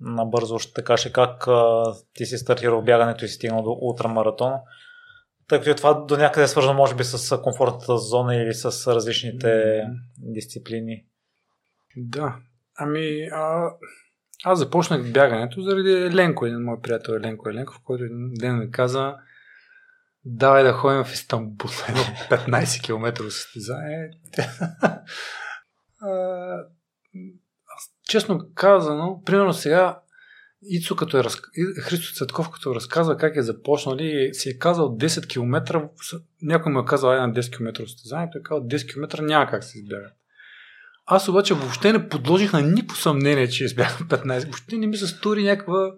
набързо ще кажа как ти си стартирал бягането и си стигнал до ултрамаратон. Тъй като това до някъде е свързано може би с комфортната зона или с различните mm-hmm. дисциплини. Да. Ами, а, аз започнах бягането заради Еленко, един мой приятел Еленко Еленков, който един ден ми каза давай да ходим в Истанбул, едно 15 км състезание. Честно казано, примерно сега Ицо, като е. Христо Цветков, като разказва как е започнал, и си е казал 10 км, някой му е казал една 10 км състезание, той е казал 10 км няма как се избяга. Аз обаче въобще не подложих на никакво съмнение, че избягам 15. Въобще не ми се стори някаква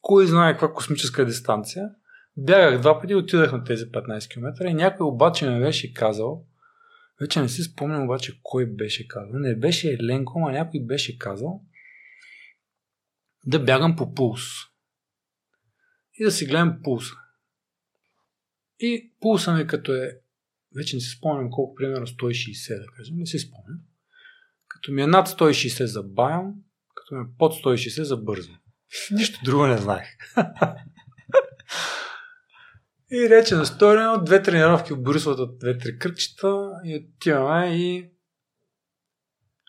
кой знае каква космическа дистанция. Бягах два пъти отидах на тези 15 км и някой обаче ме беше казал, вече не си спомням обаче кой беше казал. Не беше Еленко, а някой беше казал да бягам по пулс. И да си гледам пулса. И пулса ми като е, вече не си спомням колко, примерно 160 да кажем, не си спомням. Като ми е над 160 забавям, като ми е под 160 забързвам. Нищо друго не знаех. и рече на сторено, две тренировки в Борисовата, две-три кръчета и отиваме и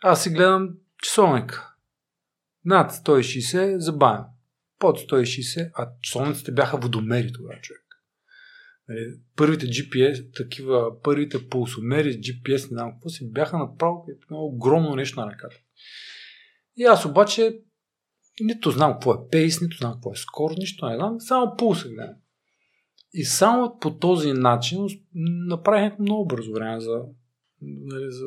аз си гледам часовника. Над 160 забавям. Под 160, а часовниците бяха водомери тогава, човек. Нали, първите GPS, такива, първите пулсомери, GPS, не знам какво си, бяха направо едно огромно нещо на ръката. И аз обаче нито знам какво е пейс, нито знам какво е скорост, нищо не знам, само пулса гледам. И само по този начин направих много бързо време за, нали, за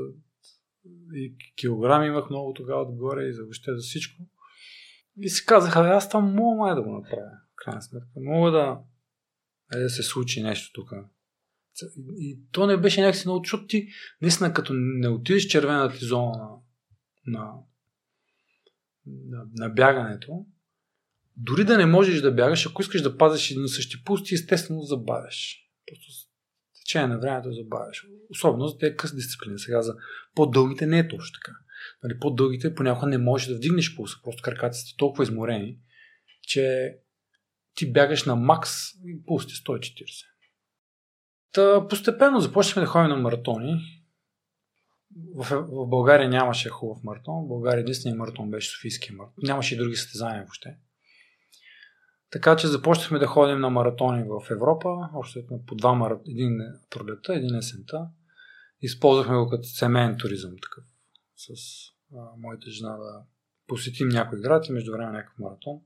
и килограми имах много тогава отгоре и за въобще за всичко. И си казах, аз там мога май да го направя. Крайна сметка. Мога да, да се случи нещо тук. И то не беше някакси много, защото ти наистина като не отидеш в червената зона на, на, на, на бягането, дори да не можеш да бягаш, ако искаш да пазиш един същи пулс, ти естествено забавяш. Просто с течение на времето забавяш. Особено за тези къс дисциплини. Сега за по-дългите не е точно така. Нали, по-дългите понякога не можеш да вдигнеш пулса. Просто краката сте толкова изморени, че ти бягаш на макс и пулс ти 140. Та, постепенно започнахме да ходим на маратони. В, в България нямаше хубав маратон. В България единственият маратон беше Софийския маратон. Нямаше и други състезания въобще. Така че започнахме да ходим на маратони в Европа, общо по два маратона, един пролета, един есента. Използвахме го като семейен туризъм такъв с а, моята жена да посетим някой град и между време някакъв маратон.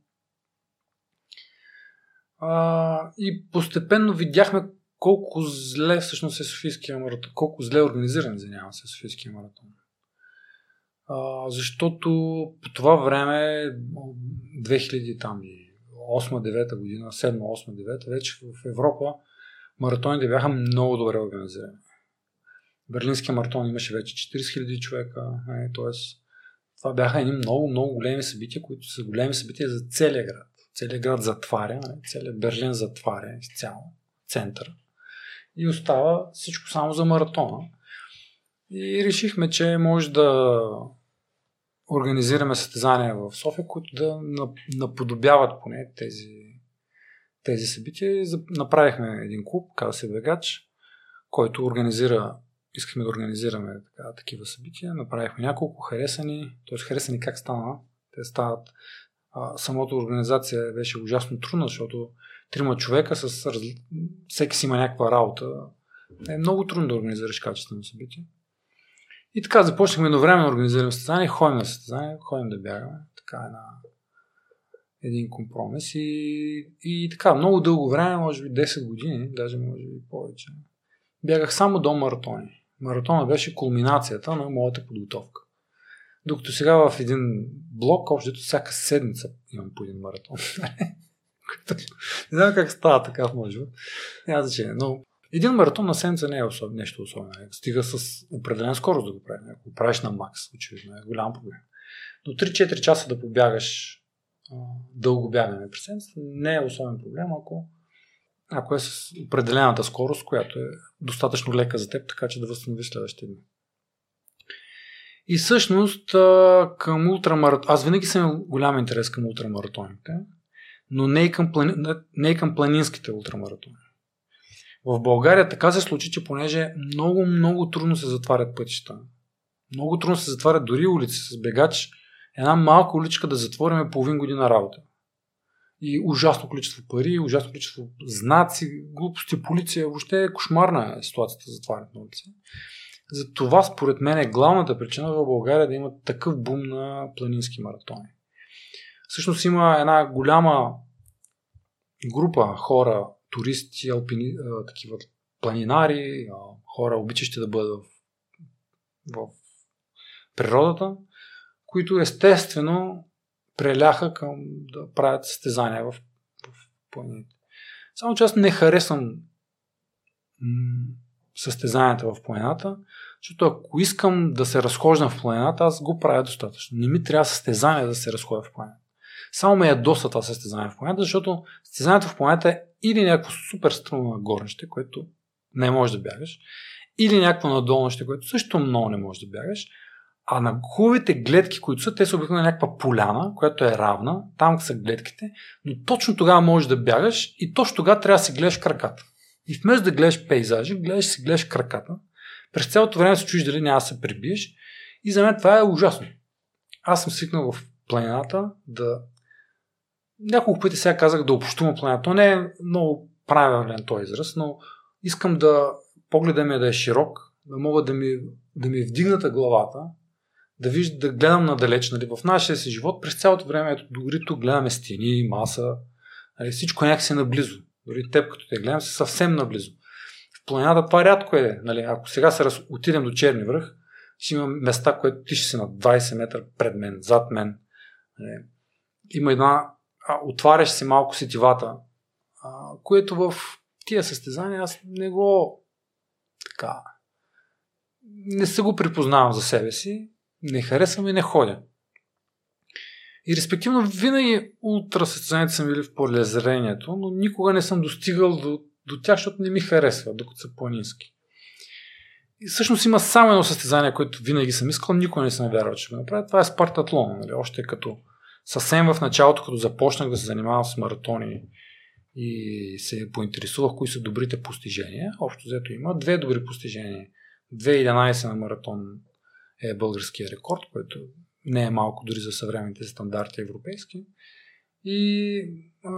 А, и постепенно видяхме колко зле всъщност е Софийския маратон, колко зле е организиран, извинявам се, Софийския маратон. А, защото по това време, 2000 там и 8-9 година, 7-8-9, вече в Европа маратоните бяха много добре организирани. Берлинския маратон имаше вече 40 000 човека, т.е. това бяха едни много, много големи събития, които са големи събития за целия град. Целият град затваря, целият Берлин затваря изцяло, център. И остава всичко само за маратона. И решихме, че може да организираме състезания в София, които да наподобяват поне тези, тези събития. Направихме един клуб, каза се Бегач, който организира, искахме да организираме така, такива събития. Направихме няколко харесани, т.е. харесани как стана. Те стават а, самото организация беше ужасно трудна, защото трима човека с разли... всеки си има някаква работа. Е много трудно да организираш качествено събитие. И така започнахме едновременно организираме състезание, ходим на състезание, ходим да бягаме. Така една, един компромис. И, и така, много дълго време, може би 10 години, даже може би повече, бягах само до маратони. Маратона беше кулминацията на моята подготовка. Докато сега в един блок, общо всяка седмица имам по един маратон. не знам как става така в моят. Няма значение. Но един маратон на седмица не е особ... нещо особено. Стига с определена скорост да го прави. Ако го правиш на макс, очевидно е голям проблем. Но 3-4 часа да побягаш дълго бягане през седмица не е особен проблем, ако, ако е с определената скорост, която е достатъчно лека за теб, така че да възстановиш следващия дни. И всъщност към ултрамаратон... Аз винаги съм голям интерес към ултрамаратоните, но не и към, плани... не и към планинските ултрамаратони. В България така се случи, че понеже много, много трудно се затварят пътища. Много трудно се затварят дори улици с бегач. Една малка уличка да затвориме половин година работа. и ужасно количество пари, ужасно количество знаци, глупости, полиция. Въобще е кошмарна ситуацията за затварянето на улици. За това, според мен, е главната причина в България да има такъв бум на планински маратони. Всъщност има една голяма група хора, туристи, алпини, такива планинари, хора, обичащи да бъдат в, в природата, които естествено преляха към да правят състезания в, в планините. Само че аз не харесвам м- състезанията в планината, защото ако искам да се разхождам в планината, аз го правя достатъчно. Не ми трябва състезание да се разходя в планината. Само ме ядоса това състезание в планината, защото състезанието в планината е или някакво супер стръмно горнище, което не може да бягаш, или някакво надолнище, което също много не може да бягаш, а на хубавите гледки, които са, те са обикновено някаква поляна, която е равна, там са гледките, но точно тогава можеш да бягаш и точно тогава трябва да си гледаш краката. И вместо да гледаш пейзажи, гледаш си гледаш краката. През цялото време се чуеш дали няма да се прибиеш. И за мен това е ужасно. Аз съм свикнал в планината да... Няколко пъти сега казах да общувам планината. То не е много правилен този израз, но искам да погледа ми да е широк, да мога да ми, да ми вдигната главата, да вижда, да гледам надалеч. Нали, в нашия си живот през цялото време, ето, дори тук гледаме стени, маса, нали, всичко е някакси наблизо. Дори теб, като те гледам, си съвсем наблизо. В планината това рядко е. Нали, ако сега се раз... отидем до Черни връх, ще има места, които ти ще си на 20 метра пред мен, зад мен. Нали, има една... А, отваряш си малко сетивата, а, което в тия състезания аз не го така не се го припознавам за себе си не харесвам и не ходя. И респективно винаги ултрасъстезанията са били в полезрението, но никога не съм достигал до, до тях, защото не ми харесва, докато са планински. И всъщност има само едно състезание, което винаги съм искал, никога не съм вярвал, че го направя. Това е Спартатлон. Нали? Още като съвсем в началото, като започнах да се занимавам с маратони и се поинтересувах кои са добрите постижения, общо взето има две добри постижения. 2011 на маратон е българския рекорд, който не е малко дори за съвременните стандарти европейски. И а,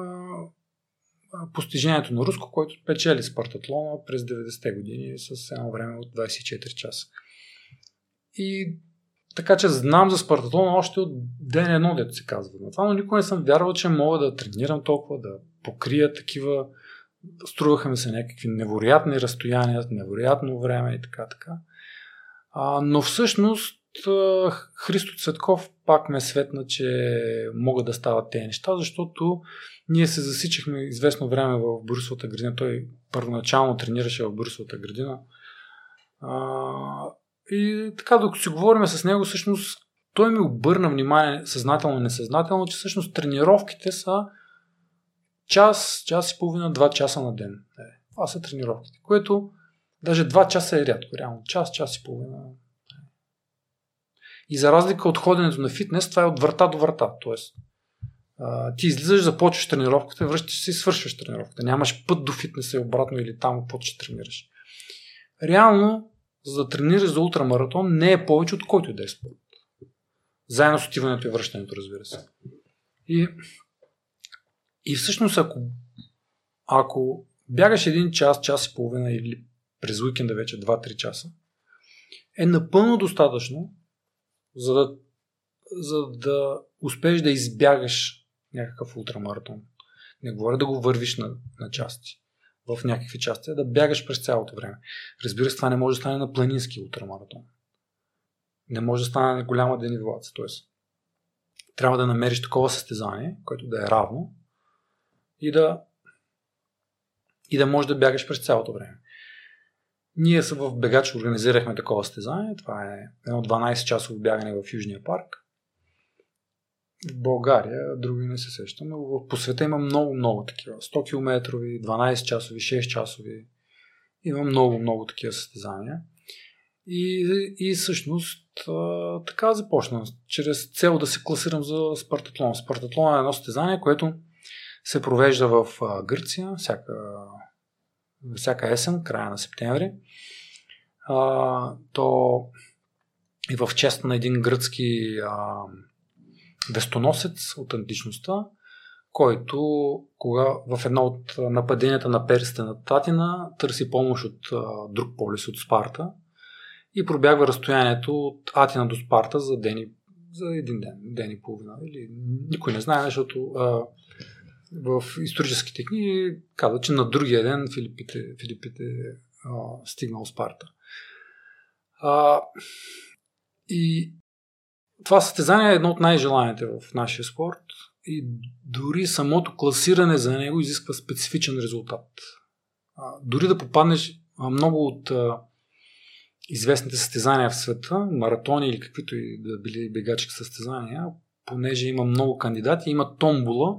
постижението на Руско, който печели Спартатлона през 90-те години с едно време от 24 часа. И така че знам за Спартатлона още от ден едно, дето се казва на това, но никога не съм вярвал, че мога да тренирам толкова, да покрия такива струваха ми се някакви невероятни разстояния, невероятно време и така, така. А, но всъщност Христо Цветков пак ме светна, че могат да стават тези неща, защото ние се засичихме известно време в Борисовата градина. Той първоначално тренираше в Борисовата градина. А, и така, докато си говорим с него, всъщност той ми обърна внимание, съзнателно и несъзнателно, че всъщност тренировките са час, час и половина, два часа на ден. Е, това са тренировките, което Даже два часа е рядко, реално. Час, час и половина. И за разлика от ходенето на фитнес, това е от врата до врата. Тоест, ти излизаш, започваш тренировката, връщаш се и свършваш тренировката. Нямаш път до фитнеса и обратно или там, под ще тренираш. Реално, за да тренираш за ултрамаратон, не е повече от който и да е спорт. Заедно с отиването и връщането, разбира се. И, и всъщност, ако, ако бягаш един час, час и половина или през уикенда вече 2-3 часа, е напълно достатъчно, за да, за да успееш да избягаш някакъв ултрамаратон. Не говоря да го вървиш на, на части, в някакви части, а да бягаш през цялото време. Разбира се, това не може да стане на планински ултрамаратон. Не може да стане на голяма денивелация. Тоест, трябва да намериш такова състезание, което да е равно и да, и да можеш да бягаш през цялото време. Ние в Бегач организирахме такова стезание. Това е едно 12-часово бягане в Южния парк. В България, други не се сещам, но по света има много, много такива. 100 км, 12 часови, 6 часови. Има много, много такива състезания. И, и всъщност така започна. Чрез цел да се класирам за Спартатлон. Спартатлон е едно състезание, което се провежда в Гърция всяка всяка есен, края на септември. А, то и в чест на един гръцки а, вестоносец от античността, който кога в едно от нападенията на персите на Татина търси помощ от а, друг полис от Спарта и пробягва разстоянието от Атина до Спарта за ден и, за един ден, ден и половина. Или, никой не знае, защото а, в историческите книги казва, че на другия ден Филипите, Филипите а, стигнал Спарта. А, и това състезание е едно от най-желаните в нашия спорт и дори самото класиране за него изисква специфичен резултат. Дори да попаднеш много от известните състезания в света, маратони или каквито и да били бегачки състезания, понеже има много кандидати, има томбула,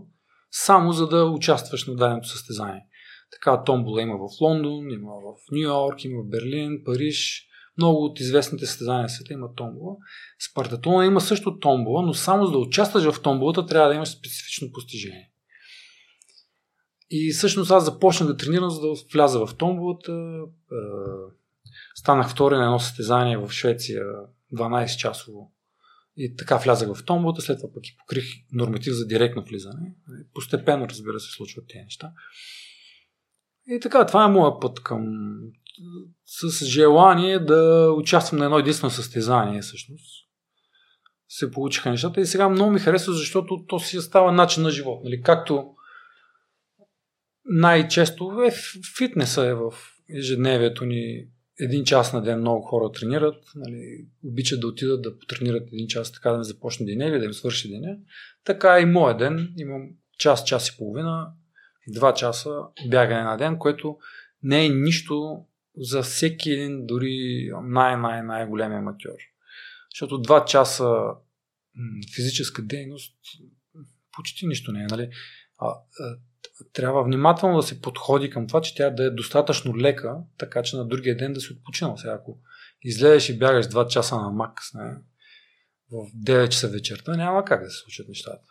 само за да участваш на даденото състезание. Така томбула има в Лондон, има в Нью Йорк, има в Берлин, Париж. Много от известните състезания в света има томбула. Спартатлона има също томбула, но само за да участваш в томбулата трябва да имаш специфично постижение. И всъщност аз започнах да тренирам, за да вляза в томбулата. Е, станах втори на едно състезание в Швеция, 12 часово и така влязах в томбата, след това пък и покрих норматив за директно влизане. Постепенно, разбира се, случват тези неща. И така, това е моят път към с желание да участвам на едно единствено състезание, всъщност. Се получиха нещата и сега много ми харесва, защото то си става начин на живот. Нали? Както най-често е фитнеса е в ежедневието ни един час на ден много хора тренират, нали, обичат да отидат да потренират един час, така да не започне деня или да им свърши деня. Така и моя ден. Имам час, час и половина, два часа бягане на ден, което не е нищо за всеки един, дори най-най-най-голем аматьор. Защото два часа физическа дейност почти нищо не е. Нали? А, трябва внимателно да се подходи към това, че тя да е достатъчно лека, така че на другия ден да си отпочинал. Сега, ако излезеш и бягаш 2 часа на макс не, в 9 часа вечерта, няма как да се случат нещата.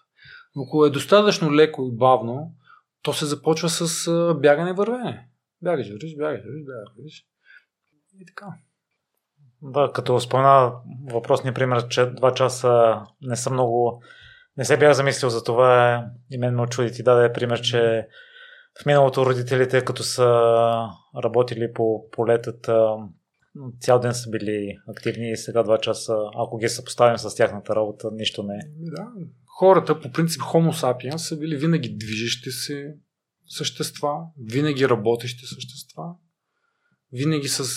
Но ако е достатъчно леко и бавно, то се започва с бягане вървене. Бягаш, вървиш, бягаш, вървиш, бягаш, вървиш. И така. Да, като спомена въпросния пример, че 2 часа не са много не се бях замислил за това и мен ме очуди. Ти даде пример, че в миналото родителите, като са работили по полетата, цял ден са били активни и сега два часа, ако ги съпоставим с тяхната работа, нищо не е. Да. Хората, по принцип, Homo sapiens са били винаги движещи се същества, винаги работещи същества, винаги с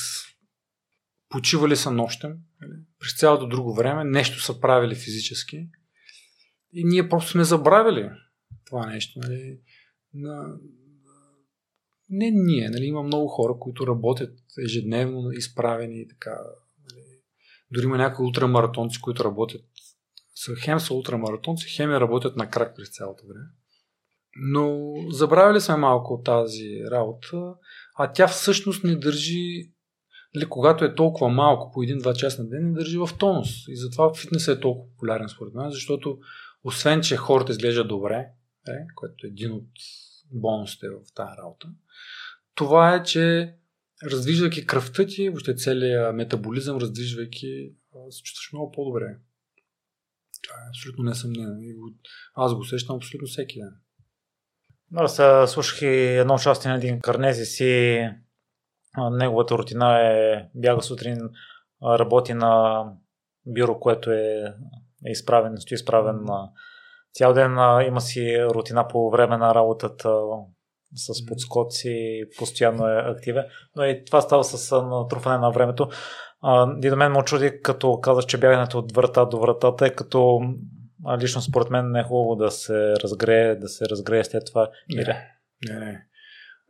почивали са нощем, нали? през цялото друго време нещо са правили физически и ние просто сме забравили това нещо. Нали? На... Не ние, нали? има много хора, които работят ежедневно изправени и така. Нали? Дори има някои ултрамаратонци, които работят са, хем са ултрамаратонци, хем работят на крак през цялото време. Но забравили сме малко от тази работа, а тя всъщност не държи, нали, когато е толкова малко, по един-два часа на ден, не държи в тонус. И затова фитнесът е толкова популярен според мен, защото освен, че хората изглеждат добре, е, което е един от бонусите в тази работа, това е, че раздвижвайки кръвта ти, въобще целият метаболизъм, раздвижвайки, се чувстваш много по-добре. Това е абсолютно несъмнено. Аз го усещам абсолютно всеки ден. Аз слушах и едно участие на един карнези си. Неговата рутина е бяга сутрин, работи на бюро, което е е изправен, стои изправен цял ден има си рутина по време на работата с подскоци, постоянно е активен, но и това става с натрупване на времето. И до мен му чуди, като казах, че бягането от врата до врата, тъй като лично според мен не е хубаво да се разгрее, да се разгрее след това. Не, не, не.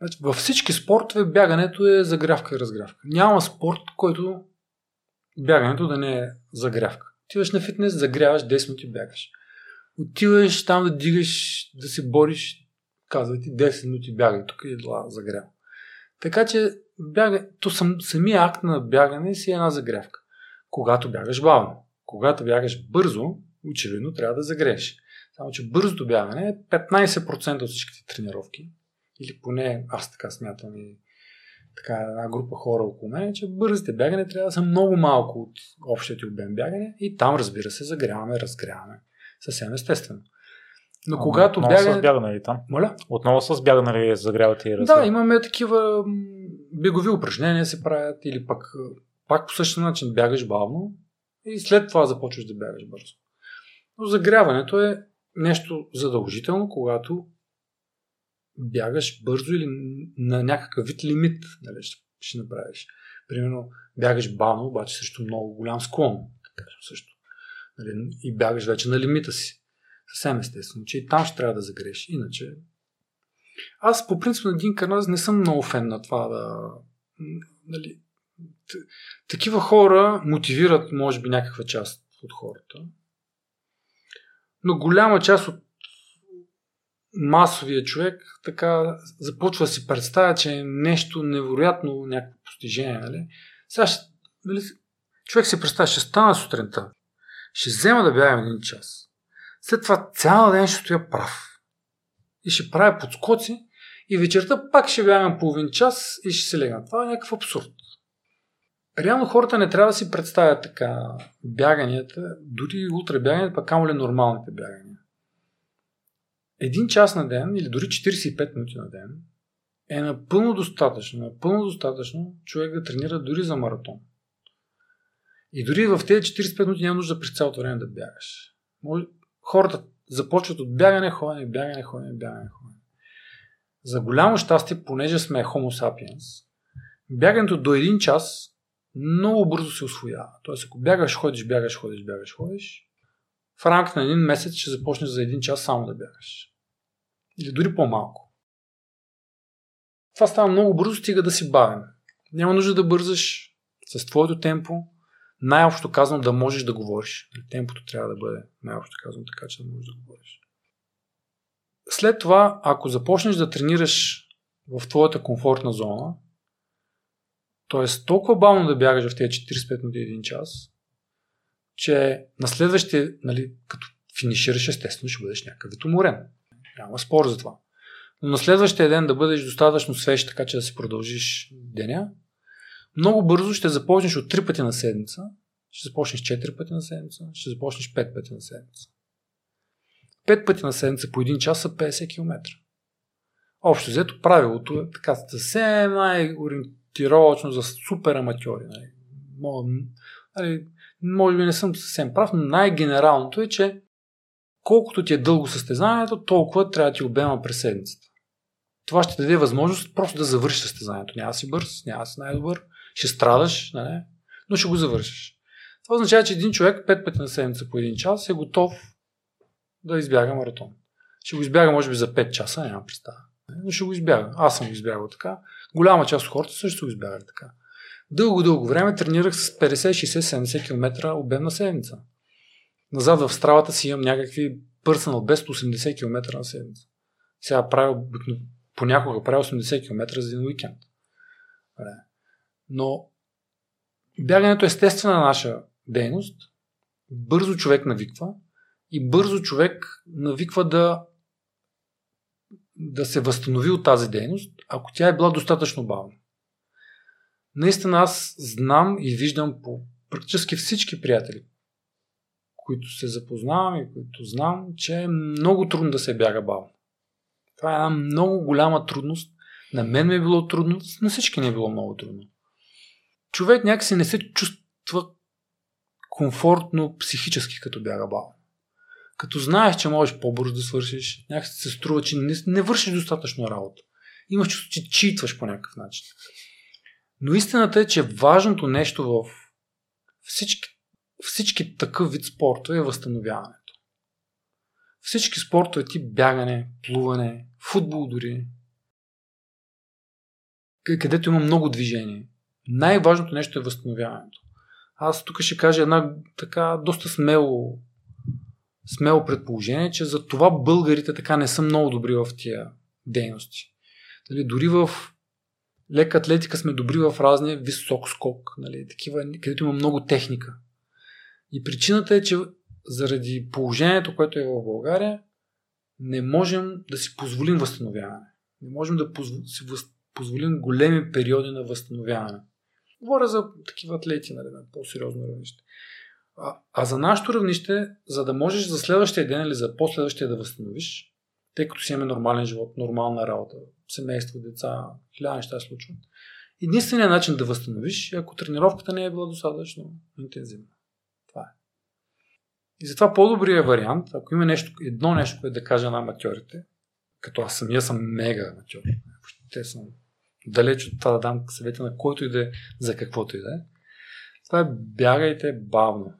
Значи, във всички спортове бягането е загрявка и разгрявка. Няма спорт, който бягането да не е загрявка. Отиваш на фитнес, загряваш 10 минути бягаш. Отиваш там да дигаш, да се бориш, казва ти 10 минути бягай, тук е едва загрява. Така че бяга, то сам, самия акт на бягане си е една загрявка. Когато бягаш бавно, когато бягаш бързо, очевидно трябва да загрееш. Само, че бързото бягане е 15% от всичките тренировки. Или поне аз така смятам и така, една група хора около мен, че бързите бягане трябва да са много малко от общия ти обем бягане и там, разбира се, загряваме, разгряваме. Съвсем естествено. Но когато Отново бягане... с бягане там? Моля? Отново с бягане загрявате и Да, имаме такива бегови упражнения се правят или пък пак по същия начин бягаш бавно и след това започваш да бягаш бързо. Но загряването е нещо задължително, когато бягаш бързо или на някакъв вид лимит нали, ще, направиш. Примерно бягаш бавно, обаче срещу много голям склон, да също. Нали, и бягаш вече на лимита си. Съвсем естествено, че и там ще трябва да загреш. Иначе аз по принцип на един канал не съм много фен на това да... Нали, такива хора мотивират, може би, някаква част от хората. Но голяма част от масовия човек така започва да си представя, че е нещо невероятно, някакво постижение. Нали? Сега ще, нали, човек си представя, ще стана сутринта, ще взема да бягам един час. След това цял ден ще стоя прав. И ще правя подскоци и вечерта пак ще бягам половин час и ще се легна. Това е някакъв абсурд. Реално хората не трябва да си представят така бяганията, дори утре пък камо ли нормалните бягания. Един час на ден или дори 45 минути на ден е напълно достатъчно, напълно достатъчно човек да тренира дори за маратон. И дори в тези 45 минути няма нужда през цялото време да бягаш. Хората започват от бягане, ходене, бягане, ходене, бягане, ходене. За голямо щастие, понеже сме Homo sapiens, бягането до един час много бързо се освоява. Тоест, ако бягаш, ходиш, бягаш, ходиш, бягаш, ходиш, в рамките на един месец ще започнеш за един час само да бягаш. Или дори по-малко. Това става много бързо, стига да си бавен. Няма нужда да бързаш с твоето темпо. Най-общо казвам да можеш да говориш. Темпото трябва да бъде най-общо казвам така, че да можеш да говориш. След това, ако започнеш да тренираш в твоята комфортна зона, т.е. толкова бавно да бягаш в тези 45 минути един час, че на следващия, нали, като финишираш, естествено ще бъдеш някакъв уморен. Няма спор за това. Но на следващия ден да бъдеш достатъчно свеж, така че да си продължиш деня, много бързо ще започнеш от 3 пъти на седмица, ще започнеш 4 пъти на седмица, ще започнеш 5 пъти на седмица. 5 пъти на седмица по 1 час са 50 км. Общо взето правилото е така съвсем най-ориентировачно за супер аматьори. Нали. Нали, може би не съм съвсем прав, но най-генералното е, че колкото ти е дълго състезанието, толкова трябва да ти обема през седмицата. Това ще даде възможност просто да завършиш състезанието. Няма си бърз, няма си най-добър, ще страдаш, нали? но ще го завършиш. Това означава, че един човек пет пъти на седмица по един час е готов да избяга маратон. Ще го избяга, може би, за 5 часа, няма представа. Но ще го избяга. Аз съм го избягал така. Голяма част от хората също го избягали така. Дълго-дълго време тренирах с 50, 60, 70 км обем на седмица. Назад в стравата си имам някакви пърсанал без 80 км на седмица. Сега правя, понякога правя 80 км за един уикенд. Но бягането е естествена наша дейност. Бързо човек навиква и бързо човек навиква да да се възстанови от тази дейност, ако тя е била достатъчно бавна. Наистина аз знам и виждам по практически всички приятели, които се запознавам и които знам, че е много трудно да се бяга бавно. Това е една много голяма трудност. На мен ми е било трудно, на всички не е било много трудно. Човек някакси не се чувства комфортно психически, като бяга бавно. Като знаеш, че можеш по-бързо да свършиш, някакси се струва, че не, не вършиш достатъчно работа. Имаш чувство, че читваш по някакъв начин. Но истината е, че важното нещо в всички, всички такъв вид спорта е възстановяването. Всички спортове тип бягане, плуване, футбол дори, където има много движение. Най-важното нещо е възстановяването. Аз тук ще кажа една така доста смело, смело предположение, че за това българите така не са много добри в тия дейности. Дали, дори в лека атлетика сме добри в разни висок скок, нали, такива, където има много техника. И причината е, че заради положението, което е в България, не можем да си позволим възстановяване. Не можем да си позволим големи периоди на възстановяване. Говоря за такива атлети нали, на по-сериозно равнище. А, за нашето равнище, за да можеш за следващия ден или за последващия да възстановиш, тъй като си имаме нормален живот, нормална работа, семейство, деца, хиляда неща се случват. Единственият начин да възстановиш е ако тренировката не е била достатъчно интензивна. Това е. И затова по-добрият вариант, ако има нещо, едно нещо, което да кажа на аматьорите, като аз самия съм мега аматьор, те съм далеч от това да дам съвета на който и да е, за каквото и да е, това е бягайте бавно.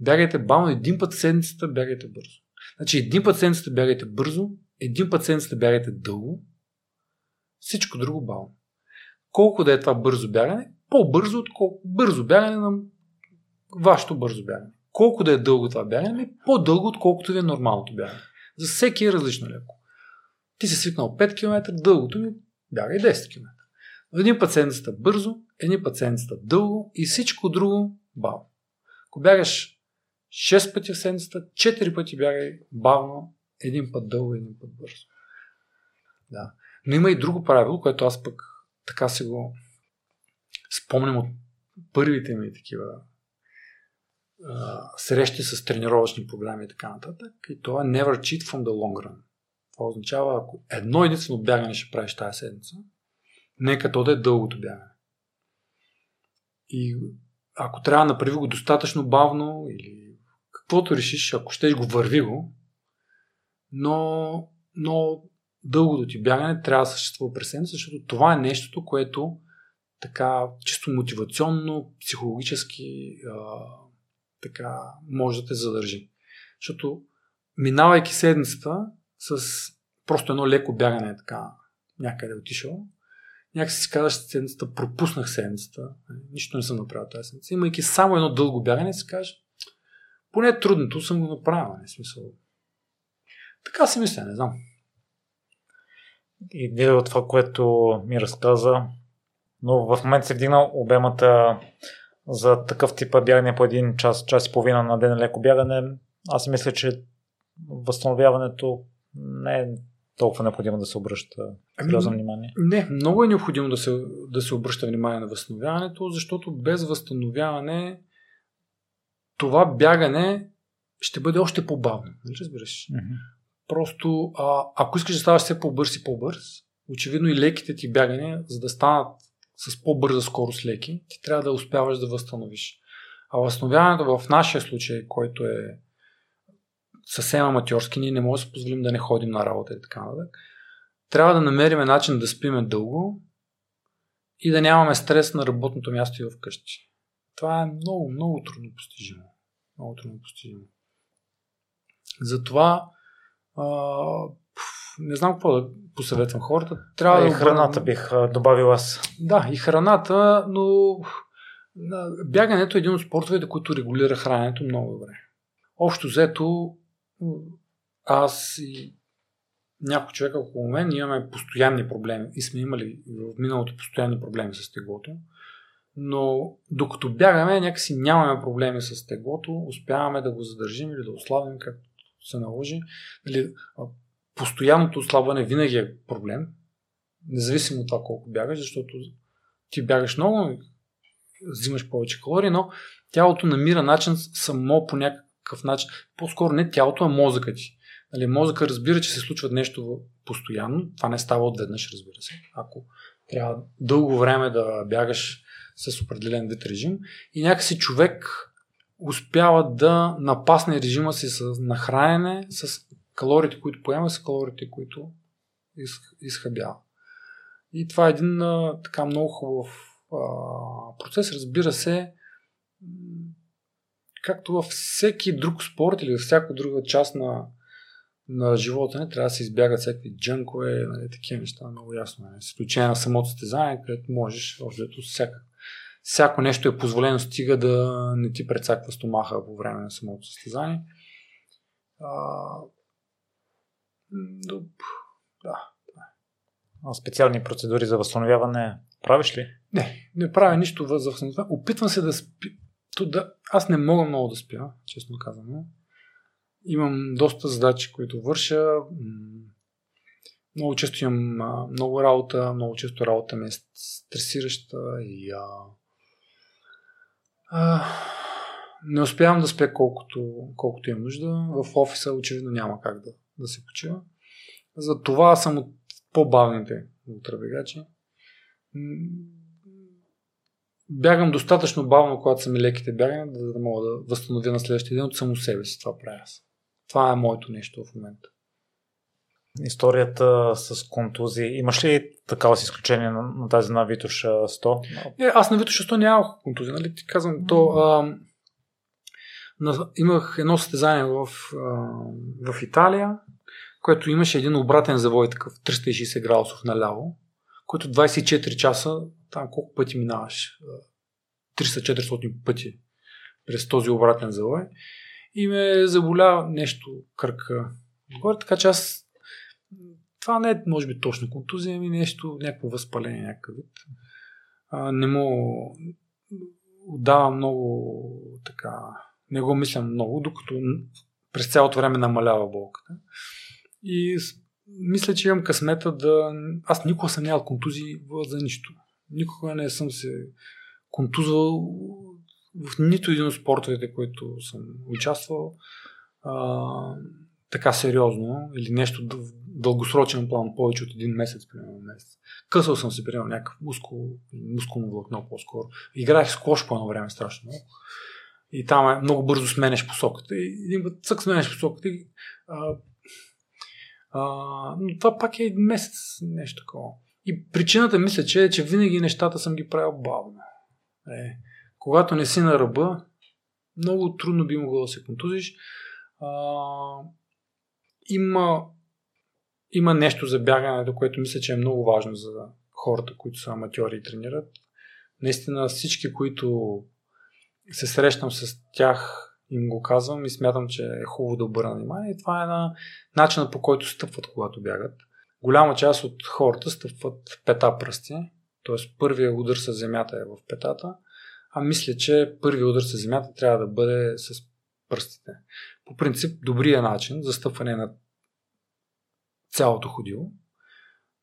Бягайте бавно, един път седмицата бягайте бързо. Значи един път седмицата бягайте бързо, един път седмицата бягайте дълго, всичко друго бавно. Колко да е това бързо бягане, по-бързо от колко бързо бягане на вашето бързо бягане. Колко да е дълго това бягане, по-дълго отколкото ви е нормалното бягане. За всеки е различно леко. Ти си свикнал 5 км, дългото ми бягай 10 км. Един път седмицата бързо, един път седмицата дълго и всичко друго бавно. Ако бягаш 6 пъти в седмицата, 4 пъти бягай бавно, един път дълго, един път бързо. Да. Но има и друго правило, което аз пък така си го спомням от първите ми такива а, срещи с тренировъчни програми и така нататък. И това е never cheat from the long run. Това означава, ако едно единствено бягане ще правиш тази седмица, нека то да е дългото бягане. И ако трябва направи го достатъчно бавно или каквото решиш, ако щеш го върви го, но, но дългото ти бягане трябва да съществува през седмица, защото това е нещото, което така чисто мотивационно, психологически а, така може да те задържи. Защото минавайки седмицата с просто едно леко бягане така някъде отишъл, някакси си казваш седмицата, пропуснах седмицата, нищо не съм направил тази седмица. Имайки само едно дълго бягане, си кажеш, поне трудното съм го направил, не смисъл. Така си мисля, не знам. Идея от това, което ми разказа, но в момента се вдигна обемата за такъв тип бягане по един час, час и половина на ден леко бягане. Аз мисля, че възстановяването не е толкова необходимо да се обръща ами, сериозно внимание? Не, много е необходимо да се, да се обръща внимание на възстановяването, защото без възстановяване това бягане ще бъде още по-бавно. Нали разбираш? Mm-hmm. Просто, а, ако искаш да ставаш все по-бърз и по-бърз, очевидно и леките ти бягане, за да станат с по-бърза скорост леки, ти трябва да успяваш да възстановиш. А възстановяването в нашия случай, който е съвсем аматьорски, ние не можем да си позволим да не ходим на работа и така нататък. Трябва да намерим начин да спиме дълго и да нямаме стрес на работното място и вкъщи. Това е много, много трудно постижимо. Много трудно постижимо. Затова а, не знам какво да посъветвам хората. Трябва и да храната бих добавил аз. Да, и храната, но бягането е един от спортовете, които регулира храненето много добре. Общо взето, аз и някой човек около мен имаме постоянни проблеми и сме имали в миналото постоянни проблеми с теглото. Но докато бягаме, някакси нямаме проблеми с теглото, успяваме да го задържим или да ослабим, както се наложи. Нали, постоянното ослабване винаги е проблем, независимо от това колко бягаш, защото ти бягаш много, взимаш повече калории, но тялото намира начин само по някакъв начин. По-скоро не тялото, а мозъкът ти. Нали, мозъка разбира, че се случва нещо постоянно. Това не става отведнъж, разбира се. Ако трябва дълго време да бягаш с определен вид режим и някакси човек успява да напасне режима си с нахранене, с калориите, които поема, са калориите, които изхъбява. И това е един а, така много хубав а, процес. Разбира се, както във всеки друг спорт или във всяка друга част на, на живота не трябва да се избягат всякакви джънкове, нали, такива неща, много ясно. Нали. С изключение на самото състезание, където можеш, общо всяка, всяко нещо е позволено, стига да не ти прецаква стомаха по време на самото състезание. А, да. А специални процедури за възстановяване правиш ли? Не, не правя нищо за възстановяване. Опитвам се да спи. да... Аз не мога много да спя, честно казано. Имам доста задачи, които върша. Много често имам много работа, много често работа ми е стресираща и а, а, Не успявам да спя колкото, колкото имам нужда. В офиса очевидно няма как да, да се почива. За това съм от по-бавните ултрабегачи. Бягам достатъчно бавно, когато са ми леките бягания, да, да мога да възстановя на следващия ден от само себе си. Това правя аз. Това е моето нещо в момента. Историята с контузии. Имаш ли такава с изключение на, на тази на Витош 100? Е, аз на Витош 100 нямах контузия, нали? Ти казвам, то... А, на, имах едно състезание в, а, в Италия, което имаше един обратен завой, такъв 360 градусов наляво, който 24 часа, там колко пъти минаваш? 300-400 пъти през този обратен завой. И ме заболя нещо кръка. Горе, така че аз това не е, може би, точно контузия, ами нещо, някакво възпаление, някакъв вид. А, не му отдавам много така, не го мисля много, докато през цялото време намалява болката. И мисля, че имам късмета да... Аз никога съм нямал контузии за нищо. Никога не съм се контузвал в нито един от спортовете, които съм участвал а, така сериозно или нещо дългосрочен план, повече от един месец, примерно месец. Късал съм си, примерно, някакъв мускул, мускулно влакно по-скоро. Играех с кош по едно време страшно много. И там е много бързо сменеш посоката. И един път цък сменеш посоката и а, а, но това пак е един месец, нещо такова. И причината мисля, че е, че винаги нещата съм ги правил бавно. Е, когато не си на ръба, много трудно би могло да се контузиш. А, има, има нещо за бягането, което мисля, че е много важно за хората, които са аматьори и тренират. Наистина всички, които се срещам с тях, им го казвам и смятам, че е хубаво да обърна внимание. Това е на начина по който стъпват, когато бягат. Голяма част от хората стъпват пета пръсти, т.е. първият удар с земята е в петата, а мисля, че първият удар с земята трябва да бъде с пръстите. По принцип, добрия начин за стъпване на цялото ходило,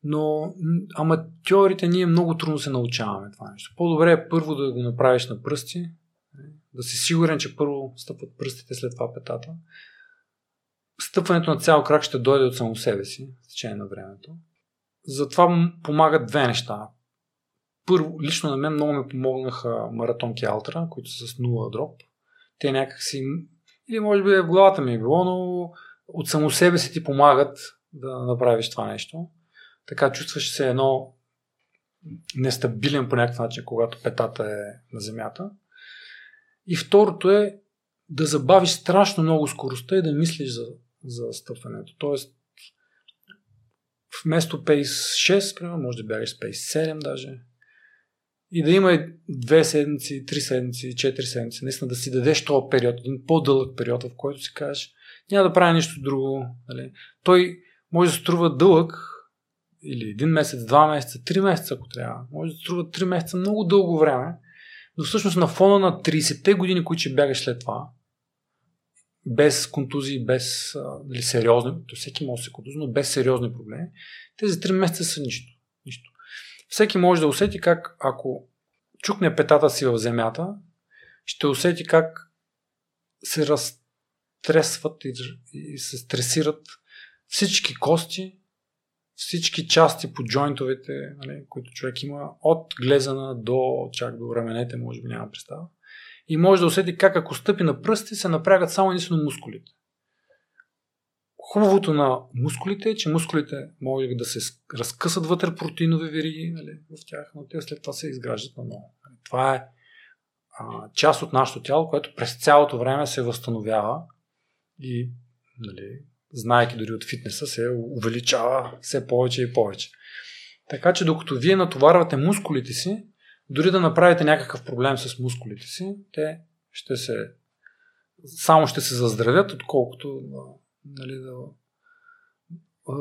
но аматьорите ние много трудно се научаваме това нещо. По-добре е първо да го направиш на пръсти, да си сигурен, че първо стъпват пръстите, след това петата. Стъпването на цял крак ще дойде от само себе си, в течение на времето. Затова помагат две неща. Първо, лично на мен много ми помогнаха маратонки Алтра, които са с нула дроп. Те някак си, или може би в главата ми е било, но от само себе си ти помагат да направиш това нещо. Така чувстваш се едно нестабилен по някакъв начин, когато петата е на земята. И второто е да забавиш страшно много скоростта и да мислиш за, за стъпването. Тоест, вместо Pace 6, примерно, може да бягаш Pace 7 даже. И да има две седмици, три седмици, четири седмици, наистина да си дадеш този период, един по-дълъг период, в който си кажеш, няма да правя нищо друго. Нали? Той може да струва дълъг, или един месец, два месеца, три месеца, ако трябва. Може да струва три месеца много дълго време, но всъщност на фона на 30-те години, които ще бягаш след това, без контузии, без нали, сериозни, то всеки може да се контузи, но без сериозни проблеми, тези 3 месеца са нищо. нищо. Всеки може да усети как, ако чукне петата си в земята, ще усети как се разтресват и, и се стресират всички кости, всички части по джойнтовете, нали, които човек има, от глезана до чак до раменете, може би няма представа. И може да усети как ако стъпи на пръсти, се напрягат само единствено мускулите. Хубавото на мускулите е, че мускулите могат да се разкъсат вътре протеинови вериги нали, в тях, но те след това се изграждат на ново. Нали, това е а, част от нашето тяло, което през цялото време се възстановява и нали, знайки дори от фитнеса, се увеличава все повече и повече. Така че докато вие натоварвате мускулите си, дори да направите някакъв проблем с мускулите си, те ще се само ще се заздравят, отколкото нали, да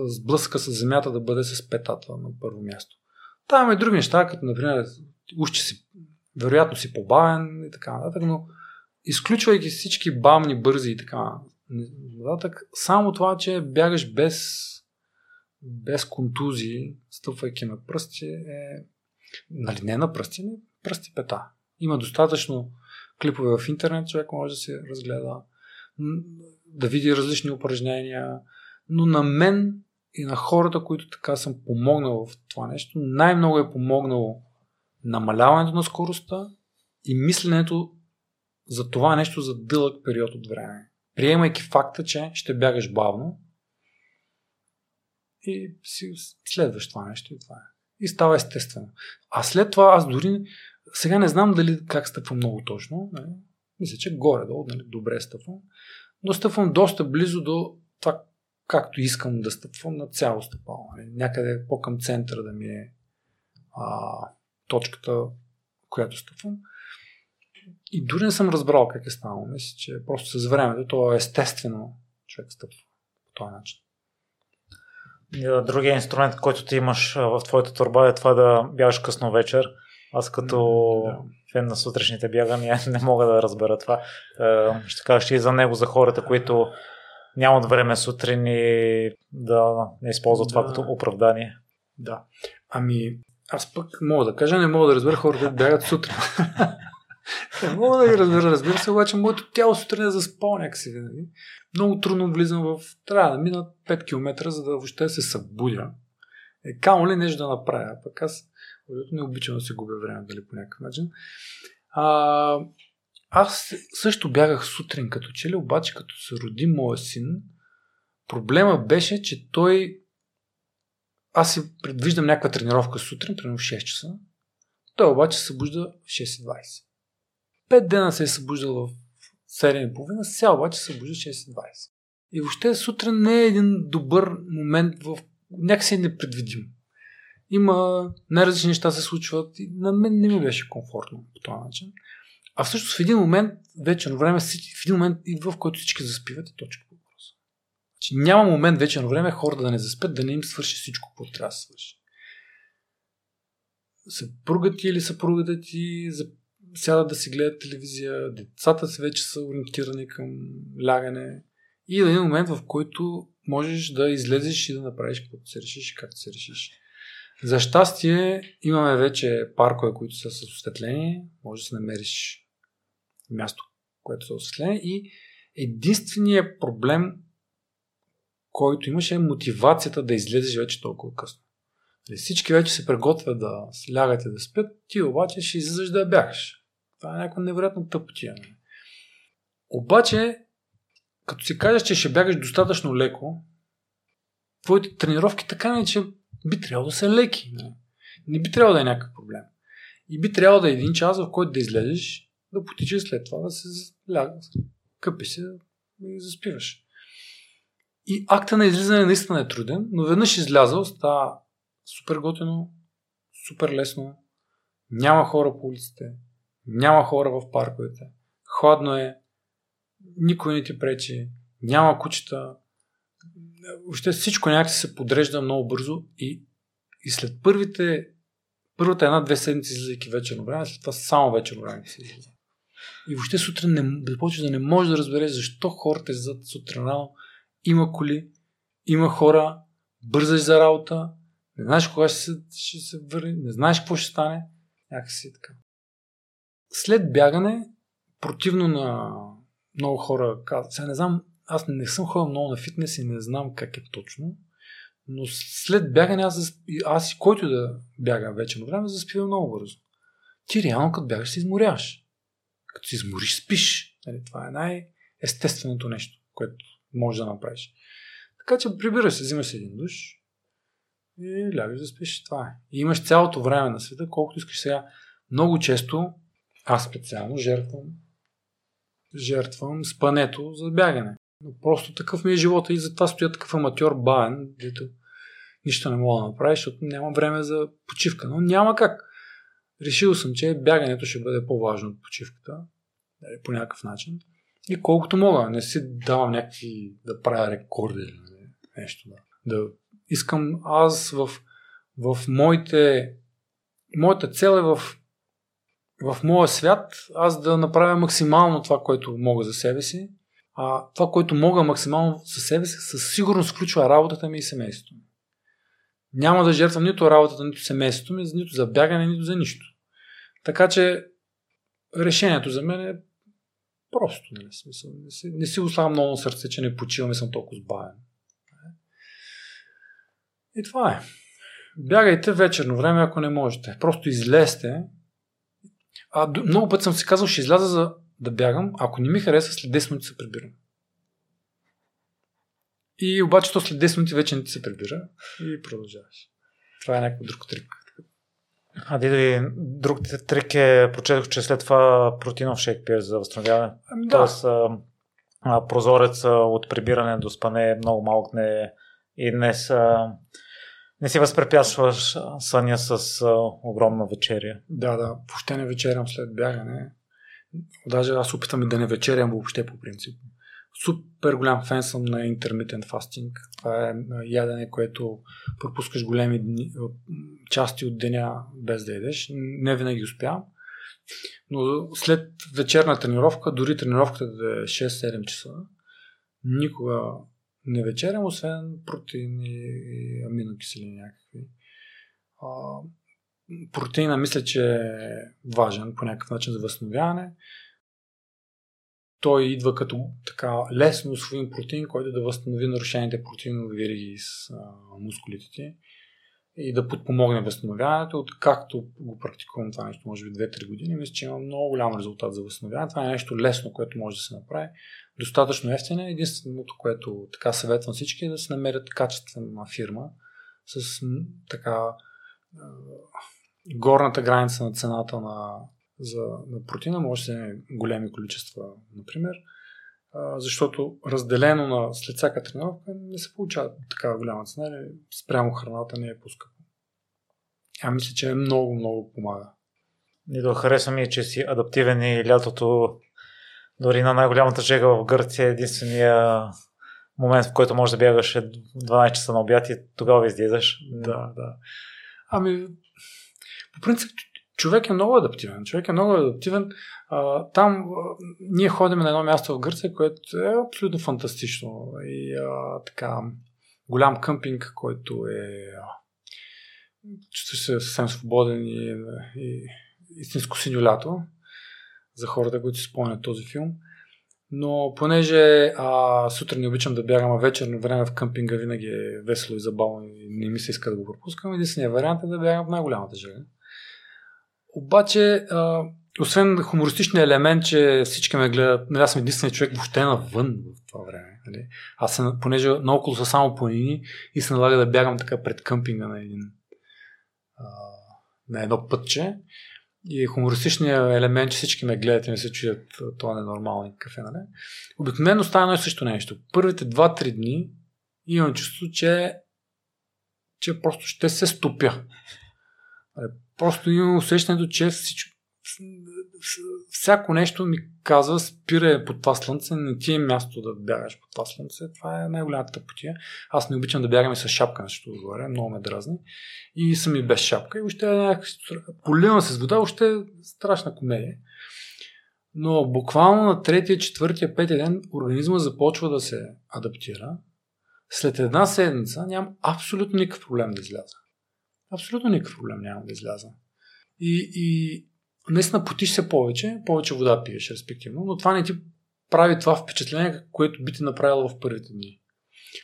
сблъска с земята да бъде с петата на първо място. Там има и други неща, като например ушче си, вероятно си побавен и така нататък, но изключвайки всички бавни, бързи и така нататък, само това, че бягаш без, без контузии, стъпвайки на пръсти, е, нали не на пръсти, но пръсти пета. Има достатъчно клипове в интернет, човек може да се разгледа, да види различни упражнения, но на мен и на хората, които така съм помогнал в това нещо, най-много е помогнало намаляването на скоростта и мисленето за това нещо за дълъг период от време. Приемайки факта, че ще бягаш бавно и си следваш това нещо и това е. И става естествено. А след това аз дори сега не знам дали как стъпвам много точно. Нали? Мисля, че горе-долу нали, добре стъпвам. Но стъпвам доста близо до това, както искам да стъпвам на цяло стъпало. Нали? Някъде по-към центъра да ми е а, точката, която стъпвам. И дори не съм разбрал как е станало. Мисля, че просто с времето то е естествено човек стъпва по този начин. Другия инструмент, който ти имаш в твоята турба е това да бягаш късно вечер. Аз като да. фен на сутрешните бягания не мога да разбера това. Ще кажеш и за него, за хората, които нямат време сутрин и да не използват да. това като оправдание. Да. Ами, аз пък мога да кажа, не мога да разбера хората, които бягат сутрин. не мога да ги разбера, разбира се, обаче моето тяло сутрин е заспал някакси винаги. Много трудно влизам в... Трябва да мина 5 км, за да въобще се събудя. Е, камо ли нещо да направя? Пък аз не обичам да се губя време, дали по някакъв начин. А, аз също бягах сутрин като че ли, обаче като се роди моя син, проблема беше, че той аз си предвиждам някаква тренировка сутрин, примерно в 6 часа. Той обаче се събужда в 6.20. Пет дена се е събуждал в 7.30, сега обаче се събужда в 6.20. И въобще сутрин не е един добър момент в някакси е непредвидим. Има най-различни неща се случват и на мен не ми беше комфортно по този начин. А всъщност в един момент, вечерно време, в един момент идва, в който всички заспиват и точка по въпроса. Че няма момент вечерно време хората да не заспят, да не им свърши всичко, което трябва да свърши. Съпругът ти или съпругата ти сядат да си гледат телевизия, децата си вече са ориентирани към лягане и в един момент, в който можеш да излезеш и да направиш каквото се решиш и както се решиш. За щастие имаме вече паркове, които са с осветление, може да се намериш място, което е осветление и единственият проблем, който имаше е мотивацията да излезеш вече толкова късно. Нали, всички вече се приготвят да слягат и да спят, ти обаче ще излизаш да бягаш. Това е някаква невероятно тъпотия. Нали. Обаче, като си кажеш, че ще бягаш достатъчно леко, твоите тренировки така не, че би трябвало да са леки. Не, не би трябвало да е някакъв проблем. И би трябвало да е един час, в който да излезеш да потичаш след това, да се ляга, къпи се и заспиваш. И акта на излизане наистина е труден, но веднъж излязъл става супер готино, супер лесно, няма хора по улиците, няма хора в парковете, хладно е, никой не ти пречи, няма кучета, въобще всичко някакси се подрежда много бързо и, и след първите първата една-две седмици излизайки вечерно време, след това само вечерно време се излиза. И въобще сутрин не, да почваш да не можеш да разбереш защо хората излизат сутрин. Има коли, има хора, бързаш за работа, не знаеш кога ще се, ще се върне, не знаеш какво ще стане. Някакси така. След бягане, противно на много хора сега не знам, аз не съм ходил много на фитнес и не знам как е точно, но след бягане аз, аз и който да бяга вечерно време, заспивам много бързо. Ти реално като бягаш се изморяваш като се измориш, спиш. Нали, това е най-естественото нещо, което можеш да направиш. Така че прибираш се, взимаш един душ и лягаш да спиш. Това е. И имаш цялото време на света, колкото искаш сега. Много често, аз специално жертвам, жертвам спането за бягане. Но просто такъв ми е живота и затова стоя такъв аматьор бавен, дето нищо не мога да направиш, защото няма време за почивка. Но няма как решил съм, че бягането ще бъде по-важно от почивката, нали, по някакъв начин. И колкото мога, не си давам някакви да правя рекорди или нещо. Да. да. Искам аз в, в моите. Моята цел е в, в моя свят аз да направя максимално това, което мога за себе си. А това, което мога максимално за себе си, със сигурност включва работата ми и семейството ми. Няма да жертвам нито работата, нито семейството ми, нито за бягане, нито за нищо. Така че решението за мен е просто. Нали, смисъл. Не, си, не си оставам много на сърце, че не почивам и съм толкова сбавен. И това е. Бягайте вечерно време, ако не можете. Просто излезте. А, много път съм си казал, ще изляза за да бягам. Ако не ми хареса, след 10 минути се прибирам. И обаче то след 10 минути вече не ти се прибира и продължаваш. Това е някакъв друг трик. А Дидо, друг трик е, прочетох, че след това протеинов шейк пиеш за възстановяване. Ами, да. Тоест, а, а, прозорец от прибиране до спане е много малък не, и днес а, не си възпрепятстваш съня с а, огромна вечеря. Да, да. Въобще не вечерям след бягане. Даже аз опитвам и да не вечерям въобще по принцип супер голям фен съм на intermittent fasting. Това е ядене, което пропускаш големи дни, части от деня без да ядеш. Не винаги успявам. Но след вечерна тренировка, дори тренировката да е 6-7 часа, никога не вечерям, освен протеини и аминокиселини някакви. А, протеина мисля, че е важен по някакъв начин за възстановяване той идва като така лесно усвоим протеин, който да възстанови нарушените протеинови вериги с а, мускулите ти и да подпомогне възстановяването. От както го практикувам това нещо, може би 2-3 години, мисля, че има много голям резултат за възстановяване. Това е нещо лесно, което може да се направи. Достатъчно ефтино. Единственото, което така съветвам всички е да се намерят качествена фирма с така горната граница на цената на за, на протеина, може да се големи количества, например, а, защото разделено на след всяка тренировка не се получава такава голяма цена, или спрямо храната не е по-скъпо. А мисля, че е много, много помага. И да хареса ми, че си адаптивен и лятото дори на най-голямата жега в Гърция единствения момент, в който можеш да бягаш е 12 часа на обяд и тогава излизаш. Да, да. Ами, по принцип, човек е много адаптивен. Човек е много адаптивен. А, там а, ние ходим на едно място в Гърция, което е абсолютно фантастично. И а, така, голям къмпинг, който е чувстваш се съвсем свободен и, и истинско синьо лято за хората, които си спомнят този филм. Но понеже а, сутрин не обичам да бягам, а вечерно време в къмпинга винаги е весело и забавно и не ми се иска да го пропускам, единственият вариант е да бягам в най-голямата жега. Обаче, а, освен хумористичния елемент, че всички ме гледат, нали, аз съм единственият човек въобще навън в това време. Нали. Аз, съм, понеже наоколо са само планини и се налага да бягам така пред къмпинга на един а, на едно пътче. И хумористичният елемент, че всички ме гледат и ми се чуят, това е ненормално кафе, нали? Обикновено става и също нещо. Първите 2-3 дни имам чувство, че, че просто ще се стопя. Просто имам усещането, че всичко, всяко нещо ми казва, спира под това слънце, не ти е място да бягаш под това слънце. Това е най-голямата потия. Аз не обичам да бягам и с шапка, защото отгоре, много ме дразни. И съм и без шапка. И още е. Поливам се с вода, още е страшна комедия. Но буквално на третия, четвъртия, петия ден организма започва да се адаптира. След една седмица нямам абсолютно никакъв проблем да изляза. Абсолютно никакъв проблем няма да изляза. И, и наистина потиш се повече, повече вода пиеш, респективно, но това не ти прави това впечатление, което би ти направило в първите дни.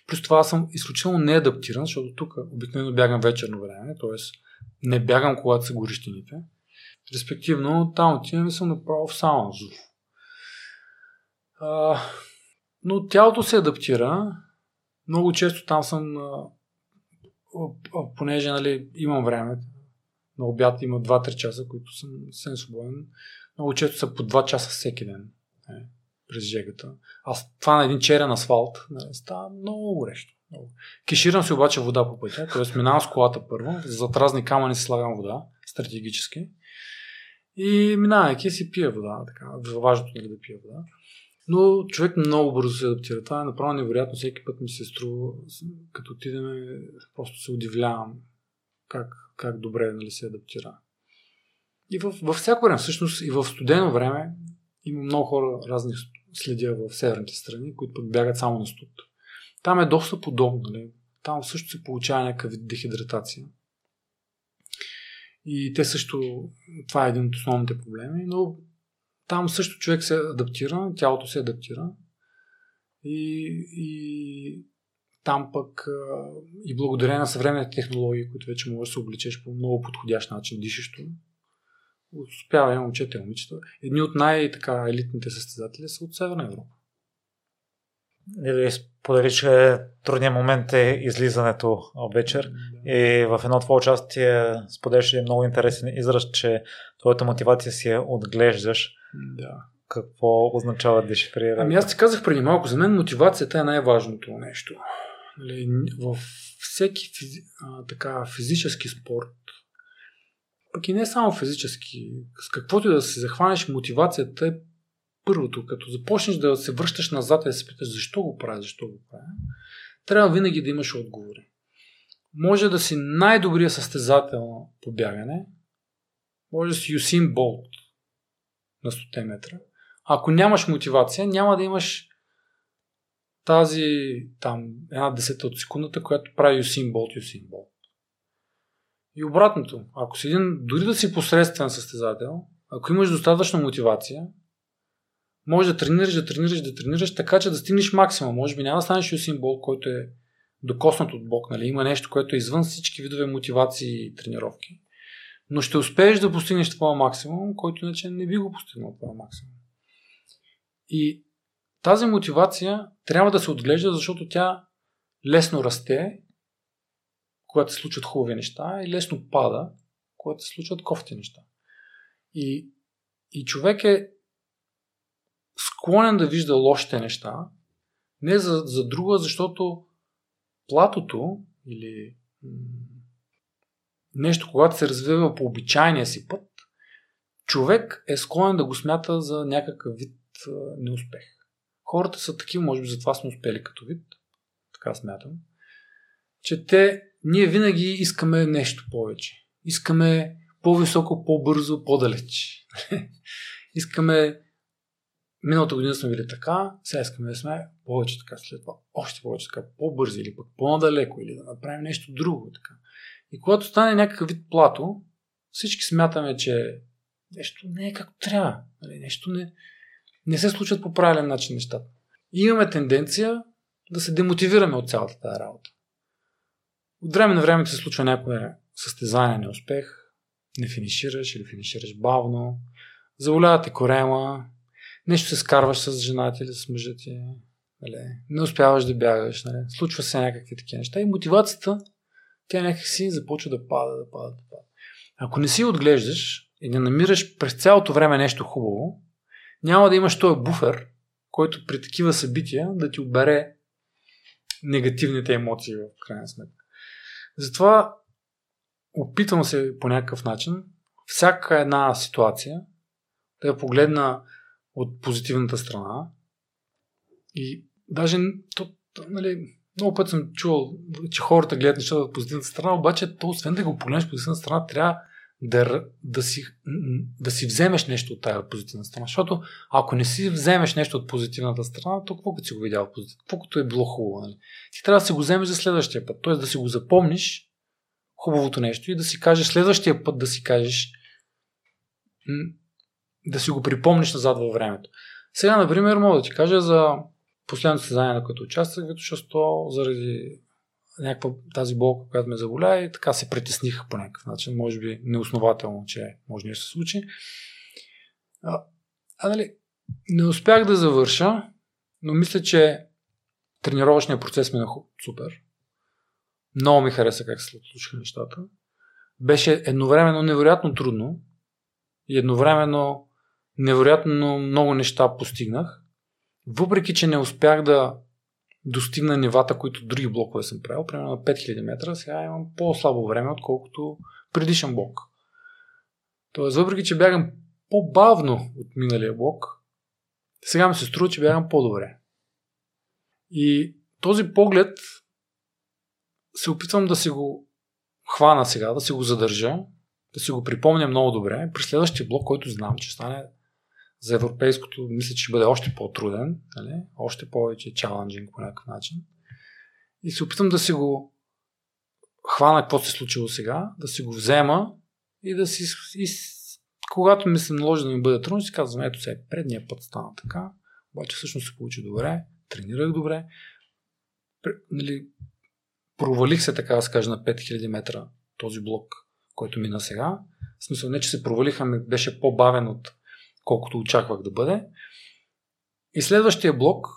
Плюс това съм изключително неадаптиран, защото тук обикновено бягам вечерно време, т.е. не бягам когато са горещините. Респективно, там отивам и съм направо в сауна но тялото се адаптира. Много често там съм понеже нали, имам време, на обяд има 2-3 часа, които съм съвсем свободен. Много често са по 2 часа всеки ден е, през жегата. Аз това на един черен асфалт нали, става много горещо. Кеширам се обаче вода по пътя, т.е. минавам с колата първо, за разни камъни си слагам вода, стратегически. И минавайки си пия вода, така, важното нали, да пия вода. Но човек много бързо се адаптира. Това е направо невероятно. Всеки път ми се струва, като отидем, просто се удивлявам как, как добре нали, се адаптира. И във, във всяко време, всъщност и в студено време, има много хора разни следя в северните страни, които пък бягат само на студ. Там е доста подобно. Нали? Там също се получава някакъв вид дехидратация. И те също, това е един от основните проблеми, но там също човек се адаптира, тялото се адаптира и, и там пък и благодарение на съвременните технологии, които вече можеш да се обличеш по много подходящ начин, дишещо, успява момчета и момичета. Едни от най-елитните състезатели са от Северна Европа. Или сподели, че трудният момент е излизането вечер. Да. И в едно твое участие споделяш много интересен израз, че твоята мотивация си е отглеждаш. Да. Какво означава дешифриране? Ами аз ти казах преди малко, за мен мотивацията е най-важното нещо. Нали, в всеки физи, а, така, физически спорт, пък и не само физически, с каквото и да се захванеш, мотивацията е първото. Като започнеш да се връщаш назад и да се питаш защо го правя, защо го правя, трябва винаги да имаш отговори. Може да си най-добрия състезател по бягане, може да си Юсин Болт на 100 метра. Ако нямаш мотивация, няма да имаш тази там една десета от секундата, която прави Юсин Болт, Юсин Болт. И обратното, ако си един, дори да си посредствен състезател, ако имаш достатъчно мотивация, може да тренираш, да тренираш, да тренираш, така че да стигнеш максимум. Може би няма да станеш Юсин Болт, който е докоснат от Бог, нали? Има нещо, което е извън всички видове мотивации и тренировки. Но ще успееш да постигнеш това максимум, който иначе не би го постигнал това максимум. И тази мотивация трябва да се отглежда, защото тя лесно расте, когато се случват хубави неща, и лесно пада, когато се случват кофти неща. И, и човек е склонен да вижда лошите неща, не за, за друга, защото платото или нещо, когато се развива по обичайния си път, човек е склонен да го смята за някакъв вид неуспех. Хората са такива, може би затова сме успели като вид, така смятам, че те, ние винаги искаме нещо повече. Искаме по-високо, по-бързо, по-далеч. искаме Миналата година сме били така, сега искаме да сме повече така, след това още повече така, по-бързи или пък по-надалеко или да направим нещо друго така. И когато стане някакъв вид плато, всички смятаме, че нещо не е както трябва. Нали? Нещо не, не се случват по правилен начин нещата. И имаме тенденция да се демотивираме от цялата тази работа. От време на време се случва някое състезание, неуспех, не финишираш или финишираш бавно, заболява те корема, нещо се скарваш с жената или с мъжа ти, нали, не успяваш да бягаш, нали, случва се някакви такива неща и мотивацията тя някакси започва да пада, да пада, да пада. Ако не си отглеждаш и не намираш през цялото време нещо хубаво, няма да имаш този буфер, който при такива събития да ти обере негативните емоции в крайна сметка. Затова опитвам се по някакъв начин всяка една ситуация да я погледна от позитивната страна. И даже то, нали, много път съм чувал, че хората гледат нещата от позитивната страна, обаче то, освен да го погледнеш от позитивната страна, трябва да, да, си, да си вземеш нещо от тази позитивна страна. Защото ако не си вземеш нещо от позитивната страна, то какво като си го видял позитивно? Като е било хубаво? Нали? Ти трябва да си го вземеш за следващия път. Тоест да си го запомниш хубавото нещо и да си кажеш следващия път да си кажеш да си го припомниш назад във времето. Сега, например, мога да ти кажа за последното състезание, на което участвах, защото заради някаква тази болка, която ме заболя и така се притесних по някакъв начин, може би неоснователно, че може да се случи. А, а нали, не успях да завърша, но мисля, че тренировъчният процес мина супер. Много ми хареса как се случиха нещата. Беше едновременно невероятно трудно и едновременно невероятно много неща постигнах. Въпреки, че не успях да достигна нивата, които други блокове съм правил, примерно на 5000 метра, сега имам по-слабо време, отколкото предишен блок. Тоест, въпреки, че бягам по-бавно от миналия блок, сега ми се струва, че бягам по-добре. И този поглед се опитвам да си го хвана сега, да си го задържа, да си го припомня много добре. При следващия блок, който знам, че стане за европейското мисля, че ще бъде още по-труден, нали? още повече чаленджинг по някакъв начин. И се опитам да си го хвана какво се е случило сега, да си го взема и да си и когато ми се наложи да ми бъде трудно, си казвам, ето сега предния път стана така, обаче всъщност се получи добре, тренирах добре, нали, провалих се, така да се каже, на 5000 метра този блок, който мина сега. В смисъл не, че се провалиха, ми беше по-бавен от колкото очаквах да бъде. И следващия блок,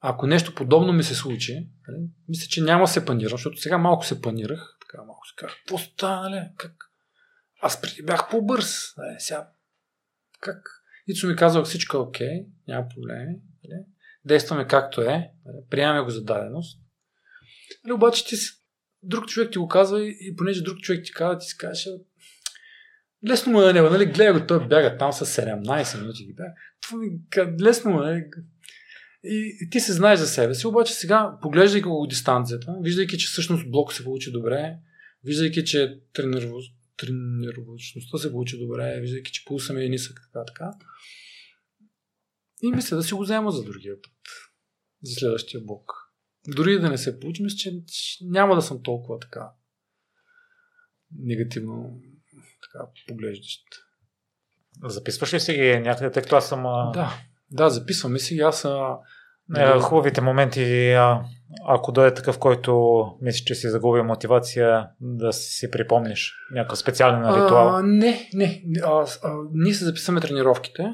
ако нещо подобно ми се случи, нали, мисля, че няма се панирам, защото сега малко се панирах. Така малко се казах, какво стана, нали? Как? Аз преди бях по-бърз. Нали, сега, как? Ицо ми казва, всичко е окей, няма проблеми. Действаме както е, приемаме го за даденост. Обаче ти си, друг човек ти го казва и понеже друг човек ти казва, ти си кажеш, лесно му е на него, нали, гледа го, той бяга там с 17 минути ги. Лесно му е. И, и ти се знаеш за себе си, обаче сега, поглеждайки го дистанцията, виждайки, че всъщност блок се получи добре, виждайки, че тренировъчността се получи добре, виждайки, че пулса ми е нисък, така, така. И мисля да си го взема за другия път, за следващия блок. Дори да не се получи, мисля, че няма да съм толкова така негативно така поглеждащ. Записваш ли си ги някъде, тъй като аз съм... Да, да, записваме си. Аз а... Не, хубавите моменти, а, ако дойде такъв, който мислиш, че си загубил мотивация, да си припомниш някакъв специален ритуал? А, не, не. А, а, ние се записваме тренировките.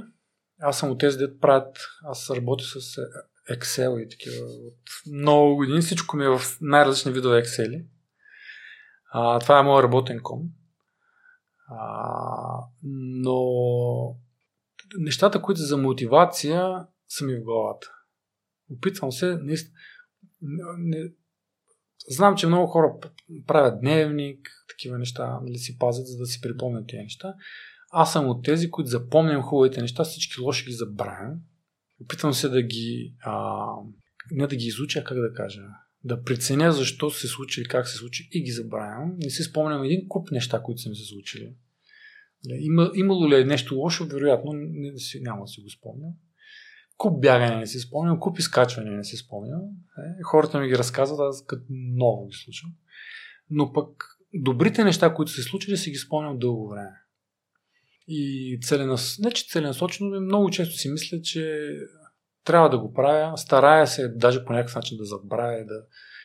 Аз съм от тези, дет правят, аз работя с Excel и такива. От много години всичко ми е в най-различни видове Excel. А, това е моят работен ком. А, но нещата, които за мотивация, са ми в главата. Опитвам се, наистина. Не, знам, че много хора правят дневник, такива неща, нали си пазят, за да си припомнят тези неща. Аз съм от тези, които запомням хубавите неща, всички лоши ги забравям. Опитвам се да ги, а, не да ги изуча, как да кажа, да преценя защо се случи и как се случи и ги забравям. Не си спомням един куп неща, които са ми се случили. Има, имало ли е нещо лошо, вероятно не, няма да си го спомням. Куп бягане не си спомням, куп изкачване не си спомням. Е, хората ми ги разказват, аз като много ги слушам. Но пък добрите неща, които се случили, си ги спомням дълго време. И целенас... не че целенасочено, но много често си мисля, че трябва да го правя. Старая се даже по някакъв начин да забравя, да...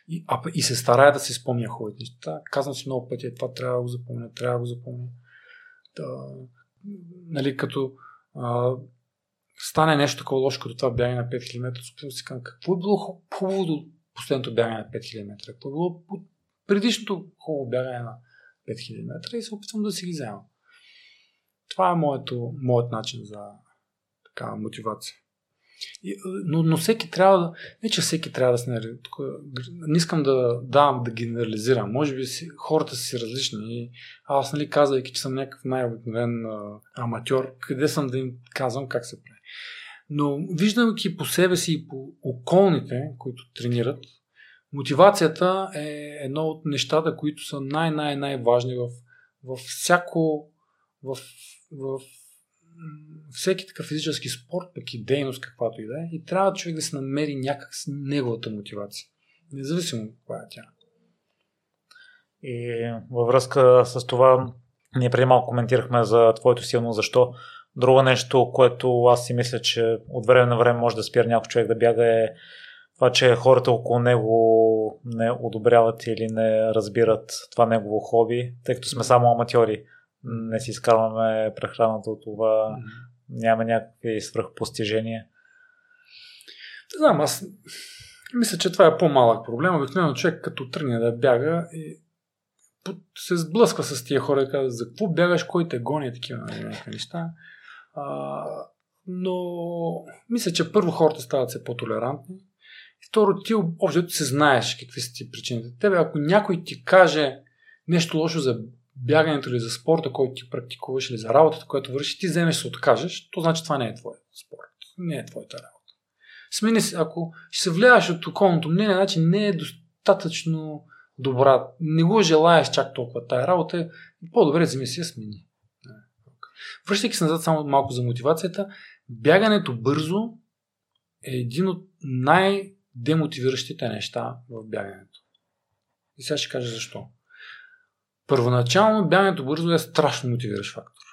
И, а, и се старая да си спомня хубавите неща. Казвам си много пъти, това трябва да го запомня, трябва да го запомня. Да, нали, като а, стане нещо такова лошо, като това бягане на 5 км, си казвам, какво е било хубаво до последното бягане на 5 км? Какво е било предишното хубаво бягане на 5 км и се опитвам да си ги взема. Това е моето, моят начин за така, мотивация. И, но, но всеки трябва да. Не, че всеки трябва да се. Не искам да давам да генерализирам. Може би си, хората си различни. И аз, нали, казвайки, че съм някакъв най-обикновен аматьор, къде съм да им казвам как се прави. Но виждайки по себе си и по околните, които тренират, мотивацията е едно от нещата, които са най-най-най-важни в, в всяко в, в всеки такъв физически спорт, пък и дейност, каквато и да е, и трябва човек да се намери някак с неговата мотивация. Независимо каква е тя. И във връзка с това, ние преди малко коментирахме за твоето силно защо. Друго нещо, което аз си мисля, че от време на време може да спира някой човек да бяга е това, че хората около него не одобряват или не разбират това негово хоби, тъй като сме само аматьори не си изкарваме прехраната от това, mm-hmm. няма някакви свръхпостижения. Не знам, аз мисля, че това е по-малък проблем. Обикновено човек като тръгне да бяга и се сблъсква с тия хора и казва, за какво бягаш, кой те гони, такива неща. А, но мисля, че първо хората стават се по-толерантни. И второ, ти общо се знаеш какви са ти причините. Тебе, ако някой ти каже нещо лошо за бягането или за спорта, който ти практикуваш или за работата, която вършиш, ти вземеш се откажеш, то значи това не е твой спорт. Не е твоята работа. Смени се, ако ще се влияеш от околното мнение, значи не е достатъчно добра. Не го желаеш чак толкова тая работа, по-добре вземи си я смени. Връщайки се назад само малко за мотивацията, бягането бързо е един от най-демотивиращите неща в бягането. И сега ще кажа защо. Първоначално бягането бързо е страшно мотивиращ фактор.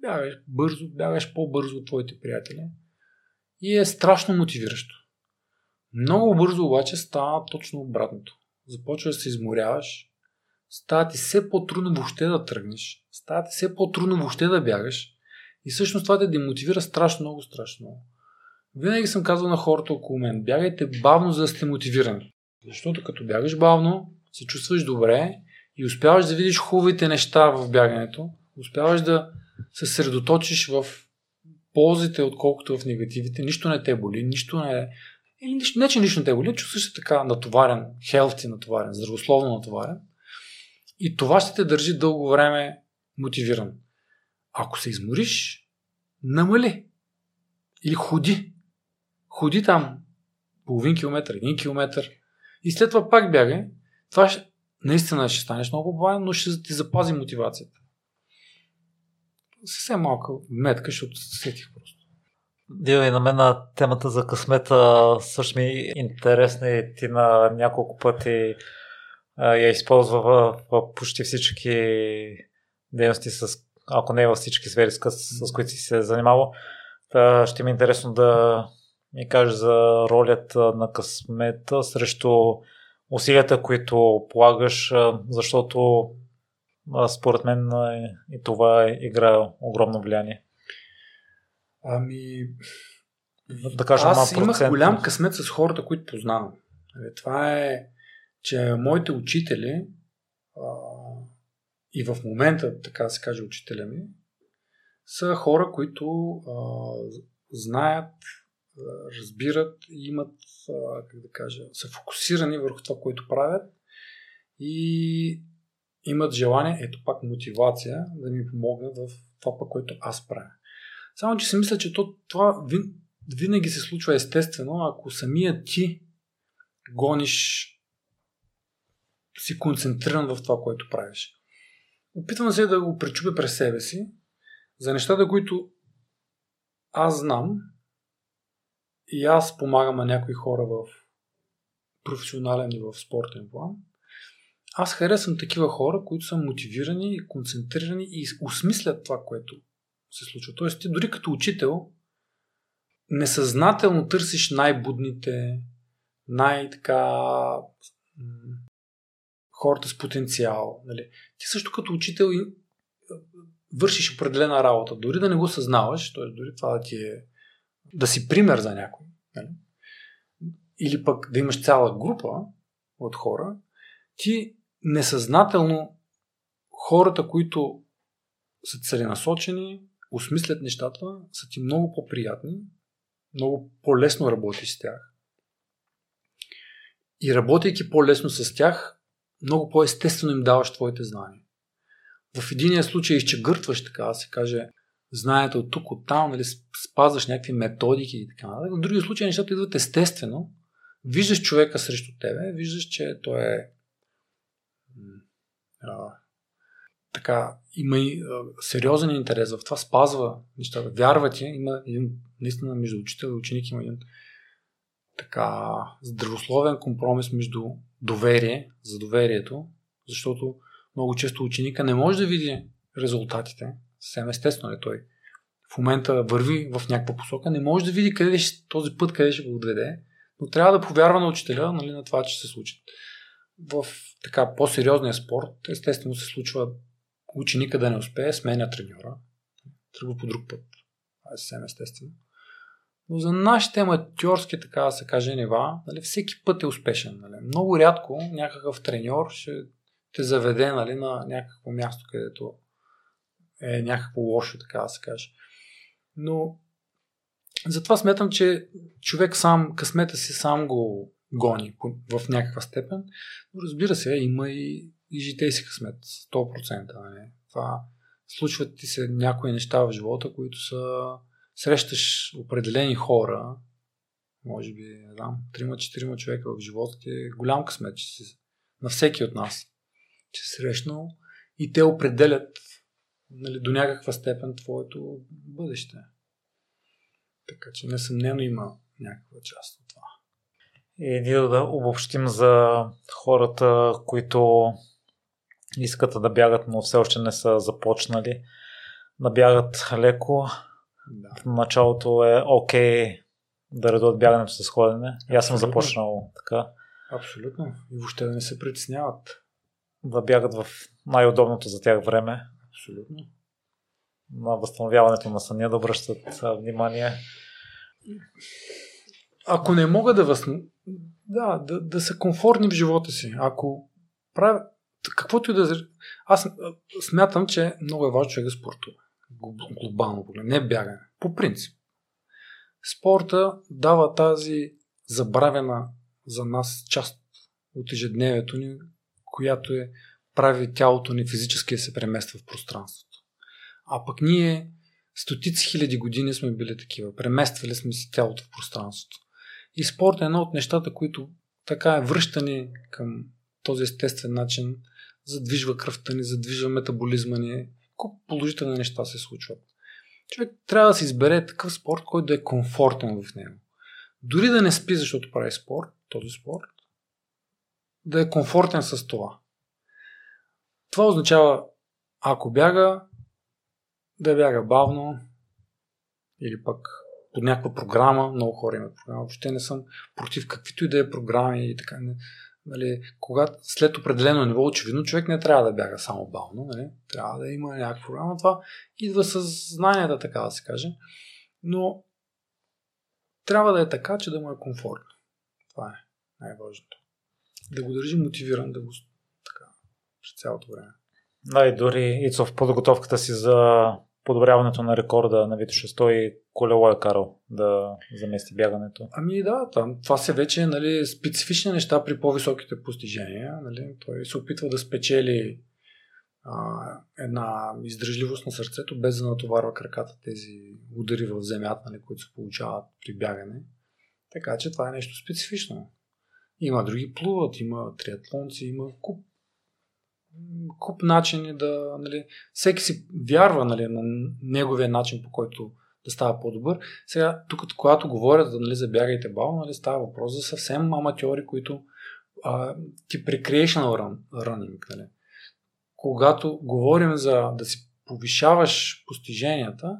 Бягаш бързо, бягаш по-бързо от твоите приятели и е страшно мотивиращо. Много бързо обаче става точно обратното. Започваш да се изморяваш, става ти все по-трудно въобще да тръгнеш, става ти все по-трудно въобще да бягаш и всъщност това те демотивира страшно много, страшно. Винаги съм казвал на хората около мен, бягайте бавно, за да сте мотивирани. Защото като бягаш бавно, се чувстваш добре и успяваш да видиш хубавите неща в бягането, успяваш да се средоточиш в ползите, отколкото в негативите, нищо не те боли, нищо не е... Или не, че нищо не те боли, чувстваш се така натоварен, хелти натоварен, здравословно натоварен. И това ще те държи дълго време мотивиран. Ако се измориш, намали. Или ходи. Ходи там половин километър, един километър и след това пак бягай. Това ще, наистина ще станеш много бавен, но ще ти запази мотивацията. Съвсем малка метка, защото се сетих просто. Дио, и на мен на темата за късмета също ми е интересна и ти на няколко пъти я използва в, почти всички дейности, с, ако не във всички сфери, с, с които си се занимавал. Ще ми е интересно да ми кажеш за ролята на късмета срещу усилията, които полагаш, защото според мен и това играе огромно влияние. Ами, да кажем, аз имах процент. голям късмет с хората, които познавам. Нали, това е, че моите учители а, и в момента, така да се каже, учителя ми, са хора, които а, знаят, разбират и имат, как да кажа, са фокусирани върху това, което правят и имат желание, ето пак мотивация да ми помогнат в това, което аз правя. Само, че си мисля, че то, това винаги се случва естествено, ако самия ти гониш си концентриран в това, което правиш. Опитвам се да го пречупя през себе си за нещата, които аз знам и аз помагам на някои хора в професионален и в спортен план. Аз харесвам такива хора, които са мотивирани, концентрирани и осмислят това, което се случва. Тоест, ти дори като учител несъзнателно търсиш най-будните, най-така хората с потенциал. Нали. Ти също като учител вършиш определена работа. Дори да не го съзнаваш, т.е. дори това да ти е да си пример за някой. Нали. Или пък да имаш цяла група от хора, ти несъзнателно хората, които са целенасочени, осмислят нещата, са ти много по-приятни, много по-лесно работиш с тях. И работейки по-лесно с тях, много по-естествено им даваш твоите знания. В единия случай изчегъртваш, така да се каже, знаете от тук, от там, нали, спазваш някакви методики и така В другия случай нещата идват естествено. Виждаш човека срещу тебе, виждаш, че той е а, така, има и а, сериозен интерес в това, спазва нещата, вярва ти, има един, наистина между учител и ученик има един така здравословен компромис между доверие, за доверието, защото много често ученика не може да види резултатите, съвсем естествено е той. В момента върви в някаква посока, не може да види къде ще, този път къде ще го отведе, но трябва да повярва на учителя нали, на това, че се случи. В така по-сериозния спорт, естествено се случва ученика да не успее, сменя треньора, тръгва по друг път. Това е съвсем естествено. Но за нашите аматьорски, така да се каже, нива, нали, всеки път е успешен. Нали. Много рядко някакъв треньор ще те заведе нали, на някакво място, където е някакво лошо, така да се каже. Но затова смятам, че човек сам, късмета си сам го гони в някаква степен. Но разбира се, има и, и житейски късмет, 100%. Нали? Това случват ти се някои неща в живота, които са срещаш определени хора, може би, не знам, 3-4 човека в живота ти е голям късмет, че си на всеки от нас, че срещнал и те определят нали, до някаква степен твоето бъдеще. Така че несъмнено има някаква част от това. И ние да обобщим за хората, които искат да бягат, но все още не са започнали. набягат леко. Да. В началото е окей да редуват бягането с ходене. И аз съм започнал така. Абсолютно. И въобще да не се притесняват. Да бягат в най-удобното за тях време. Абсолютно. На възстановяването на съня да обръщат внимание. Ако не мога да въз... Да, да, да са комфортни в живота си. Ако правя... Каквото и да... Аз смятам, че много е важно човек да спортува. Глоб- Глобално поглед. Не бягане. По принцип. Спорта дава тази забравена за нас част от ежедневието ни, която е прави тялото ни физически да се премества в пространството. А пък ние стотици хиляди години сме били такива. Премествали сме си тялото в пространството. И спорт е едно от нещата, които така е връщани към този естествен начин, задвижва кръвта ни, задвижва метаболизма ни. Колко положителни неща се случват. Човек трябва да си избере такъв спорт, който да е комфортен в него. Дори да не спи, защото прави спорт, този спорт, да е комфортен с това. Това означава, ако бяга, да бяга бавно или пък под някаква програма. Много хора имат програма. Въобще не съм против каквито и да е програми и така. Нали, когато след определено ниво, очевидно, човек не трябва да бяга само бавно. Нали? Трябва да има някаква програма. Това идва с знанията, така да се каже. Но трябва да е така, че да му е комфортно. Това е най-важното. Да го държи мотивиран, да го през цялото време. Да, и дори Ицо в подготовката си за подобряването на рекорда на Витоша 100 и колело е карал да замести бягането. Ами да, там, това се вече нали, специфични неща при по-високите постижения. Нали. Той се опитва да спечели а, една издръжливост на сърцето, без да натоварва краката тези удари в земята, нали, които се получават при бягане. Така че това е нещо специфично. Има други плуват, има триатлонци, има куп куп начини да... Нали, всеки си вярва нали, на неговия начин, по който да става по-добър. Сега, тук, когато говорят нали, за бавно, нали, става въпрос за съвсем аматьори, които а, тип recreational run, running. Нали. Когато говорим за да си повишаваш постиженията,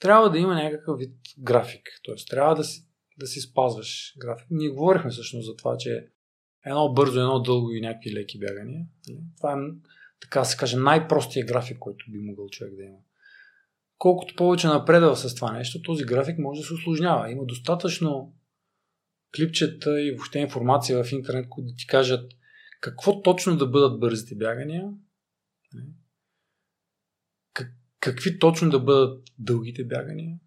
трябва да има някакъв вид график. Тоест, трябва да си, да си спазваш график. Ние говорихме всъщност за това, че едно бързо, едно дълго и някакви леки бягания. нали. Това е, така се каже, най-простия график, който би могъл човек да има. Колкото повече напредва с това нещо, този график може да се осложнява. Има достатъчно клипчета и въобще информация в интернет, които да ти кажат какво точно да бъдат бързите бягания, нали. как, какви точно да бъдат дългите бягания.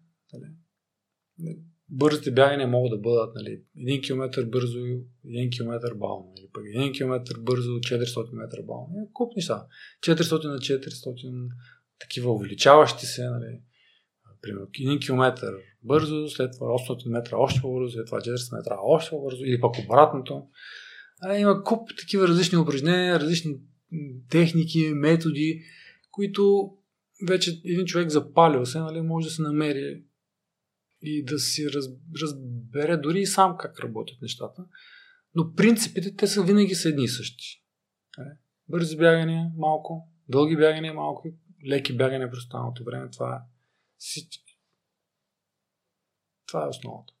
Нали. Бързите бягания могат да бъдат нали, 1 км бързо и 1 км бавно. Или пък 1 км бързо, 400 метра бавно. Е, Куп неща. 400 на 400 такива увеличаващи се. Нали, примерно 1 км бързо, след това 800 метра още по-бързо, след това 400 метра още по-бързо или пък обратното. А, има куп такива различни упражнения, различни техники, методи, които вече един човек запалил се, нали, може да се намери и да си раз, разбере дори и сам как работят нещата. Но принципите те са винаги са едни и същи. Е, Бързи бягания малко, дълги бягания малко, леки бягания през останалото време. Това е всички. Това е основата.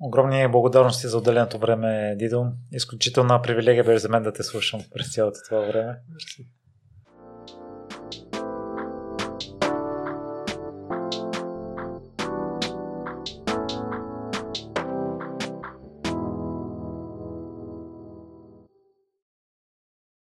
Огромни благодарности за отделеното време, Дидо. Изключителна привилегия беше за мен да те слушам през цялото това време. Мерси.